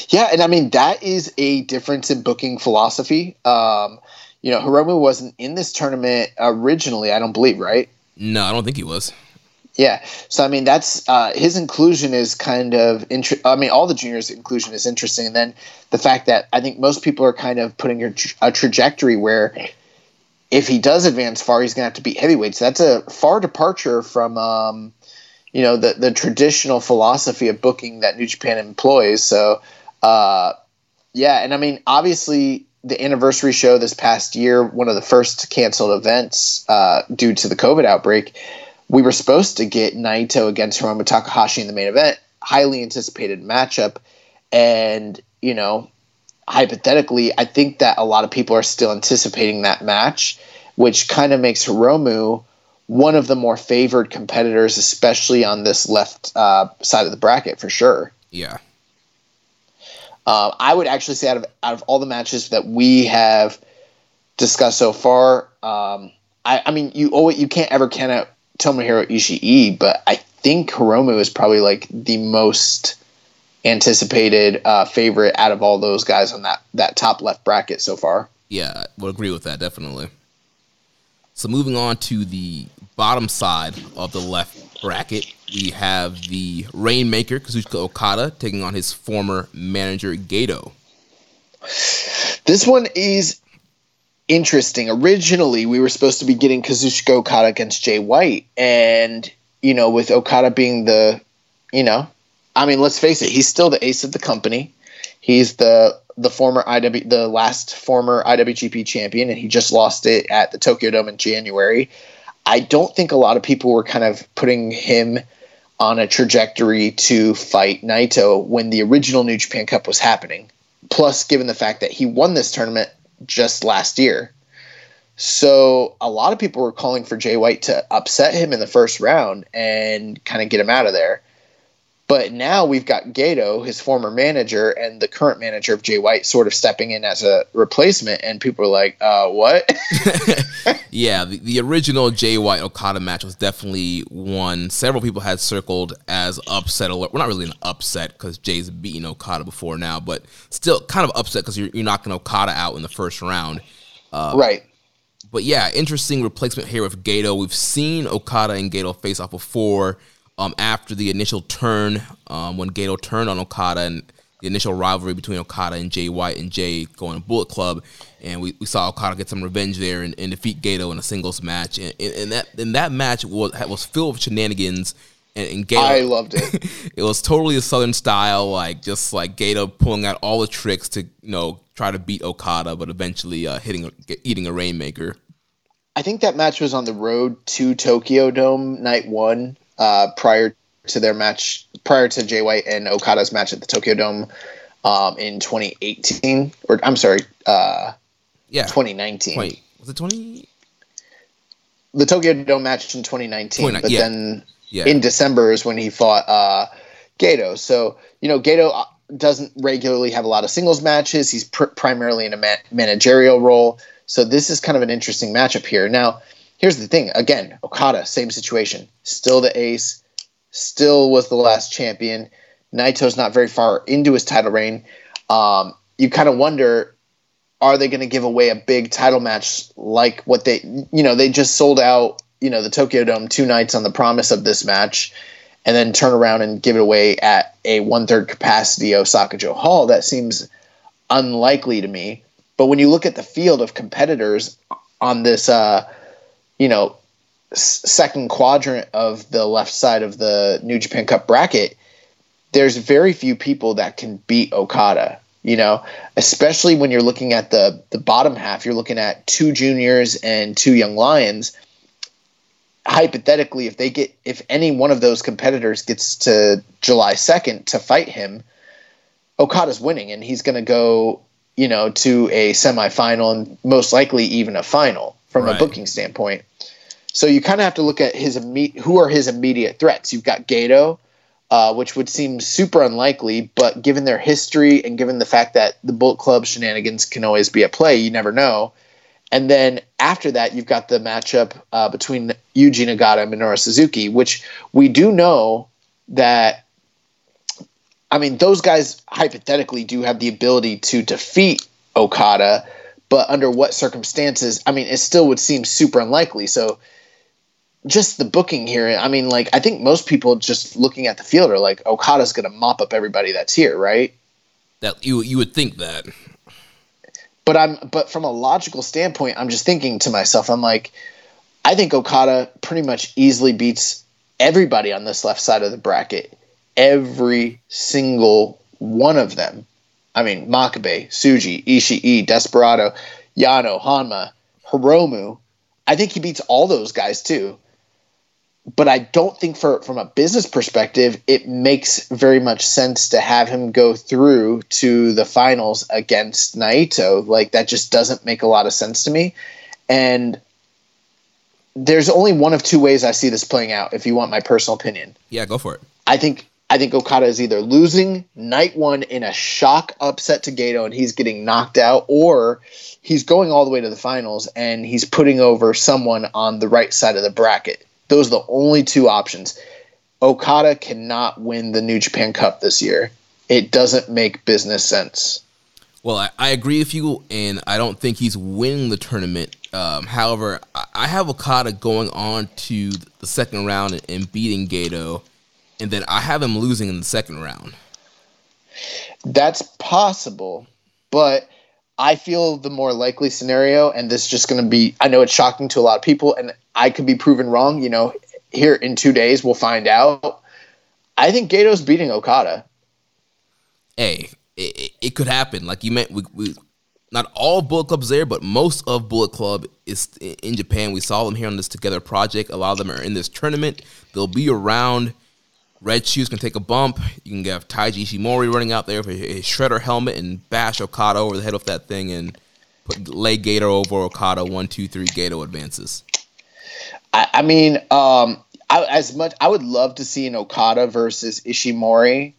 Yeah, and I mean that is a difference in booking philosophy. Um, you know, Hiromu wasn't in this tournament originally, I don't believe, right? No, I don't think he was. Yeah, so I mean that's uh, his inclusion is kind of interesting. I mean, all the juniors' inclusion is interesting, and then the fact that I think most people are kind of putting a, tra- a trajectory where if he does advance far, he's going to have to beat heavyweights. That's a far departure from um, you know the the traditional philosophy of booking that New Japan employs. So uh, yeah, and I mean obviously the anniversary show this past year, one of the first canceled events uh, due to the COVID outbreak we were supposed to get Naito against Hiromu Takahashi in the main event, highly anticipated matchup, and you know, hypothetically, I think that a lot of people are still anticipating that match, which kind of makes Hiromu one of the more favored competitors, especially on this left uh, side of the bracket for sure. Yeah. Uh, I would actually say out of out of all the matches that we have discussed so far, um, I, I mean, you you can't ever count out Tomohiro Ishii, but I think Hiromu is probably like the most anticipated uh, favorite out of all those guys on that that top left bracket so far. Yeah, I would agree with that definitely. So moving on to the bottom side of the left bracket, we have the Rainmaker Kazuchika Okada taking on his former manager Gedo. This one is interesting. Originally, we were supposed to be getting Kazuchika Okada against Jay White, and you know, with Okada being the, you know, I mean, let's face it, he's still the ace of the company. He's the the former IW, the last former IWGP champion, and he just lost it at the Tokyo Dome in January. I don't think a lot of people were kind of putting him on a trajectory to fight Naito when the original New Japan Cup was happening. Plus, given the fact that he won this tournament just last year. So a lot of people were calling for Jay White to upset him in the first round and kind of get him out of there. But now we've got Gedo, his former manager, and the current manager of Jay White sort of stepping in as a replacement, and people are like, uh, what? yeah, the, the original Jay White Okada match was definitely one several people had circled as upset alert. We're not really an upset because Jay's beaten Okada before now, but still kind of upset because you're, you're knocking Okada out in the first round. Uh, right. But yeah, interesting replacement here with Gedo. We've seen Okada and Gedo face off before um, after the initial turn, um, when Gedo turned on Okada and the initial rivalry between Okada and Jay White and Jay going to Bullet Club, and we, we saw Okada get some revenge there and, and defeat Gedo in a singles match, and, and, and, that and that match was was filled with shenanigans. And, and Gedo, I loved it. it was totally a Southern style, like just like Gedo pulling out all the tricks to you know try to beat Okada, but eventually uh, hitting eating a rainmaker. I think that match was on the road to Tokyo Dome night one uh, prior to their match, prior to Jay White and Okada's match at the Tokyo Dome um, in 2018, or I'm sorry, uh, yeah, 2019. Wait, was it 20? The Tokyo Dome match in 2019, but yeah. then Yeah. in December is when he fought uh, Gedo. So you know, Gedo uh, doesn't regularly have a lot of singles matches. He's pr- primarily in a ma- managerial role. So this is kind of an interesting matchup here. Now, here's the thing. Again, Okada, same situation. Still the ace. Still was the last champion. Naito's not very far into his title reign. Um, you kind of wonder, are they going to give away a big title match like what they, you know, they just sold out, you know, the Tokyo Dome two nights on the promise of this match, and then turn around and give it away at a one third capacity Osaka-jo Hall? That seems unlikely to me. But when you look at the field of competitors on this, uh, you know, second quadrant of the left side of the New Japan Cup bracket, there's very few people that can beat Okada. You know, especially when you're looking at the the bottom half, you're looking at two juniors and two young lions. Hypothetically, if they get if any one of those competitors gets to July 2nd to fight him, Okada's winning and he's going to go, you know, to a semifinal and most likely even a final from Right. a booking standpoint. So you kind of have to look at his imme- who are his immediate threats. You've got Gedo, uh, which would seem super unlikely, but given their history and given the fact that the Bullet Club shenanigans can always be at play, you never know. And then after that, you've got the matchup uh, between Yuji Nagata and Minoru Suzuki, which we do know that. I mean, those guys hypothetically do have the ability to defeat Okada, but under what circumstances? I mean, it still would seem super unlikely. So, just the booking here. I mean, like I think most people just looking at the field are like, Okada's going to mop up everybody that's here, right? That you you would think that. But I'm but from a logical standpoint, I'm just thinking to myself, I'm like, I think Okada pretty much easily beats everybody on this left side of the bracket. Every single one of them. I mean, Makabe, Tsuji, Ishii, Desperado, Yano, Honma, Hiromu. I think he beats all those guys too. But I don't think for from a business perspective, it makes very much sense to have him go through to the finals against Naito. Like that just doesn't make a lot of sense to me. And there's only one of two ways I see this playing out, if you want my personal opinion. Yeah, go for it. I think I think Okada is either losing night one in a shock upset to Gedo and he's getting knocked out, or he's going all the way to the finals and he's putting over someone on the right side of the bracket. Those are the only two options. Okada cannot win the New Japan Cup this year. It doesn't make business sense. Well, I, I agree with you, and I don't think he's winning the tournament. Um, however, I, have Okada going on to the second round and beating Gedo, and then I have him losing in the second round. That's possible, but I feel the more likely scenario, and this is just going to be, I know it's shocking to a lot of people, and I could be proven wrong. You know, here in two days, we'll find out. I think Gedo's beating Okada. Hey, it, it, it could happen. Like you meant, we, we not all Bullet Club's there, but most of Bullet Club is in Japan. We saw them here on this Together project. A lot of them are in this tournament. They'll be around. Red Shoes can take a bump. You can have Taiji Ishimori running out there with his shredder helmet and bash Okada over the head with that thing and put lay Gedo over Okada. One, two, three. Gedo advances. I, I mean, um, I, as much I would love to see an Okada versus Ishimori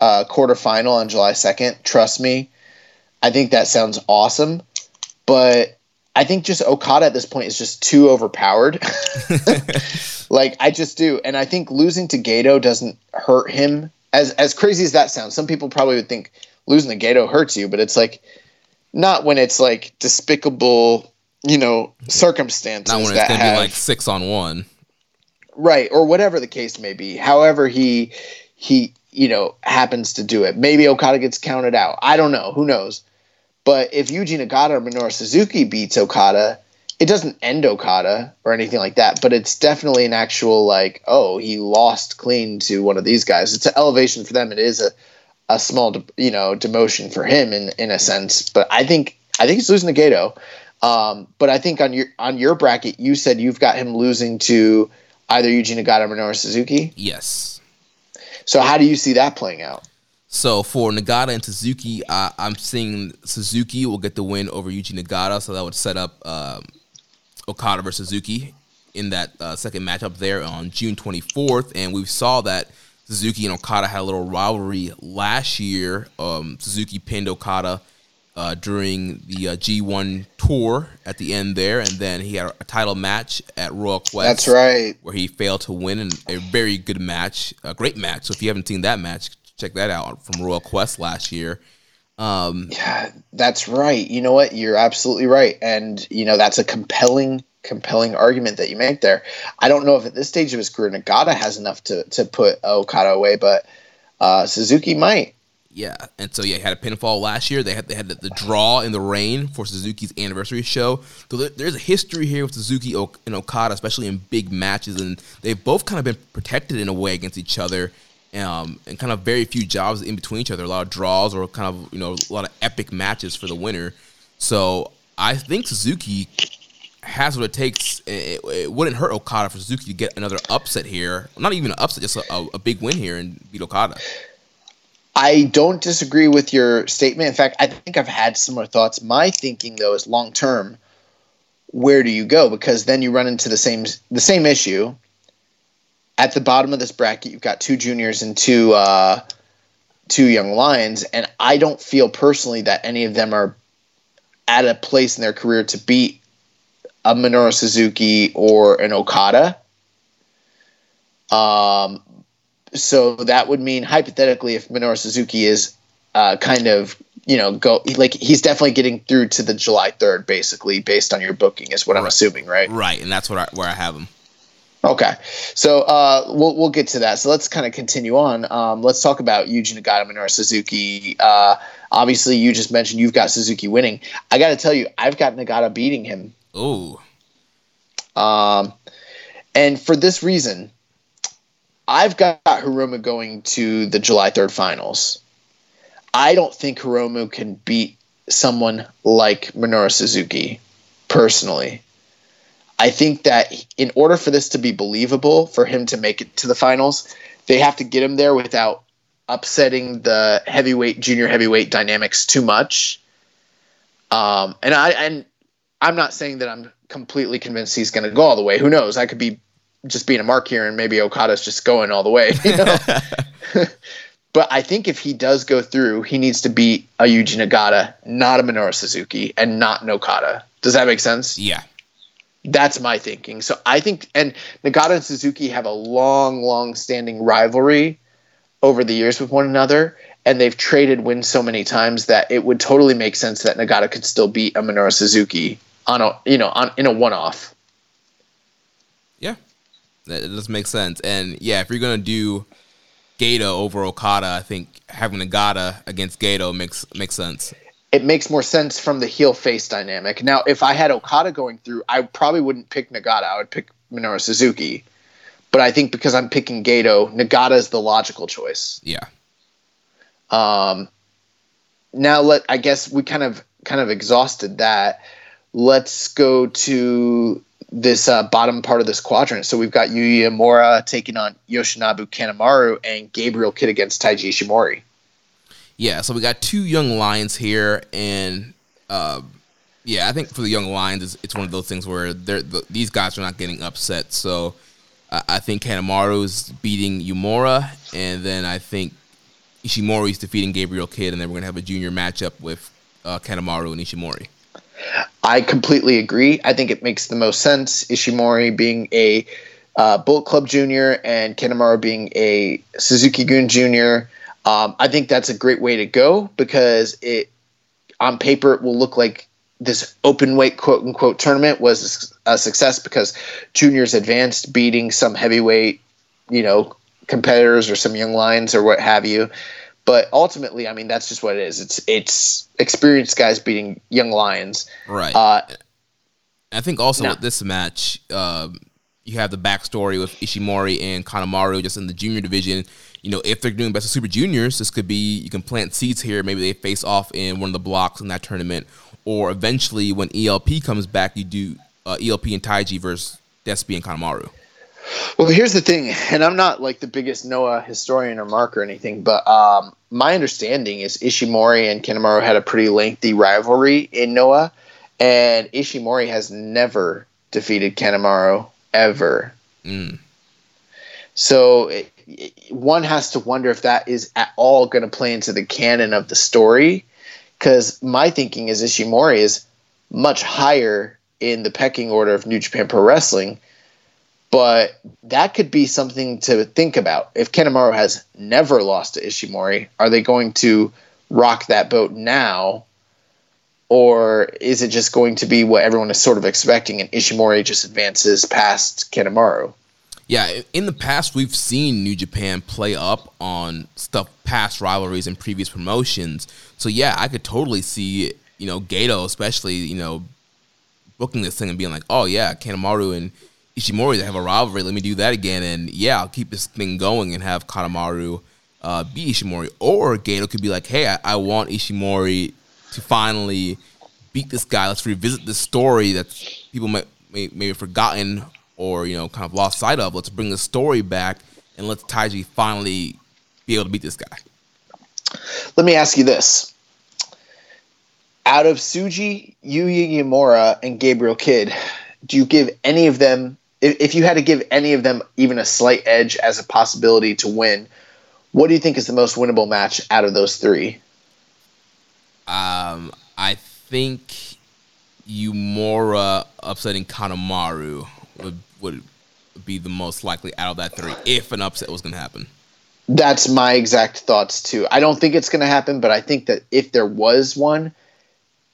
uh, quarterfinal on July second. Trust me, I think that sounds awesome. But I think just Okada at this point is just too overpowered. like I just do, and I think losing to Gedo doesn't hurt him. As as crazy as that sounds, some people probably would think losing to Gedo hurts you, but it's like not when it's like despicable, you know, circumstances Not when it's gonna have be like six on one. right or whatever the case may be however he he you know happens to do it maybe okada gets counted out i don't know who knows but if yuji nagata or minoru suzuki beats okada it doesn't end okada or anything like that but it's definitely an actual like oh he lost clean to one of these guys it's an elevation for them it is a a small de- you know demotion for him in in a sense but i think i think he's losing to gedo um, but I think on your on your bracket, you said you've got him losing to either Yuji Nagata or Minoru Suzuki. Yes. So how do you see that playing out? So for Nagata and Suzuki, uh, I'm seeing Suzuki will get the win over Yuji Nagata, so that would set up um, Okada versus Suzuki in that uh, second matchup there on June 24th, and we saw that Suzuki and Okada had a little rivalry last year. Um, Suzuki pinned Okada uh, during the uh, G1 tour at the end there, and then he had a title match at Royal Quest That's right. where he failed to win in a very good match, a great match. So if you haven't seen that match, check that out from Royal Quest last year. Um, Yeah, that's right. You know what? You're absolutely right, and you know that's a compelling, compelling argument that you make there. I don't know if at this stage of his career Nagata has enough to to put Okada away, but uh, Suzuki might. Yeah, and so yeah, had a pinfall last year. They had they had the, the draw in the rain for Suzuki's anniversary show. So there, there's a history here with Suzuki and Okada, especially in big matches, and they've both kind of been protected in a way against each other, um, and kind of very few jobs in between each other. A lot of draws or kind of you know a lot of epic matches for the winner. So I think Suzuki has what it takes. It, it, wouldn't hurt Okada for Suzuki to get another upset here. Not even an upset, just a, a big win here and beat Okada. I don't disagree with your statement. In fact, I think I've had similar thoughts. My thinking though is long term, where do you go? Because then you run into the same the same issue. At the bottom of this bracket, you've got two juniors and two uh, two young lions, and I don't feel personally that any of them are at a place in their career to beat a Minoru Suzuki or an Okada. Um, so that would mean hypothetically, if Minoru Suzuki is uh, kind of you know go like he's definitely getting through to the July third, basically based on your booking, is what right. I'm assuming, right? Right, and that's what I, where I have him. Okay, so uh, we'll we'll get to that. So let's kind of continue on. Um, let's talk about Yuji Nagata, Minoru Suzuki. Uh, obviously, you just mentioned you've got Suzuki winning. I got to tell you, I've got Nagata beating him. Ooh. Um, and for this reason, I've got Hiromu going to the July 3rd finals. I don't think Hiromu can beat someone like Minoru Suzuki personally. I think that in order for this to be believable, for him to make it to the finals, they have to get him there without upsetting the heavyweight, junior heavyweight dynamics too much. Um, and I and I'm not saying that I'm completely convinced he's going to go all the way. Who knows? I could be just being a mark here, and maybe Okada's just going all the way. You know? but I think if he does go through, he needs to beat a Yuji Nagata, not a Minoru Suzuki, and not an Okada. Does that make sense? Yeah. That's my thinking. So I think, and Nagata and Suzuki have a long, long standing rivalry over the years with one another, and they've traded wins so many times that it would totally make sense that Nagata could still beat a Minoru Suzuki on a, you know, on in a one off. Yeah, that does make sense. And yeah, if you're gonna do Gedo over Okada, I think having Nagata against Gedo makes makes sense. It makes more sense from the heel face dynamic. Now, if I had Okada going through, I probably wouldn't pick Nagata. I would pick Minoru Suzuki. But I think because I'm picking Gedo, Nagata is the logical choice. Yeah. Um. Now let I guess we kind of kind of exhausted that. Let's go to this uh, bottom part of this quadrant. So we've got Yuya Uemura taking on Yoshinobu Kanemaru and Gabriel Kidd against Taiji Ishimori. Yeah, so we got two young lions here, and uh, yeah, I think for the young lions, it's, it's one of those things where they're, the, these guys are not getting upset. So uh, I think Kanemaru is beating Uemura, and then I think Ishimori is defeating Gabriel Kidd, and then we're gonna have a junior matchup with uh, Kanemaru and Ishimori. I completely agree. I think it makes the most sense. Ishimori being a uh, Bullet Club Junior and Kanemaru being a Suzuki Gun Junior. Um, I think that's a great way to go because it, on paper, it will look like this open weight quote unquote tournament was a success because juniors advanced, beating some heavyweight, you know, competitors or some young lions or what have you. But ultimately, I mean, that's just what it is. It's it's experienced guys beating young lions. Right. Uh, I think also now, with this match, um, you have the backstory with Ishimori and Kanemaru just in the junior division. You know, if they're doing best of super juniors, this could be you can plant seeds here. Maybe they face off in one of the blocks in that tournament, or eventually when ELP comes back, you do uh, ELP and Taiji versus Despi and Kanemaru. Well, here's the thing, and I'm not like the biggest Noah historian or mark or anything, but um, my understanding is Ishimori and Kanemaru had a pretty lengthy rivalry in Noah, and Ishimori has never defeated Kanemaru ever. Mm. So it, one has to wonder if that is at all going to play into the canon of the story, because my thinking is Ishimori is much higher in the pecking order of New Japan Pro Wrestling but that could be something to think about. If Kanemaru has never lost to Ishimori, are they going to rock that boat now? Or is it just going to be what everyone is sort of expecting and Ishimori just advances past Kanemaru? Yeah, in the past, we've seen New Japan play up on stuff past rivalries and previous promotions. So yeah, I could totally see you know Gedo especially you know booking this thing and being like, oh yeah, Kanemaru and Ishimori they have a rivalry. Let me do that again, and yeah, I'll keep this thing going and have Kanemaru uh, beat Ishimori. Or Gedo could be like, hey, I, I want Ishimori to finally beat this guy. Let's revisit this story that people might may, maybe forgotten or you know kind of lost sight of. Let's bring the story back and let's Taiji finally be able to beat this guy. Let me ask you this: Out of Tsuji, Yuya Uemura, and Gabriel Kidd, do you give any of them? If, if you had to give any of them even a slight edge as a possibility to win, what do you think is the most winnable match out of those three? Um, I think Uemura upsetting Kanemaru would would be the most likely out of that three if an upset was going to happen. That's my exact thoughts too. I don't think it's going to happen, but I think that if there was one,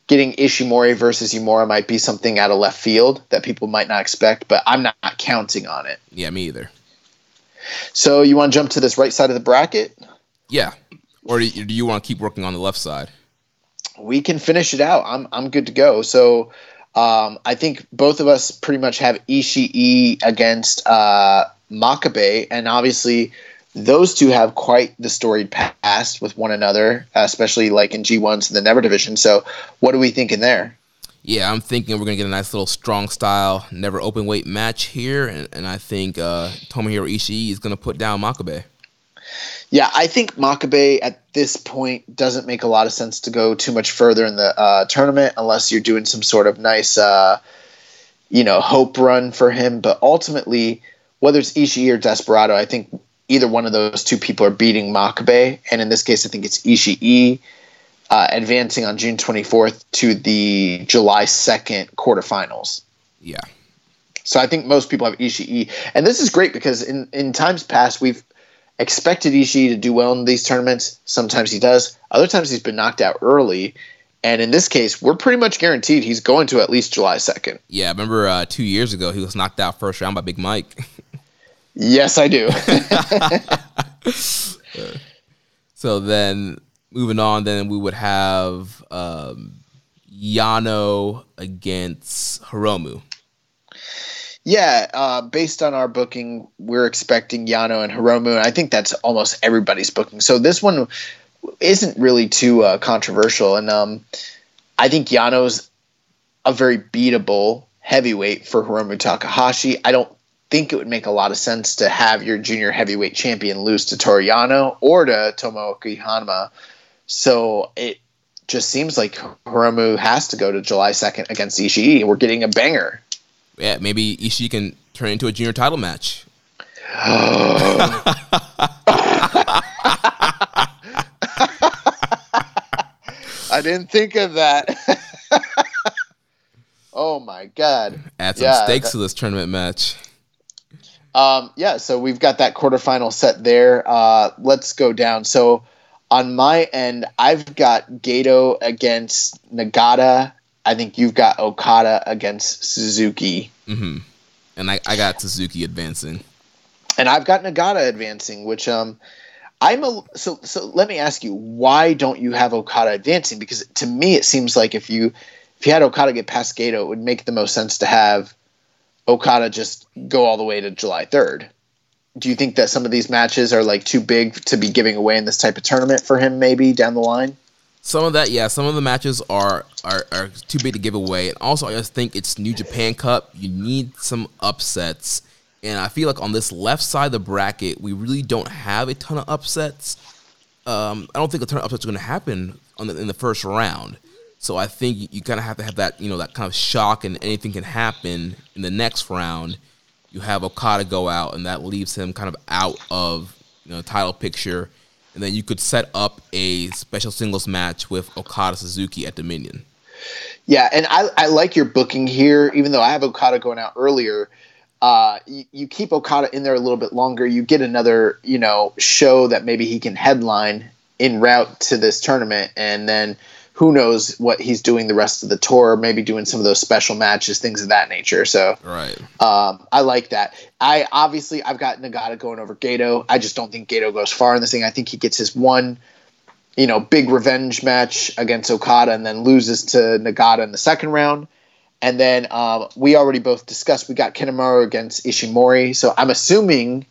getting Ishimori versus Uemura might be something out of left field that people might not expect, but I'm not counting on it. Yeah, me either. So you want to jump to this right side of the bracket? Yeah. Or do you, do you want to keep working on the left side? We can finish it out. I'm I'm good to go. So um, I think both of us pretty much have Ishii against uh, Makabe, and obviously those two have quite the storied past with one another, especially like in G1s in the Never division. So, what are we thinking there? Yeah, I'm thinking we're gonna get a nice little strong style, never open weight match here, and, and I think uh, Tomohiro Ishii is gonna put down Makabe. Yeah, I think Makabe at this point doesn't make a lot of sense to go too much further in the uh, tournament unless you're doing some sort of nice, uh, you know, hope run for him. But ultimately, whether it's Ishii or Desperado, I think either one of those two people are beating Makabe, and in this case, I think it's Ishii uh, advancing on June 24th to the July 2nd quarterfinals. Yeah. So I think most people have Ishii, and this is great because in in times past we've expected Ishii to do well in these tournaments. Sometimes he does. Other times he's been knocked out early. And in this case, we're pretty much guaranteed he's going to at least July 2nd. Yeah, I remember uh, two years ago he was knocked out first round by Big Mike. yes, I do. so then moving on, then we would have um, Yano against Hiromu. Yeah, uh, based on our booking, we're expecting Yano and Hiromu, and I think that's almost everybody's booking. So this one isn't really too uh, controversial, and um, I think Yano's a very beatable heavyweight for Hiromu Takahashi. I don't think it would make a lot of sense to have your junior heavyweight champion lose to Toru Yano or to Tomoaki Honma. So it just seems like Hiromu has to go to July 2nd against Ishii. We're getting a banger yeah, maybe Ishii can turn into a junior title match. I didn't think of that. oh my god! Add some yeah, stakes that, to this tournament match. Um, yeah, so we've got that quarterfinal set there. Uh, let's go down. So on my end, I've got Gedo against Nagata I think you've got Okada against Suzuki. Mm-hmm. And I, I got Suzuki advancing. And I've got Nagata advancing, which um I'm a so so let me ask you, why don't you have Okada advancing? Because to me it seems like if you if you had Okada get past Gedo, it would make the most sense to have Okada just go all the way to July 3rd. Do you think that some of these matches are like too big to be giving away in this type of tournament for him maybe down the line? Some of that, yeah. Some of the matches are, are are too big to give away, and also I just think it's New Japan Cup. You need some upsets, and I feel like on this left side of the bracket, we really don't have a ton of upsets. Um, I don't think a ton of upsets are going to happen the, in the first round. So I think you, you kind of have to have that, you know, that kind of shock, and anything can happen in the next round. You have Okada go out, and that leaves him kind of out of you know title picture and then you could set up a special singles match with Okada Suzuki at Dominion. Yeah, and I, I like your booking here, even though I have Okada going out earlier. Uh, you, you, keep Okada in there a little bit longer. You get another, you know, show that maybe he can headline in route to this tournament, and then who knows what he's doing the rest of the tour, maybe doing some of those special matches, things of that nature. So, right. Um, I like that. I obviously I've got Nagata going over Gedo. I just don't think Gedo goes far in this thing. I think he gets his one, you know, big revenge match against Okada and then loses to Nagata in the second round. And then um, we already both discussed we got Kanemaru against Ishimori. So I'm assuming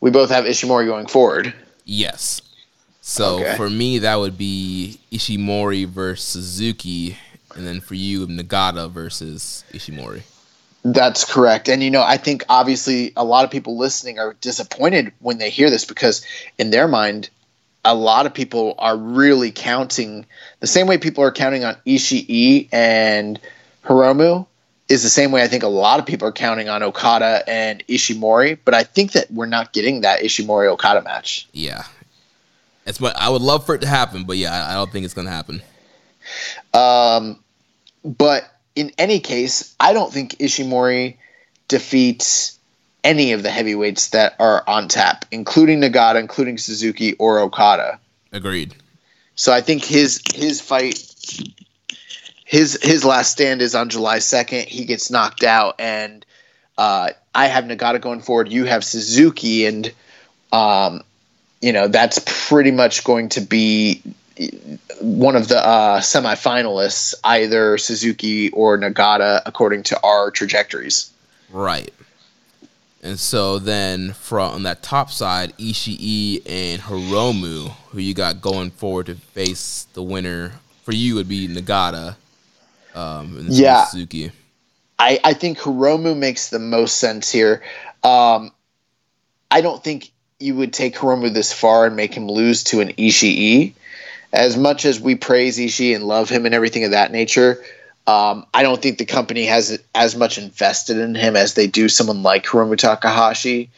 we both have Ishimori going forward. Yes. So Okay. for me, that would be Ishimori versus Suzuki, and then for you, Nagata versus Ishimori. That's correct. And you know, I think obviously a lot of people listening are disappointed when they hear this because in their mind, a lot of people are really counting the same way people are counting on Ishii and Hiromu is the same way I think a lot of people are counting on Okada and Ishimori, but I think that we're not getting that Ishimori Okada match. Yeah. It's what I would love for it to happen, but yeah, I I don't think it's gonna happen. Um, but in any case, I don't think Ishimori defeats any of the heavyweights that are on tap, including Nagata, including Suzuki or Okada. Agreed. So I think his his fight his his last stand is on July second. He gets knocked out, and uh, I have Nagata going forward. You have Suzuki, and um, you know that's pretty much going to be one of the uh, semifinalists, either Suzuki or Nagata, according to our trajectories. Right. And so then from on that top side, Ishii and Hiromu, who you got going forward to face the winner for you would be Nagata. Um, and Yeah. Suzuki. I, I think Hiromu makes the most sense here. Um, I don't think you would take Hiromu this far and make him lose to an Ishii. As much as we praise Ishii and love him and everything of that nature, um, I don't think the company has as much invested in him as they do someone like Hiromu Takahashi.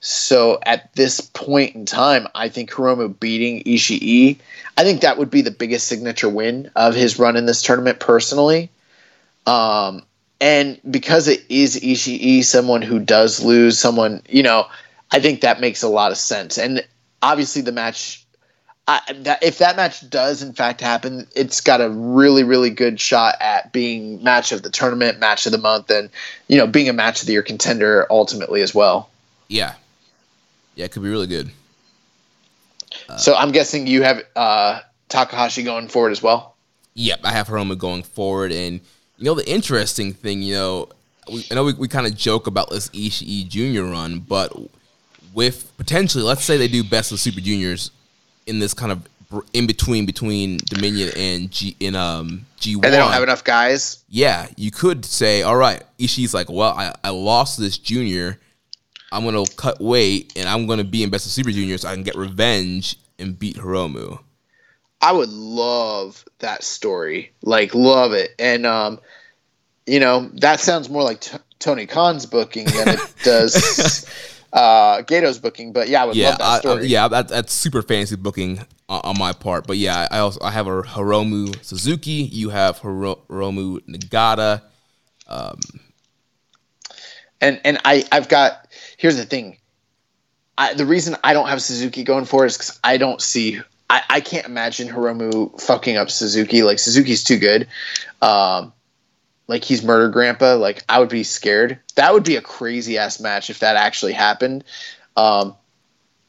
So at this point in time, I think Hiromu beating Ishii, I think that would be the biggest signature win of his run in this tournament personally. Um, and because it is Ishii, someone who does lose, someone you know, I think that makes a lot of sense. And obviously, the match, I, that, if that match does in fact happen, it's got a really, really good shot at being match of the tournament, match of the month, and you know, being a match of the year contender ultimately as well. Yeah. Yeah, it could be really good. so I'm guessing you have uh, Takahashi going forward as well. Yep, I have Hiromu going forward, and you know the interesting thing, you know, we, I know we, we kind of joke about this Ishii Junior run, but with potentially, let's say they do best of Super Juniors in this kind of in between between Dominion and G in um G one, And they don't have enough guys. yeah, you could say, all right, Ishii's like, well, I, I lost this junior. I'm going to cut weight and I'm going to be in Best of Super Juniors. so I can get revenge and beat Hiromu. I would love that story. Like, love it. And, um, you know, that sounds more like t- Tony Khan's booking than it does uh, Gedo's booking. But yeah, I would Yeah, love that I, I, story. yeah, that, that's super fancy booking on, on my part. But yeah, I also I have a Hiromu Suzuki. You have Hiro, Hiromu Nagata. Um, and and I I've got here's the thing. I, the reason I don't have Suzuki going for it is because I don't see. I, I can't imagine Hiromu fucking up Suzuki. Like Suzuki's too good. Um, like he's murder grandpa. Like I would be scared. That would be a crazy ass match if that actually happened. Um,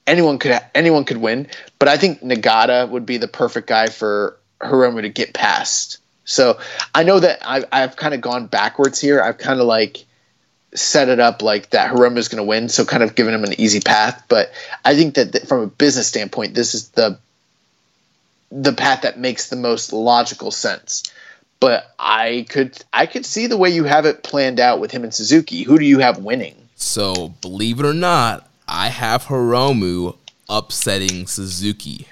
anyone could anyone could win, but I think Nagata would be the perfect guy for Hiromu to get past. So I know that I've, I've kind of gone backwards here. I've kind of like set it up like that Hiromu is going to win, so kind of giving him an easy path. But I think that th- from a business standpoint, this is the the path that makes the most logical sense. But I could I could see the way you have it planned out with him and Suzuki. Who do you have winning? So believe it or not, I have Hiromu upsetting Suzuki.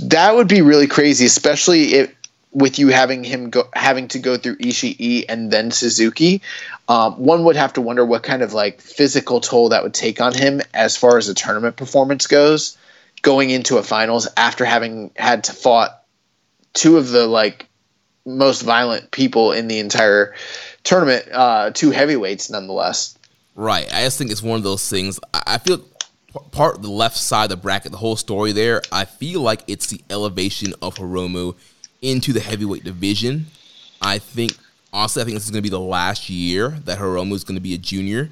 That would be really crazy, especially if with you having him go having to go through Ishii and then Suzuki. Um, one would have to wonder what kind of like physical toll that would take on him as far as a tournament performance goes, going into a finals after having had to fought two of the like most violent people in the entire tournament, uh, two heavyweights nonetheless. Right. I just think it's one of those things. I feel part of the left side of the bracket, the whole story there. I feel like it's the elevation of Hiromu. into the heavyweight division. I think honestly, I think this is going to be the last year that Hiromu is going to be a junior.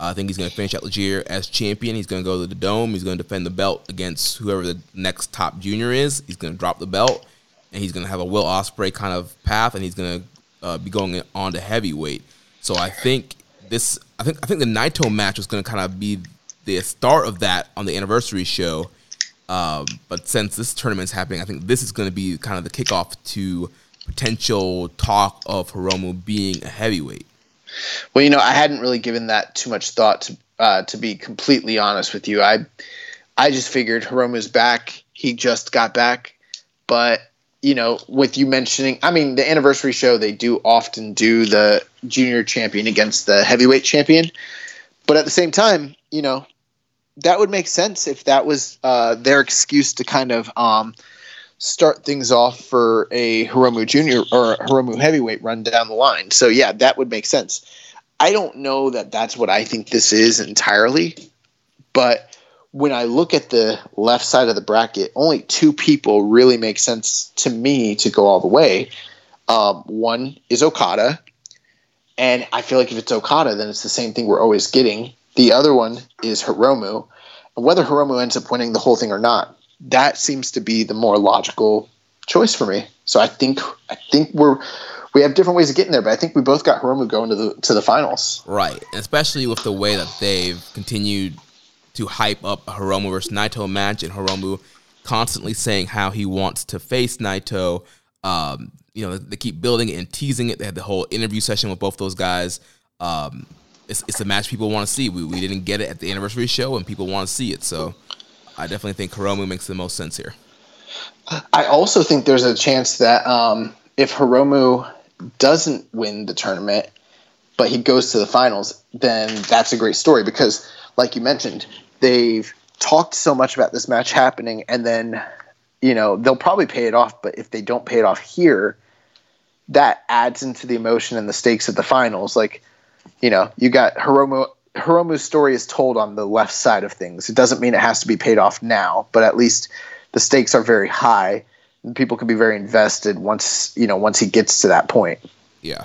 I think he's going to finish out the year as champion. He's going to go to the dome. He's going to defend the belt against whoever the next top junior is. He's going to drop the belt, and he's going to have a Will Ospreay kind of path, and he's going to uh, be going on to heavyweight. So I think this, I think, I think the Naito match was going to kind of be the start of that on the anniversary show. Um, but since this tournament is happening, I think this is going to be kind of the kickoff to potential talk of Hiromu being a heavyweight. Well, you know, I hadn't really given that too much thought to uh, to be completely honest with you. I I just figured Hiromu's back. He just got back, but you know, with you mentioning, I mean, the anniversary show they do often do the junior champion against the heavyweight champion, but at the same time, you know, that would make sense if that was uh, their excuse to kind of um, start things off for a Hiromu Junior or Hiromu heavyweight run down the line. So yeah, that would make sense. I don't know that that's what I think this is entirely, but when I look at the left side of the bracket, only two people really make sense to me to go all the way. Um, one is Okada, and I feel like if it's Okada, then it's the same thing we're always getting. The other one is Hiromu. And whether Hiromu ends up winning the whole thing or not, that seems to be the more logical choice for me. So I think I think we're we have different ways of getting there, but I think we both got Hiromu going to the to the finals. Right, especially with the way that they've continued to hype up a Hiromu versus Naito match, and Hiromu constantly saying how he wants to face Naito. Um, you know, they keep building it and teasing it. They had the whole interview session with both those guys. Um, it's, it's a match people want to see. We, we didn't get it at the anniversary show, and people want to see it. So I definitely think Hiromu makes the most sense here. I also think there's a chance that um, if Hiromu doesn't win the tournament, but he goes to the finals, then that's a great story because, like you mentioned, they've talked so much about this match happening, and then you know they'll probably pay it off. But if they don't pay it off here, that adds into the emotion and the stakes of the finals. Like, you know, you got Hiromu Hiromu's story is told on the left side of things. It doesn't mean it has to be paid off now, but at least the stakes are very high and people can be very invested once you know once he gets to that point. Yeah.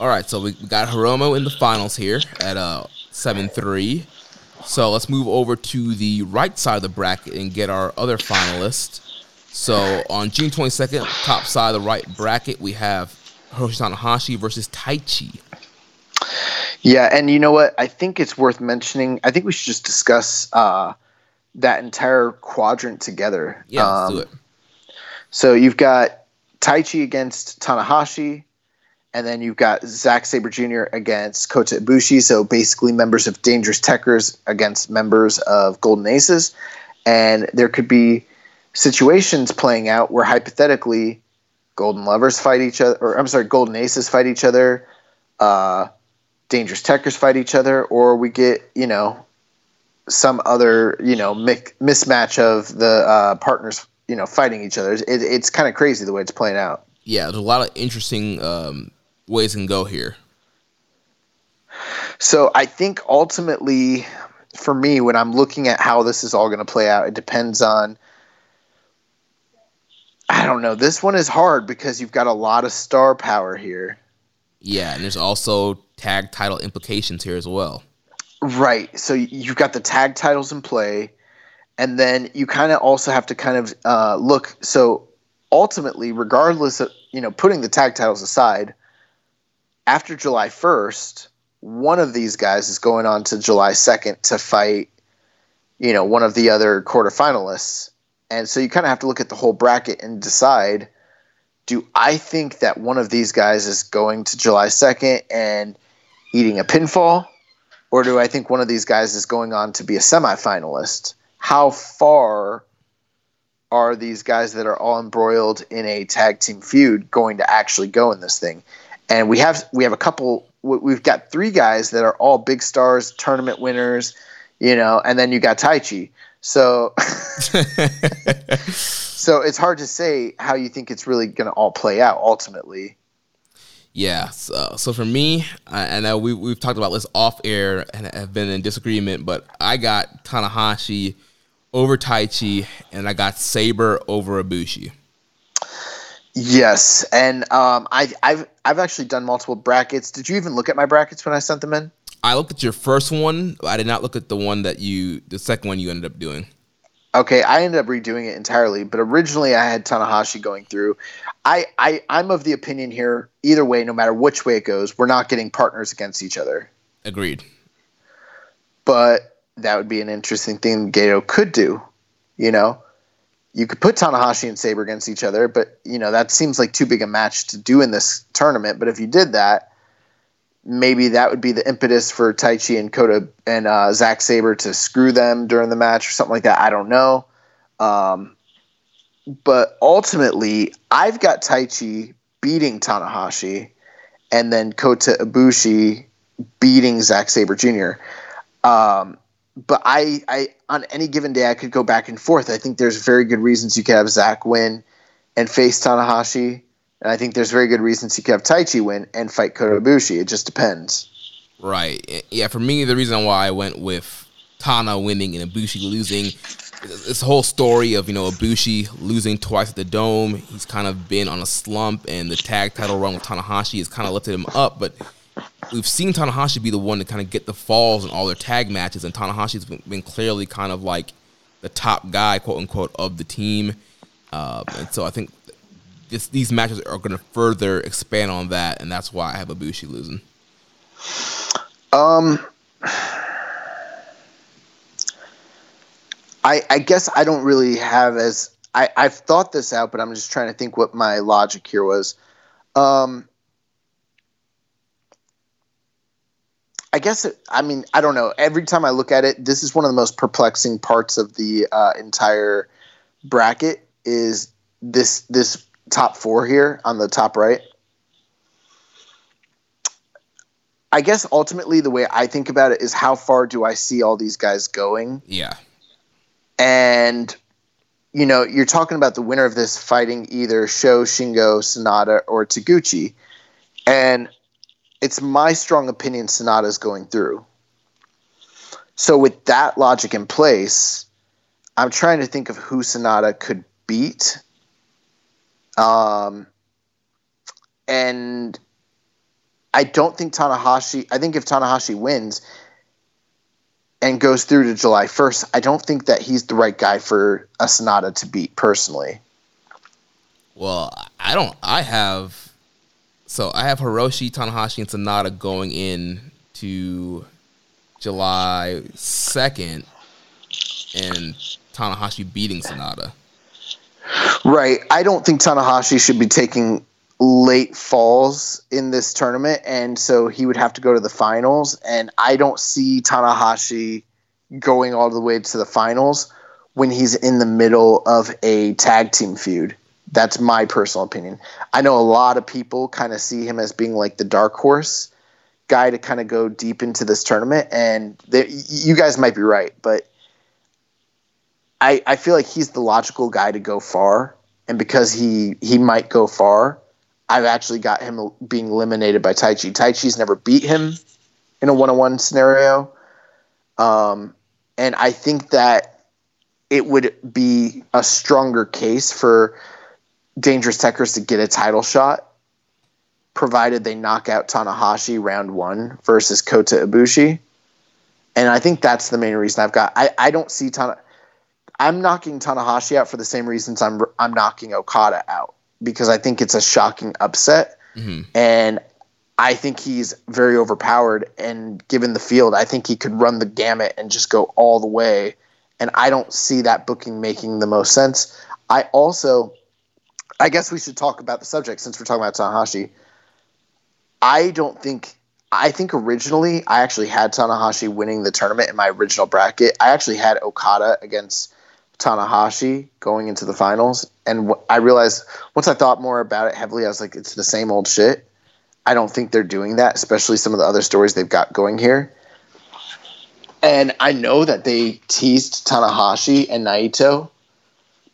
All right, so we got Hiromu in the finals here at uh seven three. So let's move over to the right side of the bracket and get our other finalists. So on June twenty second, top side of the right bracket, we have Hiroshi Tanahashi versus Taichi. Yeah, and you know what? I think it's worth mentioning. I think we should just discuss uh, that entire quadrant together. Yeah, um, let's do it. So you've got Taichi against Tanahashi, and then you've got Zack Sabre Jr. against Kota Ibushi. So basically, members of Dangerous Tekkers against members of Golden Aces, and there could be situations playing out where hypothetically, Golden Lovers fight each other, or I'm sorry, Golden Aces fight each other. Uh, dangerous tekkers fight each other, or we get you know some other you know mismatch of the uh, partners you know fighting each other. It, it's kind of crazy the way it's playing out. Yeah, there's a lot of interesting um, ways can go here. So I think ultimately, for me, when I'm looking at how this is all going to play out, it depends on. I don't know. This one is hard because you've got a lot of star power here. Yeah, and there's also tag title implications here as well. Right. So you've got the tag titles in play, and then you kind of also have to kind of uh, look. So ultimately, regardless of you know putting the tag titles aside, after July first, one of these guys is going on to July second to fight, you know, one of the other quarterfinalists, and so you kind of have to look at the whole bracket and decide. Do I think that one of these guys is going to July 2nd and eating a pinfall, or do I think one of these guys is going on to be a semifinalist? How far are these guys that are all embroiled in a tag team feud going to actually go in this thing? And we have we have a couple. We've got three guys that are all big stars, tournament winners, you know, and then you got Taichi. So, so it's hard to say how you think it's really going to all play out ultimately. Yeah. So, so for me, I, I know we, we've talked about this off air and have been in disagreement, but I got Tanahashi over Taichi and I got Sabre over Ibushi. Yes, and um, I, I've I've actually done multiple brackets. Did you even look at my brackets when I sent them in? I looked at your first one. I did not look at the one that you, the second one you ended up doing. Okay, I ended up redoing it entirely, but originally I had Tanahashi going through. I, I I'm of the opinion here, either way, no matter which way it goes, we're not getting partners against each other. Agreed. But that would be an interesting thing Gedo could do. You know, you could put Tanahashi and Sabre against each other, but you know that seems like too big a match to do in this tournament. But if you did that, maybe that would be the impetus for Taichi and Kota and uh, Zack Sabre to screw them during the match or something like that. I don't know. Um, but ultimately, I've got Taichi beating Tanahashi and then Kota Ibushi beating Zack Sabre Jr. Um, but I, I, on any given day, I could go back and forth. I think there's very good reasons you could have Zack win and face Tanahashi. And I think there's very good reasons you could have Taichi win and fight Kota Ibushi. It just depends. Right. Eh, yeah. For me, the reason why I went with Tana winning and Ibushi losing, this whole story of you know Ibushi losing twice at the Dome. He's kind of been on a slump, and the tag title run with Tanahashi has kind of lifted him up. But we've seen Tanahashi be the one to kind of get the falls in all their tag matches, and Tanahashi's been, been clearly kind of like the top guy, quote unquote, of the team. Uh, and so I think this, these matches are going to further expand on that, and that's why I have Ibushi losing. Um, I I guess I don't really have as I I've thought this out, but I'm just trying to think what my logic here was. Um, I guess it, I mean I don't know. Every time I look at it, this is one of the most perplexing parts of the uh, entire bracket. Is this this top four here on the top right? I guess ultimately the way I think about it is how far do I see all these guys going? Yeah. And you know, you're talking about the winner of this fighting either Sho, Shingo, Sanada, or Taguchi. And it's my strong opinion Sanada's going through. So with that logic in place, I'm trying to think of who Sanada could beat. Um and I don't think Tanahashi. I think if Tanahashi wins and goes through to July 1st, I don't think that he's the right guy for a Sanada to beat personally. Well, I don't. I have. So I have Hiroshi, Tanahashi, and Sanada going in to July 2nd and Tanahashi beating Sanada. Right. I don't think Tanahashi should be taking late falls in this tournament, and so he would have to go to the finals. And I don't see Tanahashi going all the way to the finals when he's in the middle of a tag team feud. That's my personal opinion. I know a lot of people kind of see him as being like the dark horse guy to kind of go deep into this tournament, and they, you guys might be right, but I I feel like he's the logical guy to go far, and because he he might go far, I've actually got him being eliminated by Taichi. Taichi's never beat him in a one-on-one scenario, um, and I think that it would be a stronger case for Dangerous Tekkers to get a title shot, provided they knock out Tanahashi round one versus Kota Ibushi. And I think that's the main reason I've got. I, I don't see Tana. I'm knocking Tanahashi out for the same reasons I'm I'm knocking Okada out because I think it's a shocking upset, mm-hmm. and I think he's very overpowered. And given the field, I think he could run the gamut and just go all the way. And I don't see that booking making the most sense. I also, I guess we should talk about the subject since we're talking about Tanahashi. I don't think. I think originally I actually had Tanahashi winning the tournament in my original bracket. I actually had Okada against Tanahashi going into the finals, and I realized once I thought more about it heavily, I was like, it's the same old shit. I don't think they're doing that, especially some of the other stories they've got going here. And I know that they teased Tanahashi and Naito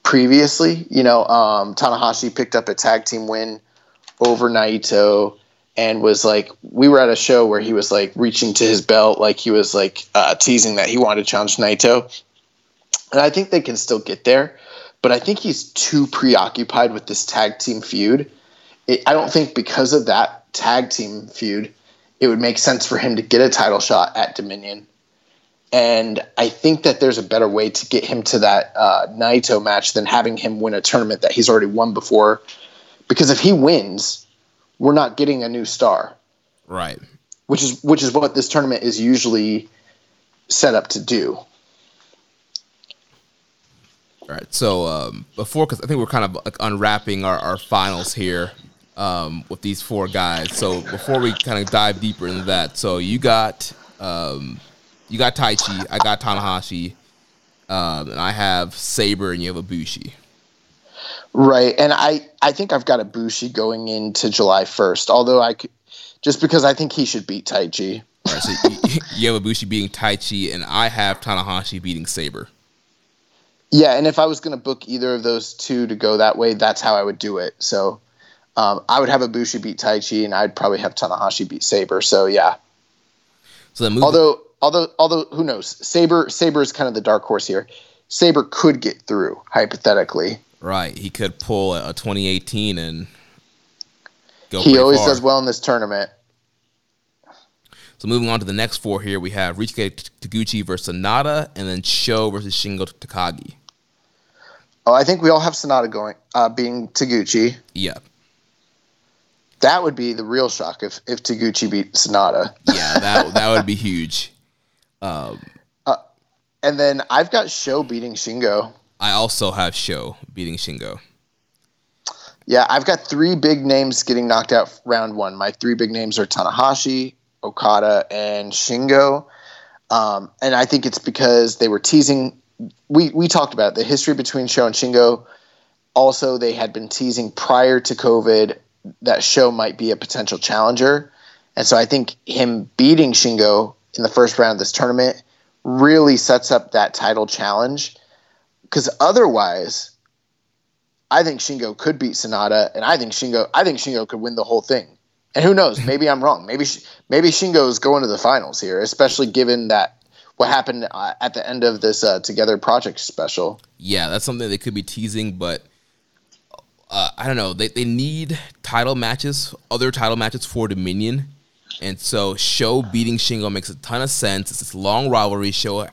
previously. You know, um, Tanahashi picked up a tag team win over Naito and was like, we were at a show where he was like reaching to his belt, like he was like uh, teasing that he wanted to challenge Naito. And I think they can still get there but I think he's too preoccupied with this tag team feud. It, I don't think because of that tag team feud, it would make sense for him to get a title shot at Dominion. And I think that there's a better way to get him to that uh, Naito match than having him win a tournament that he's already won before. Because if he wins, we're not getting a new star, Right. which is which is what this tournament is usually set up to do. All right. So um, before, because I think we're kind of like unwrapping our, our finals here um, with these four guys. So before we kind of dive deeper into that, so you got um, you got Taichi, I got Tanahashi, um, and I have Sabre, and you have Ibushi. Right, and I I think I've got Ibushi going into July first. Although I could, just because I think he should beat Taichi. All right. So you, you have Ibushi beating Taichi, and I have Tanahashi beating Sabre. Yeah, and if I was going to book either of those two to go that way, that's how I would do it. So um, I would have Ibushi beat Taichi, and I'd probably have Tanahashi beat Sabre. So yeah. So then. Although although although who knows? Sabre Sabre is kind of the dark horse here. Sabre could get through hypothetically. right, he could pull a, a 2018 and go. he always far. does well in this tournament. So moving on to the next four here, we have Ryusuke Taguchi versus Sanada, and then Sho versus Shingo Takagi. Oh, I think we all have Sanada going, uh, being Taguchi. Yeah, That would be the real shock if if Taguchi beat Sanada. yeah, that that would be huge. Um, And then I've got Sho beating Shingo. I also have Sho beating Shingo. Yeah, I've got three big names getting knocked out round one. My three big names are Tanahashi, Okada, and Shingo. Um, and I think it's because they were teasing. We we talked about it, the history between Sho and Shingo. Also, they had been teasing prior to COVID that Sho might be a potential challenger, and so I think him beating Shingo in the first round of this tournament really sets up that title challenge. Because otherwise, I think Shingo could beat Sanada, and I think Shingo, I think Shingo could win the whole thing. And who knows? Maybe I'm wrong. Maybe maybe Shingo's going to the finals here, especially given that what happened uh, at the end of this uh, Together Project special. Yeah, that's something they could be teasing, but uh, I don't know. They they need title matches, other title matches for Dominion, and so Sho beating Shingo makes a ton of sense. It's this long rivalry. Sho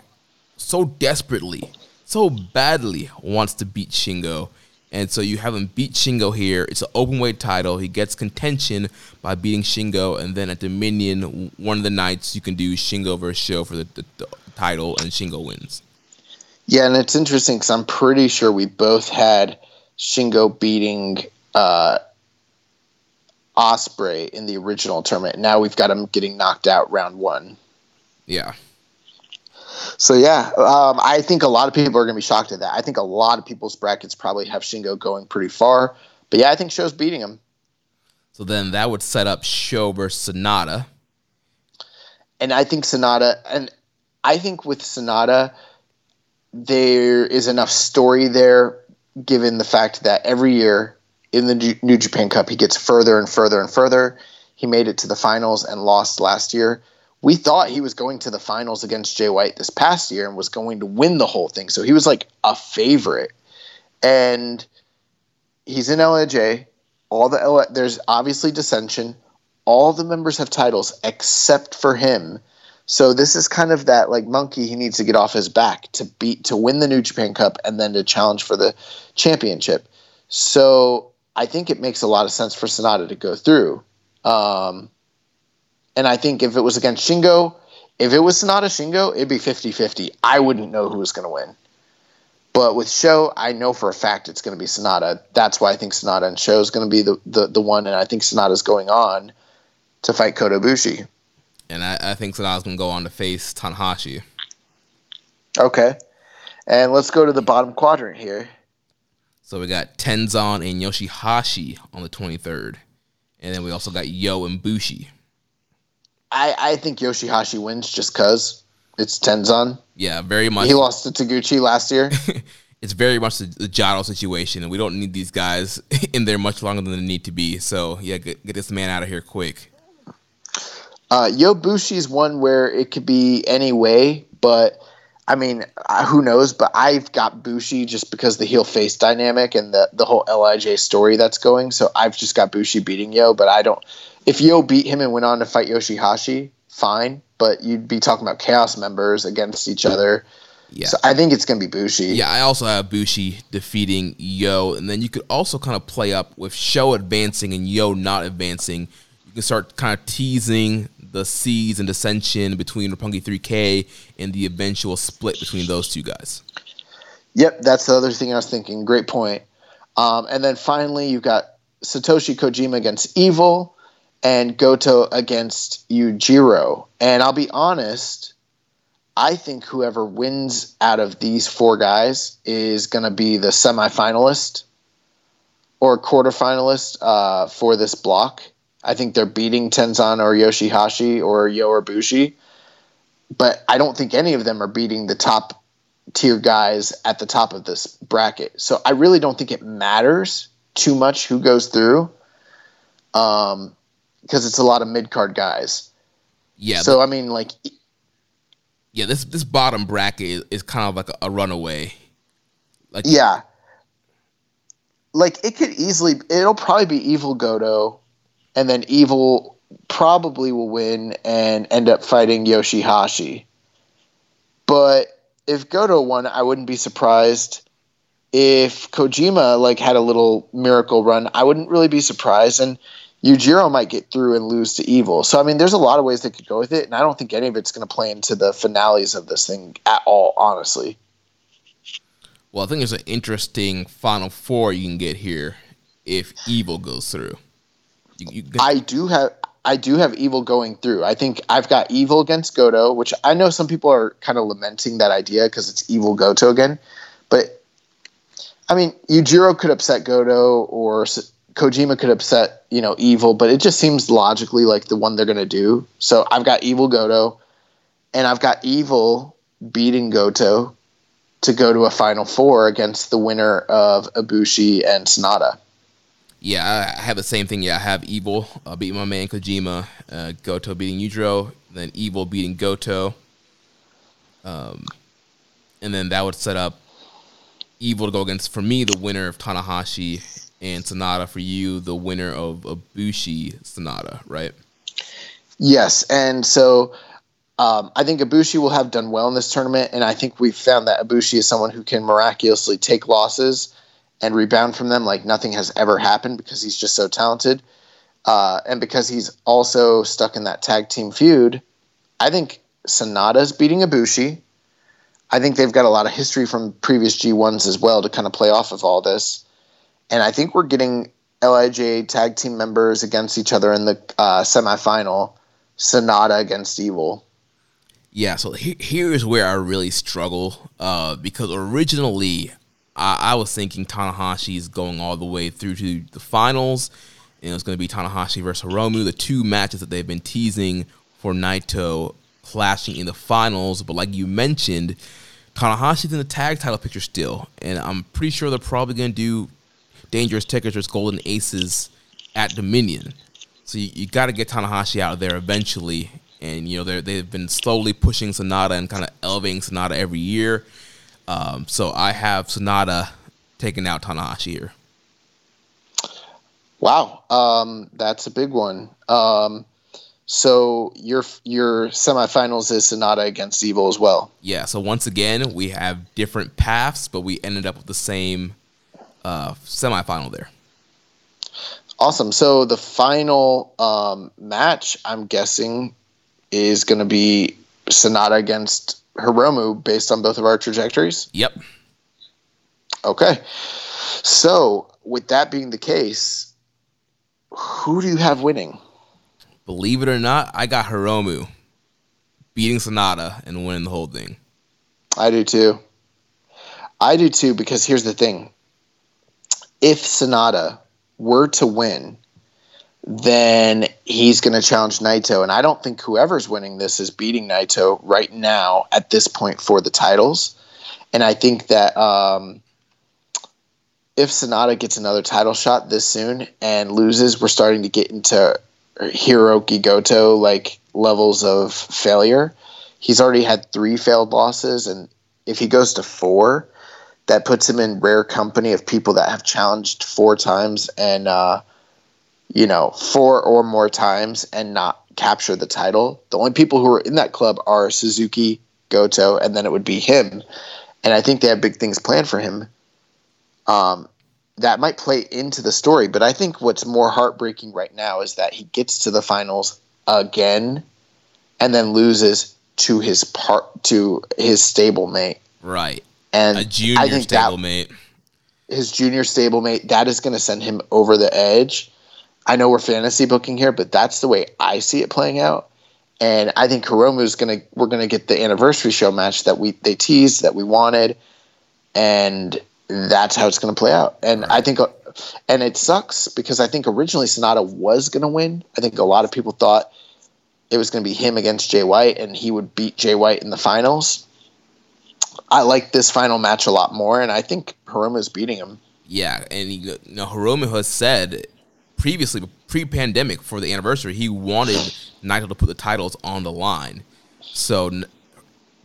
so desperately, so badly wants to beat Shingo. And so you have him beat Shingo here. It's an open weight title. He gets contention by beating Shingo, and then at Dominion, one of the nights you can do Shingo versus Sho for the, the, the title, and Shingo wins. Yeah, and it's interesting because I'm pretty sure we both had Shingo beating uh, Ospreay in the original tournament. Now we've got him getting knocked out round one. Yeah. So yeah, um, I think a lot of people are going to be shocked at that. I think a lot of people's brackets probably have Shingo going pretty far. But yeah, I think Sho's beating him. So then that would set up Sho versus Sanada. and I think Sanada, and I think with Sanada, there is enough story there, given the fact that every year in the New Japan Cup, he gets further and further and further. He made it to the finals and lost last year. We thought he was going to the finals against Jay White this past year and was going to win the whole thing. So he was like a favorite. And he's in LIJ. All the L- there's obviously dissension. All the members have titles except for him. So this is kind of that like monkey he needs to get off his back to beat to win the New Japan Cup and then to challenge for the championship. So I think it makes a lot of sense for Sanada to go through. Um, and I think if it was against Shingo, if it was Sanada Shingo, it'd be 50-50. I wouldn't know who was going to win. But with Sho, I know for a fact it's going to be Sanada. That's why I think Sanada and Sho is going to be the, the, the one, and I think Sanada's going on to fight Kota Ibushi. And I, I think Sanada's going to go on to face Tanahashi. Okay. And let's go to the bottom quadrant here. So we got Tenzan and Yoshihashi on the 23rd. And then we also got Yo and Bushi. I, I think Yoshihashi wins just because it's Tenzan. Yeah, very much. He lost to Taguchi last year. it's very much the, the Jado situation, and we don't need these guys in there much longer than they need to be. So yeah, get, get this man out of here quick. Uh, Yo Bushi is one where it could be any way, but I mean, uh, who knows? But I've got Bushi just because the heel face dynamic and the the whole LIJ story that's going. So I've just got Bushi beating Yo, but I don't. If Yo beat him and went on to fight Yoshihashi, fine. But you'd be talking about Chaos members against each other. Yeah. So I think it's gonna be Bushi. Yeah, I also have Bushi defeating Yo, and then you could also kind of play up with Sho advancing and Yo not advancing. You can start kind of teasing the seeds and dissension between Roppongi 3K and the eventual split between those two guys. Yep, that's the other thing I was thinking. Great point. Um, and then finally, you've got Satoshi Kojima against Evil and Goto against Yujiro. And I'll be honest, I think whoever wins out of these four guys is going to be the semifinalist or quarterfinalist uh, for this block. I think they're beating Tenzan or Yoshihashi or Yo or Bushi, but I don't think any of them are beating the top tier guys at the top of this bracket. So I really don't think it matters too much who goes through, um, because it's a lot of mid card guys. Yeah. So but, I mean, like, yeah, this this bottom bracket is, is kind of like a, a runaway. Like, yeah. Like it could easily, it'll probably be Evil Goto and then Evil probably will win and end up fighting Yoshihashi. But if Goto won, I wouldn't be surprised. If Kojima like had a little miracle run, I wouldn't really be surprised. And Yujiro might get through and lose to Evil. So I mean, there's a lot of ways they could go with it, and I don't think any of it's going to play into the finales of this thing at all, honestly. Well, I think there's an interesting final four you can get here if Evil goes through. You, you I do have I do have evil going through. I think I've got evil against Goto, which I know some people are kind of lamenting that idea because it's evil Goto again. But I mean, Yujiro could upset Goto or Kojima could upset, you know, evil, but it just seems logically like the one they're going to do. So I've got evil Goto and I've got evil beating Goto to go to a final four against the winner of Ibushi and Sanada. Yeah, I have the same thing. Yeah, I have Evil uh, beating my man Kojima, uh, Goto beating Yujiro, then Evil beating Goto. Um, and then that would set up Evil to go against, for me, the winner of Tanahashi, and Sanada for you, the winner of Ibushi Sanada, right? Yes, and so um, I think Ibushi will have done well in this tournament, and I think we've found that Ibushi is someone who can miraculously take losses and rebound from them like nothing has ever happened because he's just so talented. Uh, and because he's also stuck in that tag team feud, I think Sanada's beating Ibushi. I think they've got a lot of history from previous G1s as well to kind of play off of all this. And I think we're getting LIJ tag team members against each other in the uh, semifinal. Sanada against Evil. Yeah, so he- here's where I really struggle uh, because originally I, I was thinking Tanahashi is going all the way through to the finals. And it's going to be Tanahashi versus Hiromu, the two matches that they've been teasing for Naito clashing in the finals. But like you mentioned, Tanahashi's in the tag title picture still, and I'm pretty sure they're probably going to do Dangerous Tekkers versus Golden Aces at Dominion. So you, you got to get Tanahashi out of there eventually. And you know they they've been slowly pushing Sanada and kind of elevating Sanada every year. Um, so I have Sanada taking out Tanahashi here. Wow, um, that's a big one. Um, so your your semifinals is Sanada against Evil as well. Yeah. So once again, we have different paths, but we ended up with the same uh, semifinal there. Awesome. So the final um, match, I'm guessing, is going to be Sanada against Hiromu based on both of our trajectories? Yep. Okay. So, with that being the case, who do you have winning? Believe it or not, I got Hiromu beating Sanada and winning the whole thing. I do too. I do too because here's the thing. If Sanada were to win, then he's going to challenge Naito. And I don't think whoever's winning this is beating Naito right now at this point for the titles. And I think that um, if Sanada gets another title shot this soon and loses, we're starting to get into Hirooki Goto like levels of failure. He's already had three failed losses, and if he goes to four, that puts him in rare company of people that have challenged four times and uh, you know four or more times and not capture the title. The only people who are in that club are Suzuki, Goto, and then it would be him. And I think they have big things planned for him. Um, that might play into the story, but I think what's more heartbreaking right now is that he gets to the finals again and then loses to his part to his stablemate. Right. And A junior I think that- stablemate. his junior stablemate, that is going to send him over the edge. I know we're fantasy booking here, but that's the way I see it playing out. And I think Hiromu is going to we're going to get the anniversary show match that we they teased that we wanted, and that's how it's going to play out. And I think, uh, and it sucks because I think originally Sanada was going to win. I think a lot of people thought it was going to be him against Jay White, and he would beat Jay White in the finals. I like this final match a lot more, and I think Hiromu is beating him. Yeah, and he, you know, Hiromu has said previously, pre-pandemic, for the anniversary, he wanted Naito to put the titles on the line. So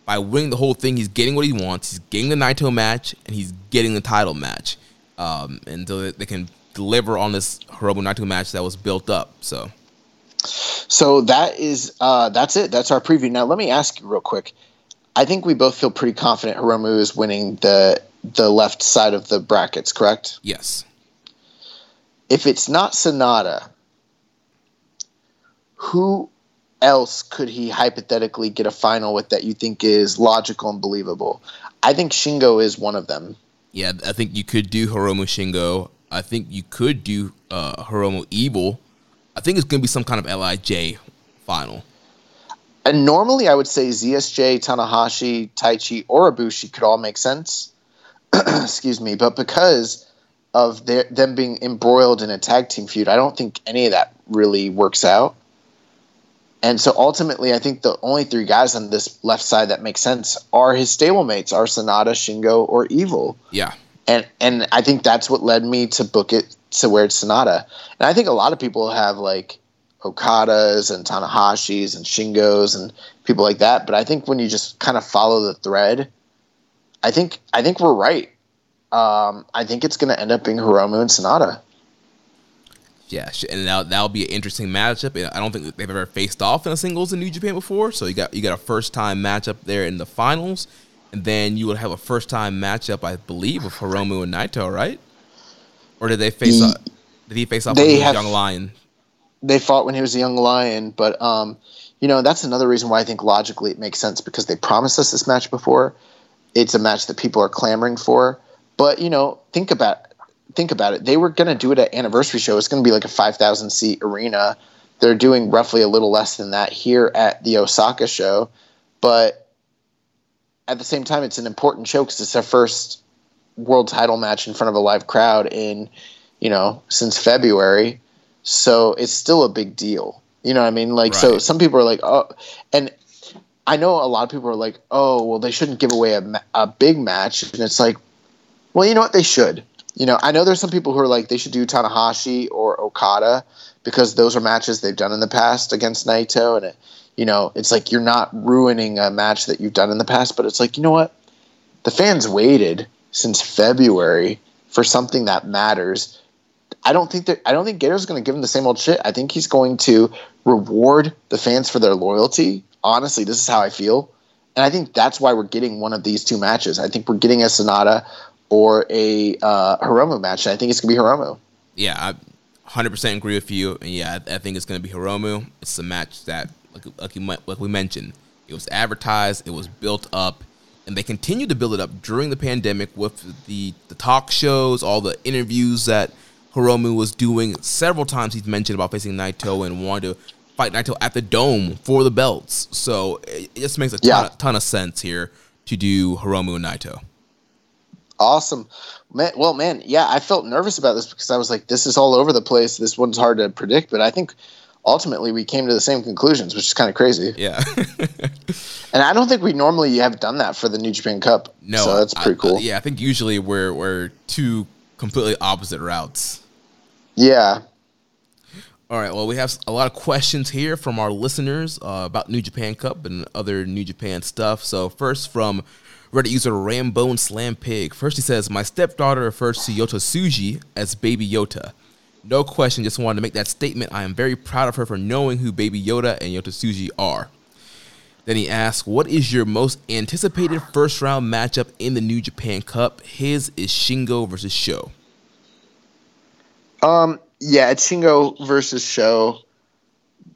by winning the whole thing, he's getting what he wants. He's getting the Naito match, and he's getting the title match. Um, and so they can deliver on this Hiromu Naito match that was built up. So So that is uh, that's it. That's our preview. Now let me ask you real quick. I think we both feel pretty confident Hiromu is winning the the left side of the brackets, correct? yes, If it's not Sanada, who else could he hypothetically get a final with that you think is logical and believable? I think Shingo is one of them. yeah, I think you could do Hiromu Shingo. I think you could do uh, Hiromu Evil. I think it's gonna be some kind of LIJ final. And normally I would say ZSJ, Tanahashi, Taichi, or Ibushi could all make sense. Excuse me. But because of their, them being embroiled in a tag team feud, I don't think any of that really works out. And so ultimately, I think the only three guys on this left side that make sense are his stablemates, are Sanada, Shingo, or Evil Yeah, and and I think that's what led me to book it to where it's Sanada. And I think a lot of people have like Okadas and Tanahashis and Shingos and people like that. But I think when you just kind of follow the thread, I think I think we're right. Um, I think it's going to end up being Hiromu and Sanada. Yeah, and that that'll be an interesting matchup. I don't think they've ever faced off in a singles in New Japan before. So you got you got a first time matchup there in the finals, and then you would have a first time matchup, I believe, with Hiromu and Naito, right? Or did they face? Off did he face off with have- Young Lion? They fought when he was a young lion, but um, you know that's another reason why I think logically it makes sense because they promised us this match before. It's a match that people are clamoring for, but you know think about think about it. They were going to do it at anniversary show. It's going to be like a five thousand seat arena. They're doing roughly a little less than that here at the Osaka show, but at the same time, it's an important show because it's their first world title match in front of a live crowd in you know since February. So it's still a big deal. You know what I mean? Like, so some people are like, oh, and I know a lot of people are like, oh, well, they shouldn't give away a, a big match. And it's like, well, you know what? They should. You know, I know there's some people who are like, they should do Tanahashi or Okada because those are matches they've done in the past against Naito. And, it, you know, it's like you're not ruining a match that you've done in the past, but it's like, you know what? The fans waited since February for something that matters. I don't think that I don't think Gedo's going to give him the same old shit. I think he's going to reward the fans for their loyalty. Honestly, this is how I feel, and I think that's why we're getting one of these two matches. I think we're getting a Sanada or a uh, Hiromu match. I think it's going to be Hiromu. Yeah, I 100% agree with you. And yeah, I, I think it's going to be Hiromu. It's a match that, like, like, you, like we mentioned, it was advertised, it was built up, and they continued to build it up during the pandemic with the, the talk shows, all the interviews that Hiromu was doing. Several times he's mentioned about facing Naito and wanted to fight Naito at the Dome for the belts. So it, it just makes a ton, Yeah. of, ton of sense here to do Hiromu and Naito. Awesome. Man, well, man, yeah, I felt nervous about this because I was like, this is all over the place. This one's hard to predict, but I think ultimately we came to the same conclusions, which is kind of crazy. Yeah. And I don't think we normally have done that for the New Japan Cup. No, so that's I- pretty cool. I- yeah, I think usually we're we're two completely opposite routes. yeah. All right. Well, we have a lot of questions here from our listeners uh, about New Japan Cup and other New Japan stuff. So first from Reddit user Rambone Slam Pig. First, he says, My stepdaughter refers to Yota Tsuji as Baby Yota. No question, just wanted to make that statement. I am very proud of her for knowing who Baby Yoda and Yota Tsuji are. Then he asks, What is your most anticipated first round matchup in the New Japan Cup? His is Shingo versus Sho. Um, yeah, it's Shingo versus Sho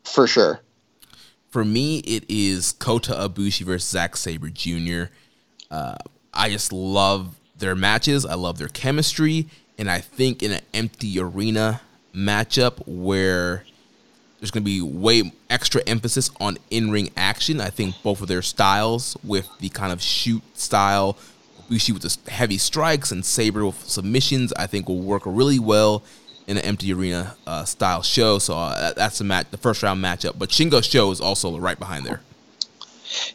for sure. For me, it is Kota Ibushi versus Zack Sabre Jr. Uh, I just love their matches. I love their chemistry, and I think in an empty arena matchup where there's going to be way extra emphasis on in-ring action. I think both of their styles, with the kind of shoot style, Ibushi with the heavy strikes and Sabre with submissions, I think will work really well in an empty arena uh, style show. So uh, that's the match, the first round matchup. But Shingo Sho is also right behind there.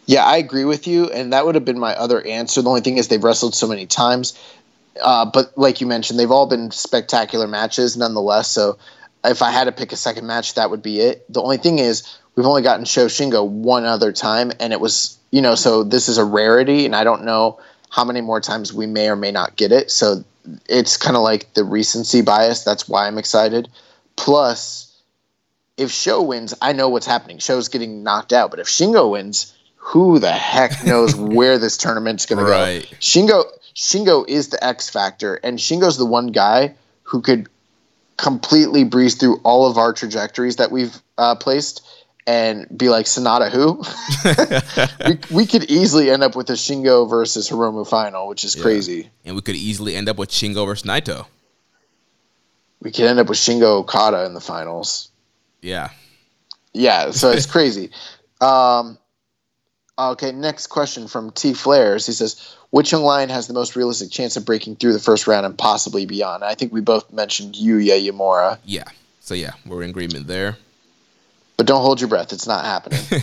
Yeah, I agree with you, and that would have been my other answer. The only thing is they've wrestled so many times, uh, but like you mentioned, they've all been spectacular matches nonetheless. So if I had to pick a second match, that would be it. The only thing is we've only gotten Sho Shingo one other time, and it was you know so this is a rarity, and I don't know how many more times we may or may not get it. So it's kind of like the recency bias. That's why I'm excited. Plus, if Sho wins, I know what's happening. Sho's getting knocked out, but if Shingo wins, who the heck knows where this tournament's going right. to go? Shingo Shingo is the X factor, and Shingo's the one guy who could completely breeze through all of our trajectories that we've uh, placed and be like Sanada who we, we could easily end up with a Shingo versus Hiromu final which is yeah. crazy and we could easily end up with Shingo versus Naito we could end up with Shingo Okada in the finals yeah yeah so it's crazy um Okay, next question from T Flares. He says, "Which young lion has the most realistic chance of breaking through the first round and possibly beyond?" I think we both mentioned Yuya Uemura. Yeah. So yeah, we're in agreement there. But don't hold your breath; it's not happening.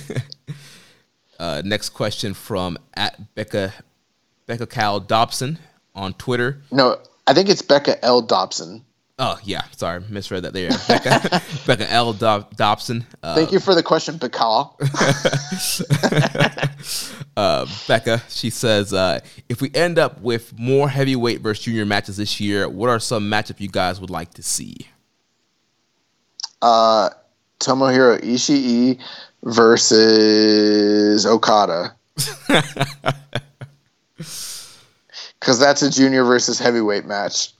uh, next question from at Becca Becca Cal Dobson on Twitter. No, I think it's Becca L Dobson. Oh yeah, sorry, misread that there. Becca, Becca L. Dobson. Uh, Thank you for the question, Becca. uh, Becca, she says, uh, if we end up with more heavyweight versus junior matches this year, what are some matchup you guys would like to see? Uh, Tomohiro Ishii versus Okada. because that's a junior versus heavyweight match.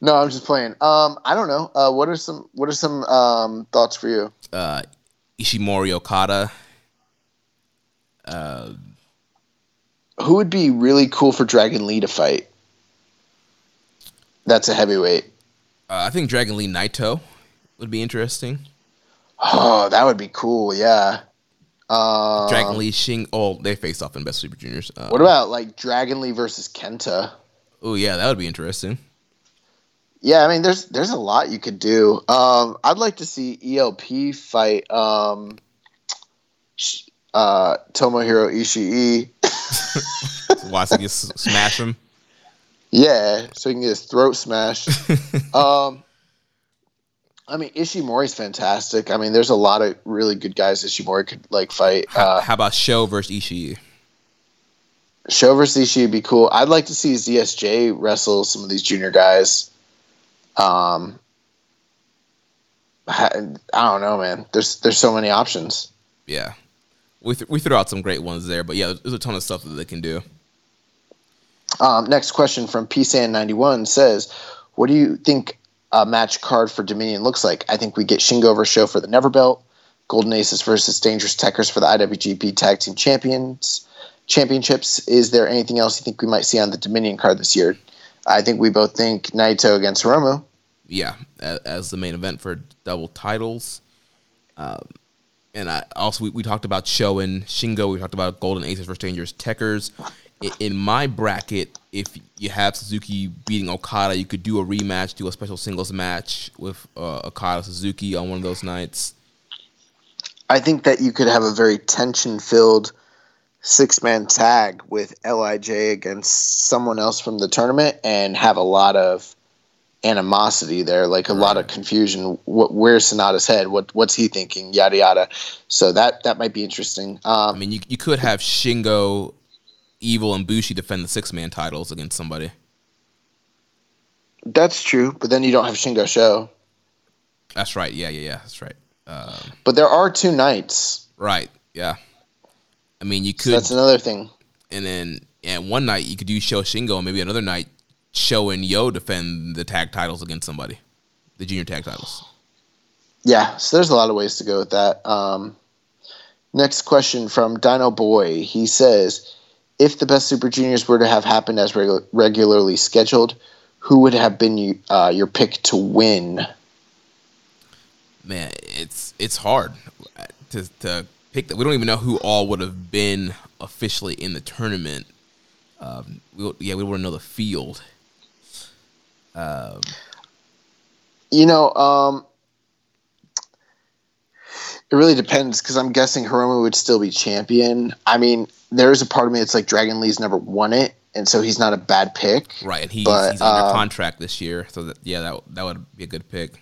No, I'm just playing. Um, I don't know. Uh, what are some What are some um, thoughts for you? Uh, Ishimori Okada. Uh, Who would be really cool for Dragon Lee to fight? That's a heavyweight. Uh, I think Dragon Lee Naito would be interesting. Oh, that would be cool. Yeah. Uh, Dragon Lee Shing. Oh, they faced off in Best Super Juniors. Uh, what about like Dragon Lee versus Kenta? Oh yeah, that would be interesting. Yeah, I mean, there's there's a lot you could do. Um, I'd like to see ELP fight um, uh, Tomohiro Ishii. Watch him smash him. Yeah, so he can get his throat smashed. um, I mean, Ishimori's fantastic. I mean, there's a lot of really good guys Ishimori could like fight. How, uh, how about Sho versus Ishii? Sho versus Ishii would be cool. I'd like to see ZSJ wrestle some of these junior guys. Um, I, I don't know, man. There's there's so many options. Yeah, we th- we threw out some great ones there, but yeah, there's a ton of stuff that they can do. Um, next question from PSAN91 says, "What do you think a match card for Dominion looks like. I think we get Shingo versus Sho for the Never Belt, Golden Aces versus Dangerous Tekkers for the IWGP Tag Team Champions Championships. Is there anything else you think we might see on the Dominion card this year? I think we both think Naito against Romo. Yeah, as the main event for double titles. Um, and I also we, we talked about Sho and Shingo. We talked about Golden Aces versus Dangerous Tekkers in my bracket, if you have Suzuki beating Okada, you could do a rematch, do a special singles match with uh, Okada Suzuki on one of those nights. I think that you could have a very tension filled six man tag with LIJ against someone else from the tournament and have a lot of animosity there, like a right. lot of confusion. What, where's Sanada's head? What what's he thinking? Yada yada. So that that might be interesting. Um, I mean, you you could have Shingo Evil and Bushi defend the six man titles against somebody. That's true, but then you don't have Shingo Sho. That's right. Yeah, yeah, yeah. That's right. Um, But there are two nights. right. Yeah. I mean, you So could, that's another thing. and then and one night you could do Sho Shingo, and maybe another night Sho and Yo defend the tag titles against somebody, the junior tag titles. Yeah, so there's a lot of ways to go with that. Um, next question from Dino Boy. He says, if the best Super Juniors were to have happened as regu- regularly scheduled, who would have been you, uh, your pick to win? Man, it's it's hard to to pick that. We don't even know who all would have been officially in the tournament. Um, we, yeah, we wouldn't know the field. Um, You know, um, it really depends because I'm guessing Hiromu would still be champion. I mean, there is a part of me that's like Dragon Lee's never won it, and so he's not a bad pick. right, and he's, But, he's under um, contract this year, so that, yeah, that that would be a good pick.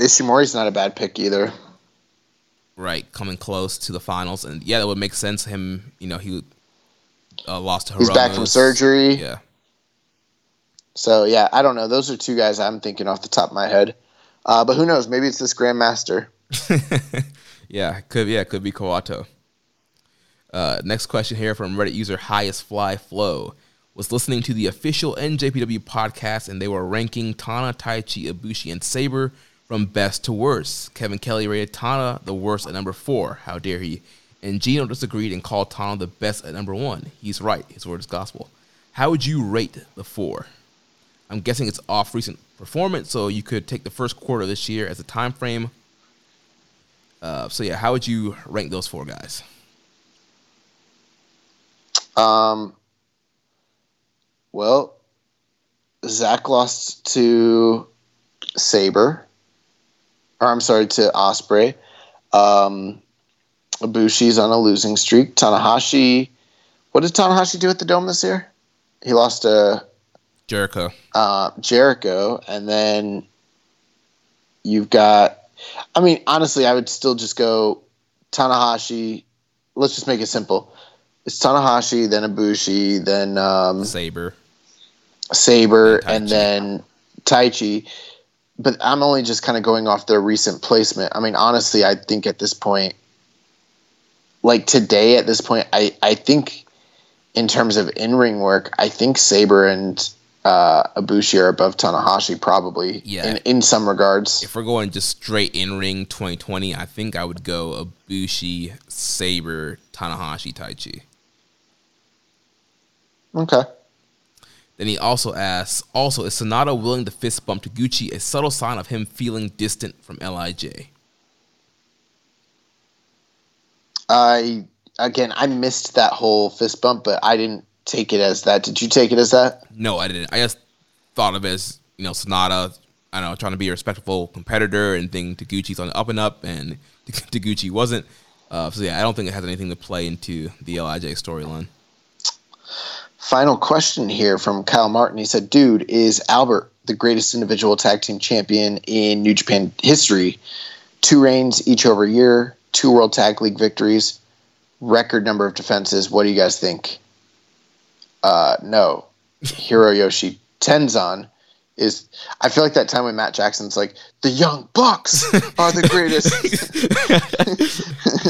Ishimori's not a bad pick either. Right, coming close to the finals, and yeah, that would make sense. Him, you know, he uh, lost to. He's back from surgery. Yeah, So yeah, I don't know. Those are two guys I'm thinking off the top of my head. Uh, but who knows? Maybe it's this Grandmaster. yeah, could yeah, could be Kawato. Uh, next question here from Reddit user Highest Fly Flow was listening to the official NJPW podcast, and they were ranking Tana, Taichi, Ibushi, and Sabre from best to worst. Kevin Kelly rated Tana the worst at number four. How dare he? And Gino disagreed and called Tana the best at number one. He's right. His word is gospel. How would you rate the four? I'm guessing it's off recent performance, so you could take the first quarter of this year as a time frame. Uh, so yeah, how would you rank those four guys? Um, well, Zack lost to Sabre, or I'm sorry, to Ospreay. Um, Ibushi's on a losing streak. Tanahashi, what did Tanahashi do at the Dome this year? He lost to Jericho. uh, Jericho, and then you've got. I mean, honestly, I would still just go Tanahashi. Let's just make it simple. It's Tanahashi, then Ibushi, then um, Sabre. Sabre, And and then Taichi. But I'm only just kind of going off their recent placement. I mean, honestly, I think at this point, like today, at this point, I, I think in terms of in ring work, I think Sabre and uh, Ibushi are above Tanahashi probably Yeah. in, in some regards. If we're going just straight in ring 2020, I think I would go Ibushi, Sabre, Tanahashi, Taichi. Okay. Then he also asks, also, is Sanada willing to fist bump Taguchi a subtle sign of him feeling distant from LIJ? I again, I missed that whole fist bump, but I didn't take it as that. Did you take it as that? No, I didn't. I just thought of it as, you know, Sanada, I don't know, trying to be a respectful competitor and think Taguchi's on the up and up and Taguchi wasn't. Uh, so yeah, I don't think it has anything to play into the LIJ storyline. Final question here from Kyle Martin. He said, Dude, is Albert the greatest individual tag team champion in New Japan history? Two reigns each over a year, two World Tag League victories, record number of defenses. What do you guys think? Uh, no. Hiroyoshi Tenzan is. I feel like that time when Matt Jackson's like, The Young Bucks are the greatest.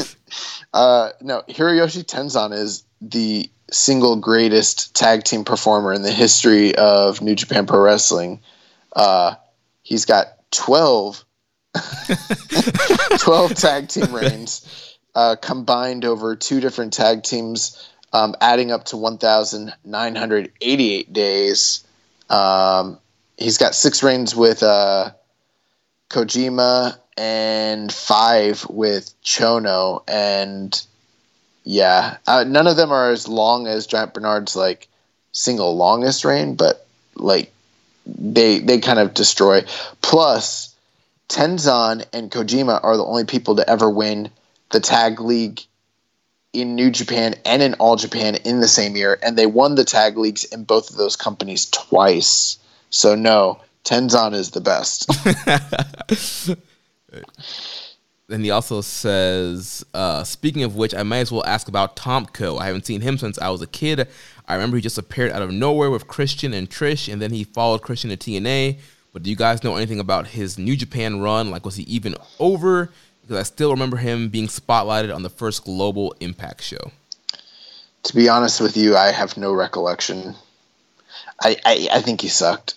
uh, no, Hiroyoshi Tenzan is the single greatest tag team performer in the history of New Japan Pro Wrestling. Uh, he's got 12, 12 tag team reigns uh, combined over two different tag teams, um, adding up to 1,988 days. Um, he's got six reigns with uh, Kojima and five with Chono. And yeah, uh, none of them are as long as Giant Bernard's like single longest reign, but like they they kind of destroy. Plus, Tenzan and Kojima are the only people to ever win the tag league in New Japan and in All Japan in the same year, and they won the tag leagues in both of those companies twice. So no, Tenzan is the best. then he also says, uh, speaking of which, I might as well ask about Tomko. I haven't seen him since I was a kid. I remember he just appeared out of nowhere with Christian and Trish, and then he followed Christian to TNA. But do you guys know anything about his New Japan run? Like, was he even over? Because I still remember him being spotlighted on the first Global Impact show. To be honest with you, I have no recollection. I, I, I think he sucked.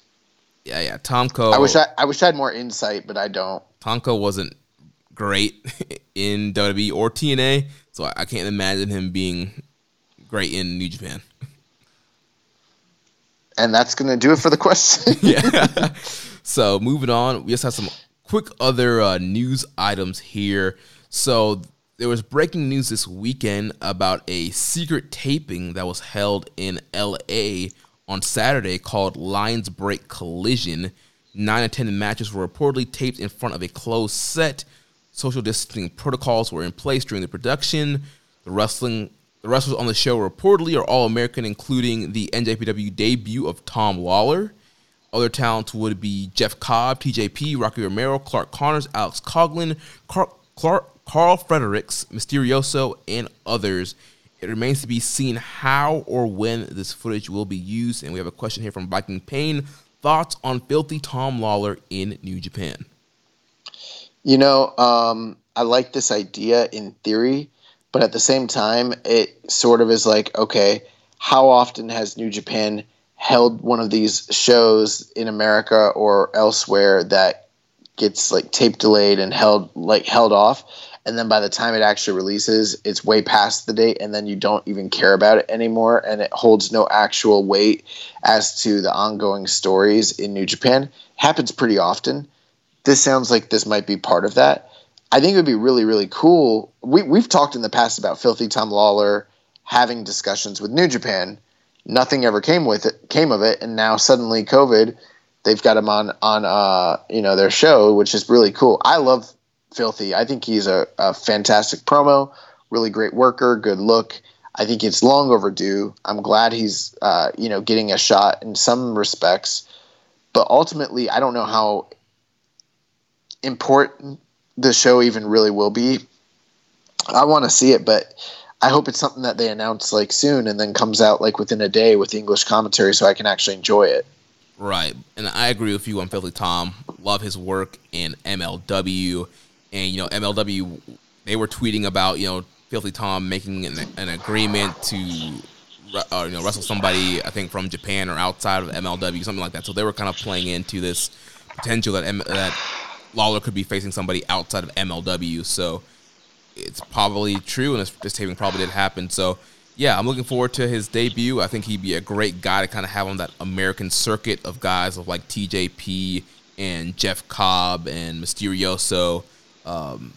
Yeah, yeah. Tomko. I wish I, I wish I had more insight, but I don't. Tomko wasn't great in WWE or TNA, so I can't imagine him being great in New Japan. And that's going to do it for the question. yeah. so moving on, we just have some quick other uh, news items here. So there was breaking news this weekend about a secret taping that was held in LA on Saturday called Lions Break Collision. Nine of matches were reportedly taped in front of a closed set Social distancing protocols were in place during the production. The wrestling the wrestlers on the show reportedly are all American, including the NJPW debut of Tom Lawlor. Other talents would be Jeff Cobb, TJP, Rocky Romero, Clark Connors, Alex Coughlin, Clark, Clark, Karl Fredericks, Mysterioso, and others. It remains to be seen how or when this footage will be used. And we have a question here from Viking Pain. Thoughts on Filthy Tom Lawlor in New Japan? You know, um, I like this idea in theory, but at the same time, it sort of is like, okay, how often has New Japan held one of these shows in America or elsewhere that gets like tape delayed and held like held off? And then by the time it actually releases it's way past the date and then you don't even care about it anymore and it holds no actual weight as to the ongoing stories in new japan happens pretty often this sounds like this might be part of that. I think it would be really, really cool. We, we've talked in the past about Filthy Tom Lawlor having discussions with New Japan. Nothing ever came with it, came of it, and now suddenly COVID, they've got him on on uh, you know their show, which is really cool. I love Filthy. I think he's a, a fantastic promo, really great worker, good look. I think it's long overdue. I'm glad he's uh, you know getting a shot in some respects, but ultimately, I don't know how important the show even really will be. I want to see it, but I hope it's something that they announce like soon and then comes out like within a day with English commentary so I can actually enjoy it. Right. And I agree with you on Filthy Tom. Love his work in MLW. And, you know, MLW, they were tweeting about, you know, Filthy Tom making an, an agreement to, uh, you know, wrestle somebody, I think, from Japan or outside of MLW, something like that. So they were kind of playing into this potential that, M- that Lawlor could be facing somebody outside of MLW. So it's probably true, and this, this taping probably did happen. So yeah, I'm looking forward to his debut. I think he'd be a great guy to kind of have on that American circuit of guys of like TJP and Jeff Cobb and Mysterioso um,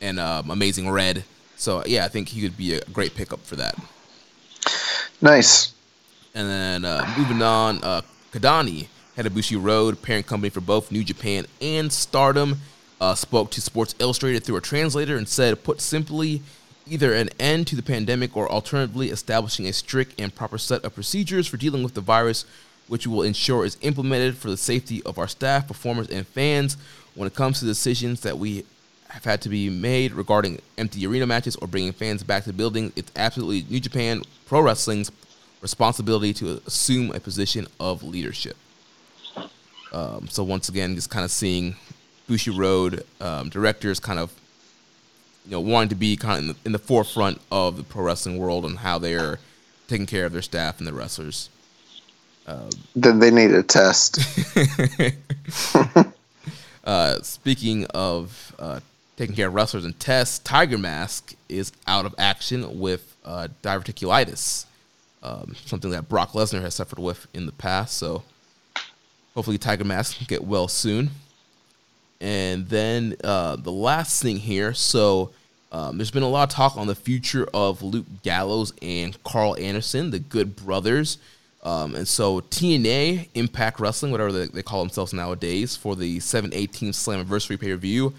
and um, Amazing Red. So yeah, I think he would be a great pickup for that. Nice. And then uh, moving on, uh, Kidani head of Bushiroad, parent company for both New Japan and Stardom, uh, spoke to Sports Illustrated through a translator and said, put simply, either an end to the pandemic or alternatively establishing a strict and proper set of procedures for dealing with the virus, which will ensure is implemented for the safety of our staff, performers, and fans when it comes to decisions that we have had to be made regarding empty arena matches or bringing fans back to the building. It's absolutely New Japan Pro Wrestling's responsibility to assume a position of leadership. Um, so once again, just kind of seeing Bushiroad um, directors kind of you know wanting to be kind of in the, in the, forefront of the pro wrestling world and how they're taking care of their staff and the wrestlers. Um, then they need a test. uh, speaking of uh, taking care of wrestlers and tests, Tiger Mask is out of action with uh, diverticulitis, um, something that Brock Lesnar has suffered with in the past. So Hopefully, Tiger Mask can get well soon. And then uh, the last thing here. So um, there's been a lot of talk on the future of Luke Gallows and Karl Anderson, the Good Brothers. Um, and so TNA, Impact Wrestling, whatever they, they, call themselves nowadays, for the 718 Slammiversary pay per view,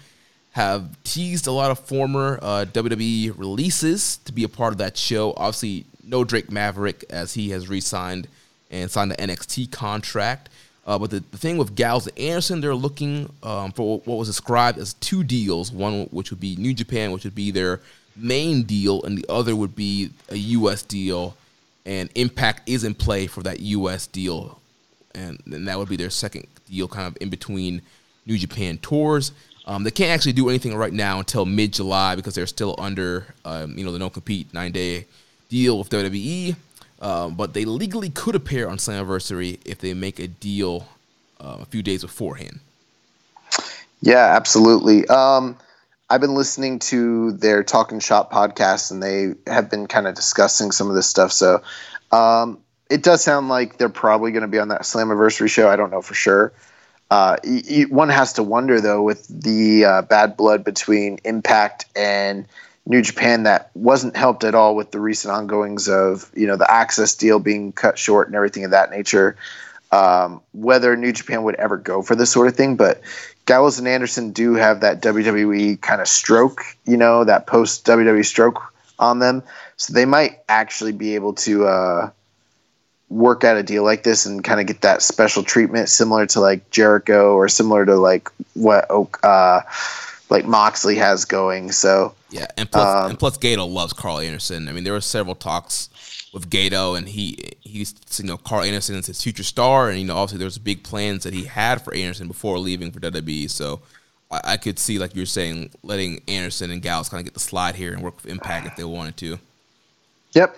have teased a lot of former uh, WWE releases to be a part of that show. Obviously, no Drake Maverick as he has re signed and signed the NXT contract. Uh, but the, the thing with Gals and Anderson, they're looking um, for what was described as two deals. One which would be New Japan, which would be their main deal, and the other would be a U.S. deal. And Impact is in play for that U.S. deal, and then that would be their second deal, kind of in between New Japan tours. Um, they can't actually do anything right now until mid July because they're still under, um, you know, the no compete nine day deal with WWE. Um, but they legally could appear on Slammiversary if they make a deal uh, a few days beforehand. Yeah, absolutely. Um, I've been listening to their Talking Shop podcast, and they have been kind of discussing some of this stuff. So um, it does sound like they're probably going to be on that Slammiversary show. I don't know for sure. Uh, y- y- one has to wonder though, with the uh, bad blood between Impact and New Japan, that wasn't helped at all with the recent ongoings of you know the AXS deal being cut short and everything of that nature. Um, whether New Japan would ever go for this sort of thing, but Gallows and Anderson do have that WWE kind of stroke, you know, that post WWE stroke on them, so they might actually be able to. Uh, work out a deal like this and kind of get that special treatment similar to like Jericho or similar to like what uh like Moxley has going. So yeah, and plus um, and plus Gedo loves Karl Anderson. I mean, there were several talks with Gedo, and he he's you know Karl Anderson is his future star, and you know obviously there's big plans that he had for Anderson before leaving for WWE. So I, I could see like you're saying letting Anderson and Gallows kind of get the slide here and work with Impact if they wanted to. Yep,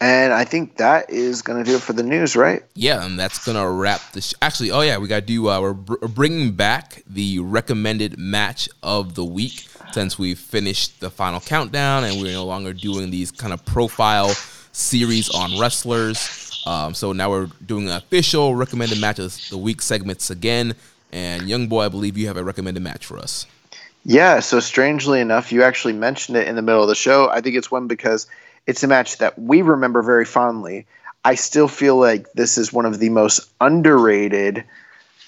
and I think that is going to do it for the news, right? Yeah, and that's going to wrap the. Sh- Actually, oh yeah, we got to do. Uh, we're, br- bringing back the recommended match of the week since we finished the final countdown, and we're no longer doing these kind of profile series on wrestlers. Um, so now we're doing an official recommended matches the week segments again. And young boy, I believe you have a recommended match for us. Yeah. So strangely enough, you actually mentioned it in the middle of the show. I think it's one because it's a match that we remember very fondly. I still feel like this is one of the most underrated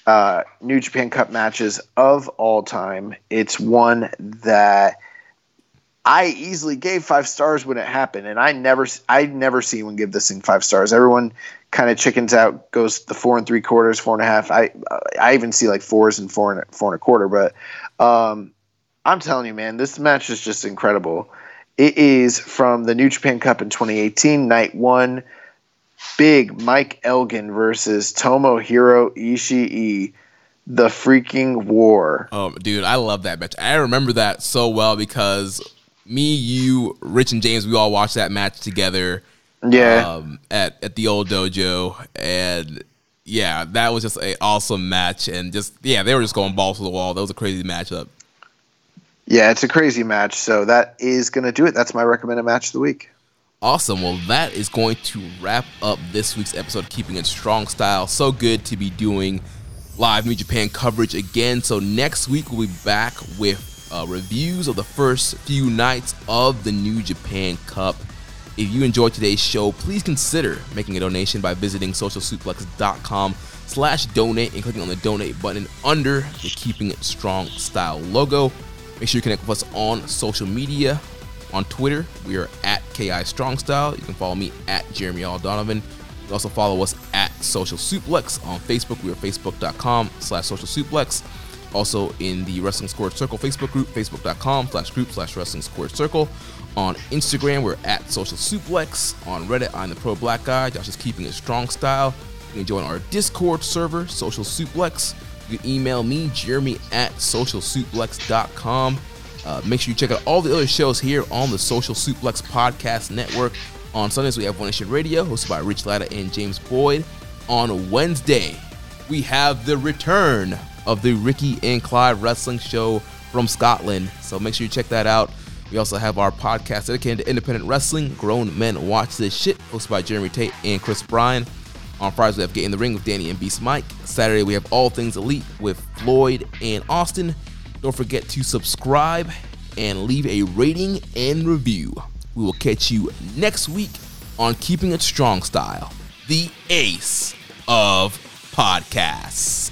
uh, New Japan Cup matches of all time. It's one that I easily gave five stars when it happened, and I never, I never see anyone give this thing five stars. Everyone kind of chickens out, goes the four and three quarters, four and a half. I, I even see like fours and four and four and a quarter. But um, I'm telling you, man, this match is just incredible. It is from the New Japan Cup in 2018, night one. Big Mike Elgin versus Tomohiro Ishii, the freaking war. Oh, dude, I love that match. I remember that so well because me, you, Rich, and James, we all watched that match together. Yeah. Um, at at the old dojo, and yeah, that was just an awesome match, and just yeah, they were just going balls to the wall. That was a crazy matchup. Yeah, it's a crazy match. So that is going to do it. That's my recommended match of the week. Awesome. Well, that is going to wrap up this week's episode, Keeping It Strong Style. So good to be doing live New Japan coverage again. So next week we'll be back with uh, reviews of the first few nights of the New Japan Cup. If you enjoyed today's show, please consider making a donation by visiting socialsuplex.com slash donate and clicking on the donate button under the Keeping It Strong Style logo. Make sure you connect with us on social media. On Twitter, we are at KI Strong Style. You can follow me at Jeremy All Donovan. You can also follow us at Social Suplex. On Facebook, we are facebook.com slash social suplex. Also in the Wrestling Squared Circle Facebook group, facebook.com slash group slash Wrestling Squared Circle. On Instagram, we're at Social Suplex. On Reddit, I'm the Pro Black Guy. Josh is keeping it strong style. You can join our Discord server, Social Suplex. You can email me, Jeremy at socialsuplex.com. Uh, make sure you check out all the other shows here on the Social Suplex Podcast Network. On Sundays, we have One Nation Radio, hosted by Rich Latta and James Boyd. On Wednesday, we have the return of the Ricky and Clyde Wrestling Show from Scotland. So make sure you check that out. We also have our podcast dedicated to independent wrestling, Grown Men Watch This Shit, hosted by Jeremy Tate and Chris Bryan. On Fridays, we have Get in the Ring with Danny and Beast Mike. Saturday, we have All Things Elite with Floyd and Austin. Don't forget to subscribe and leave a rating and review. We will catch you next week on Keeping It Strong Style, the ace of podcasts.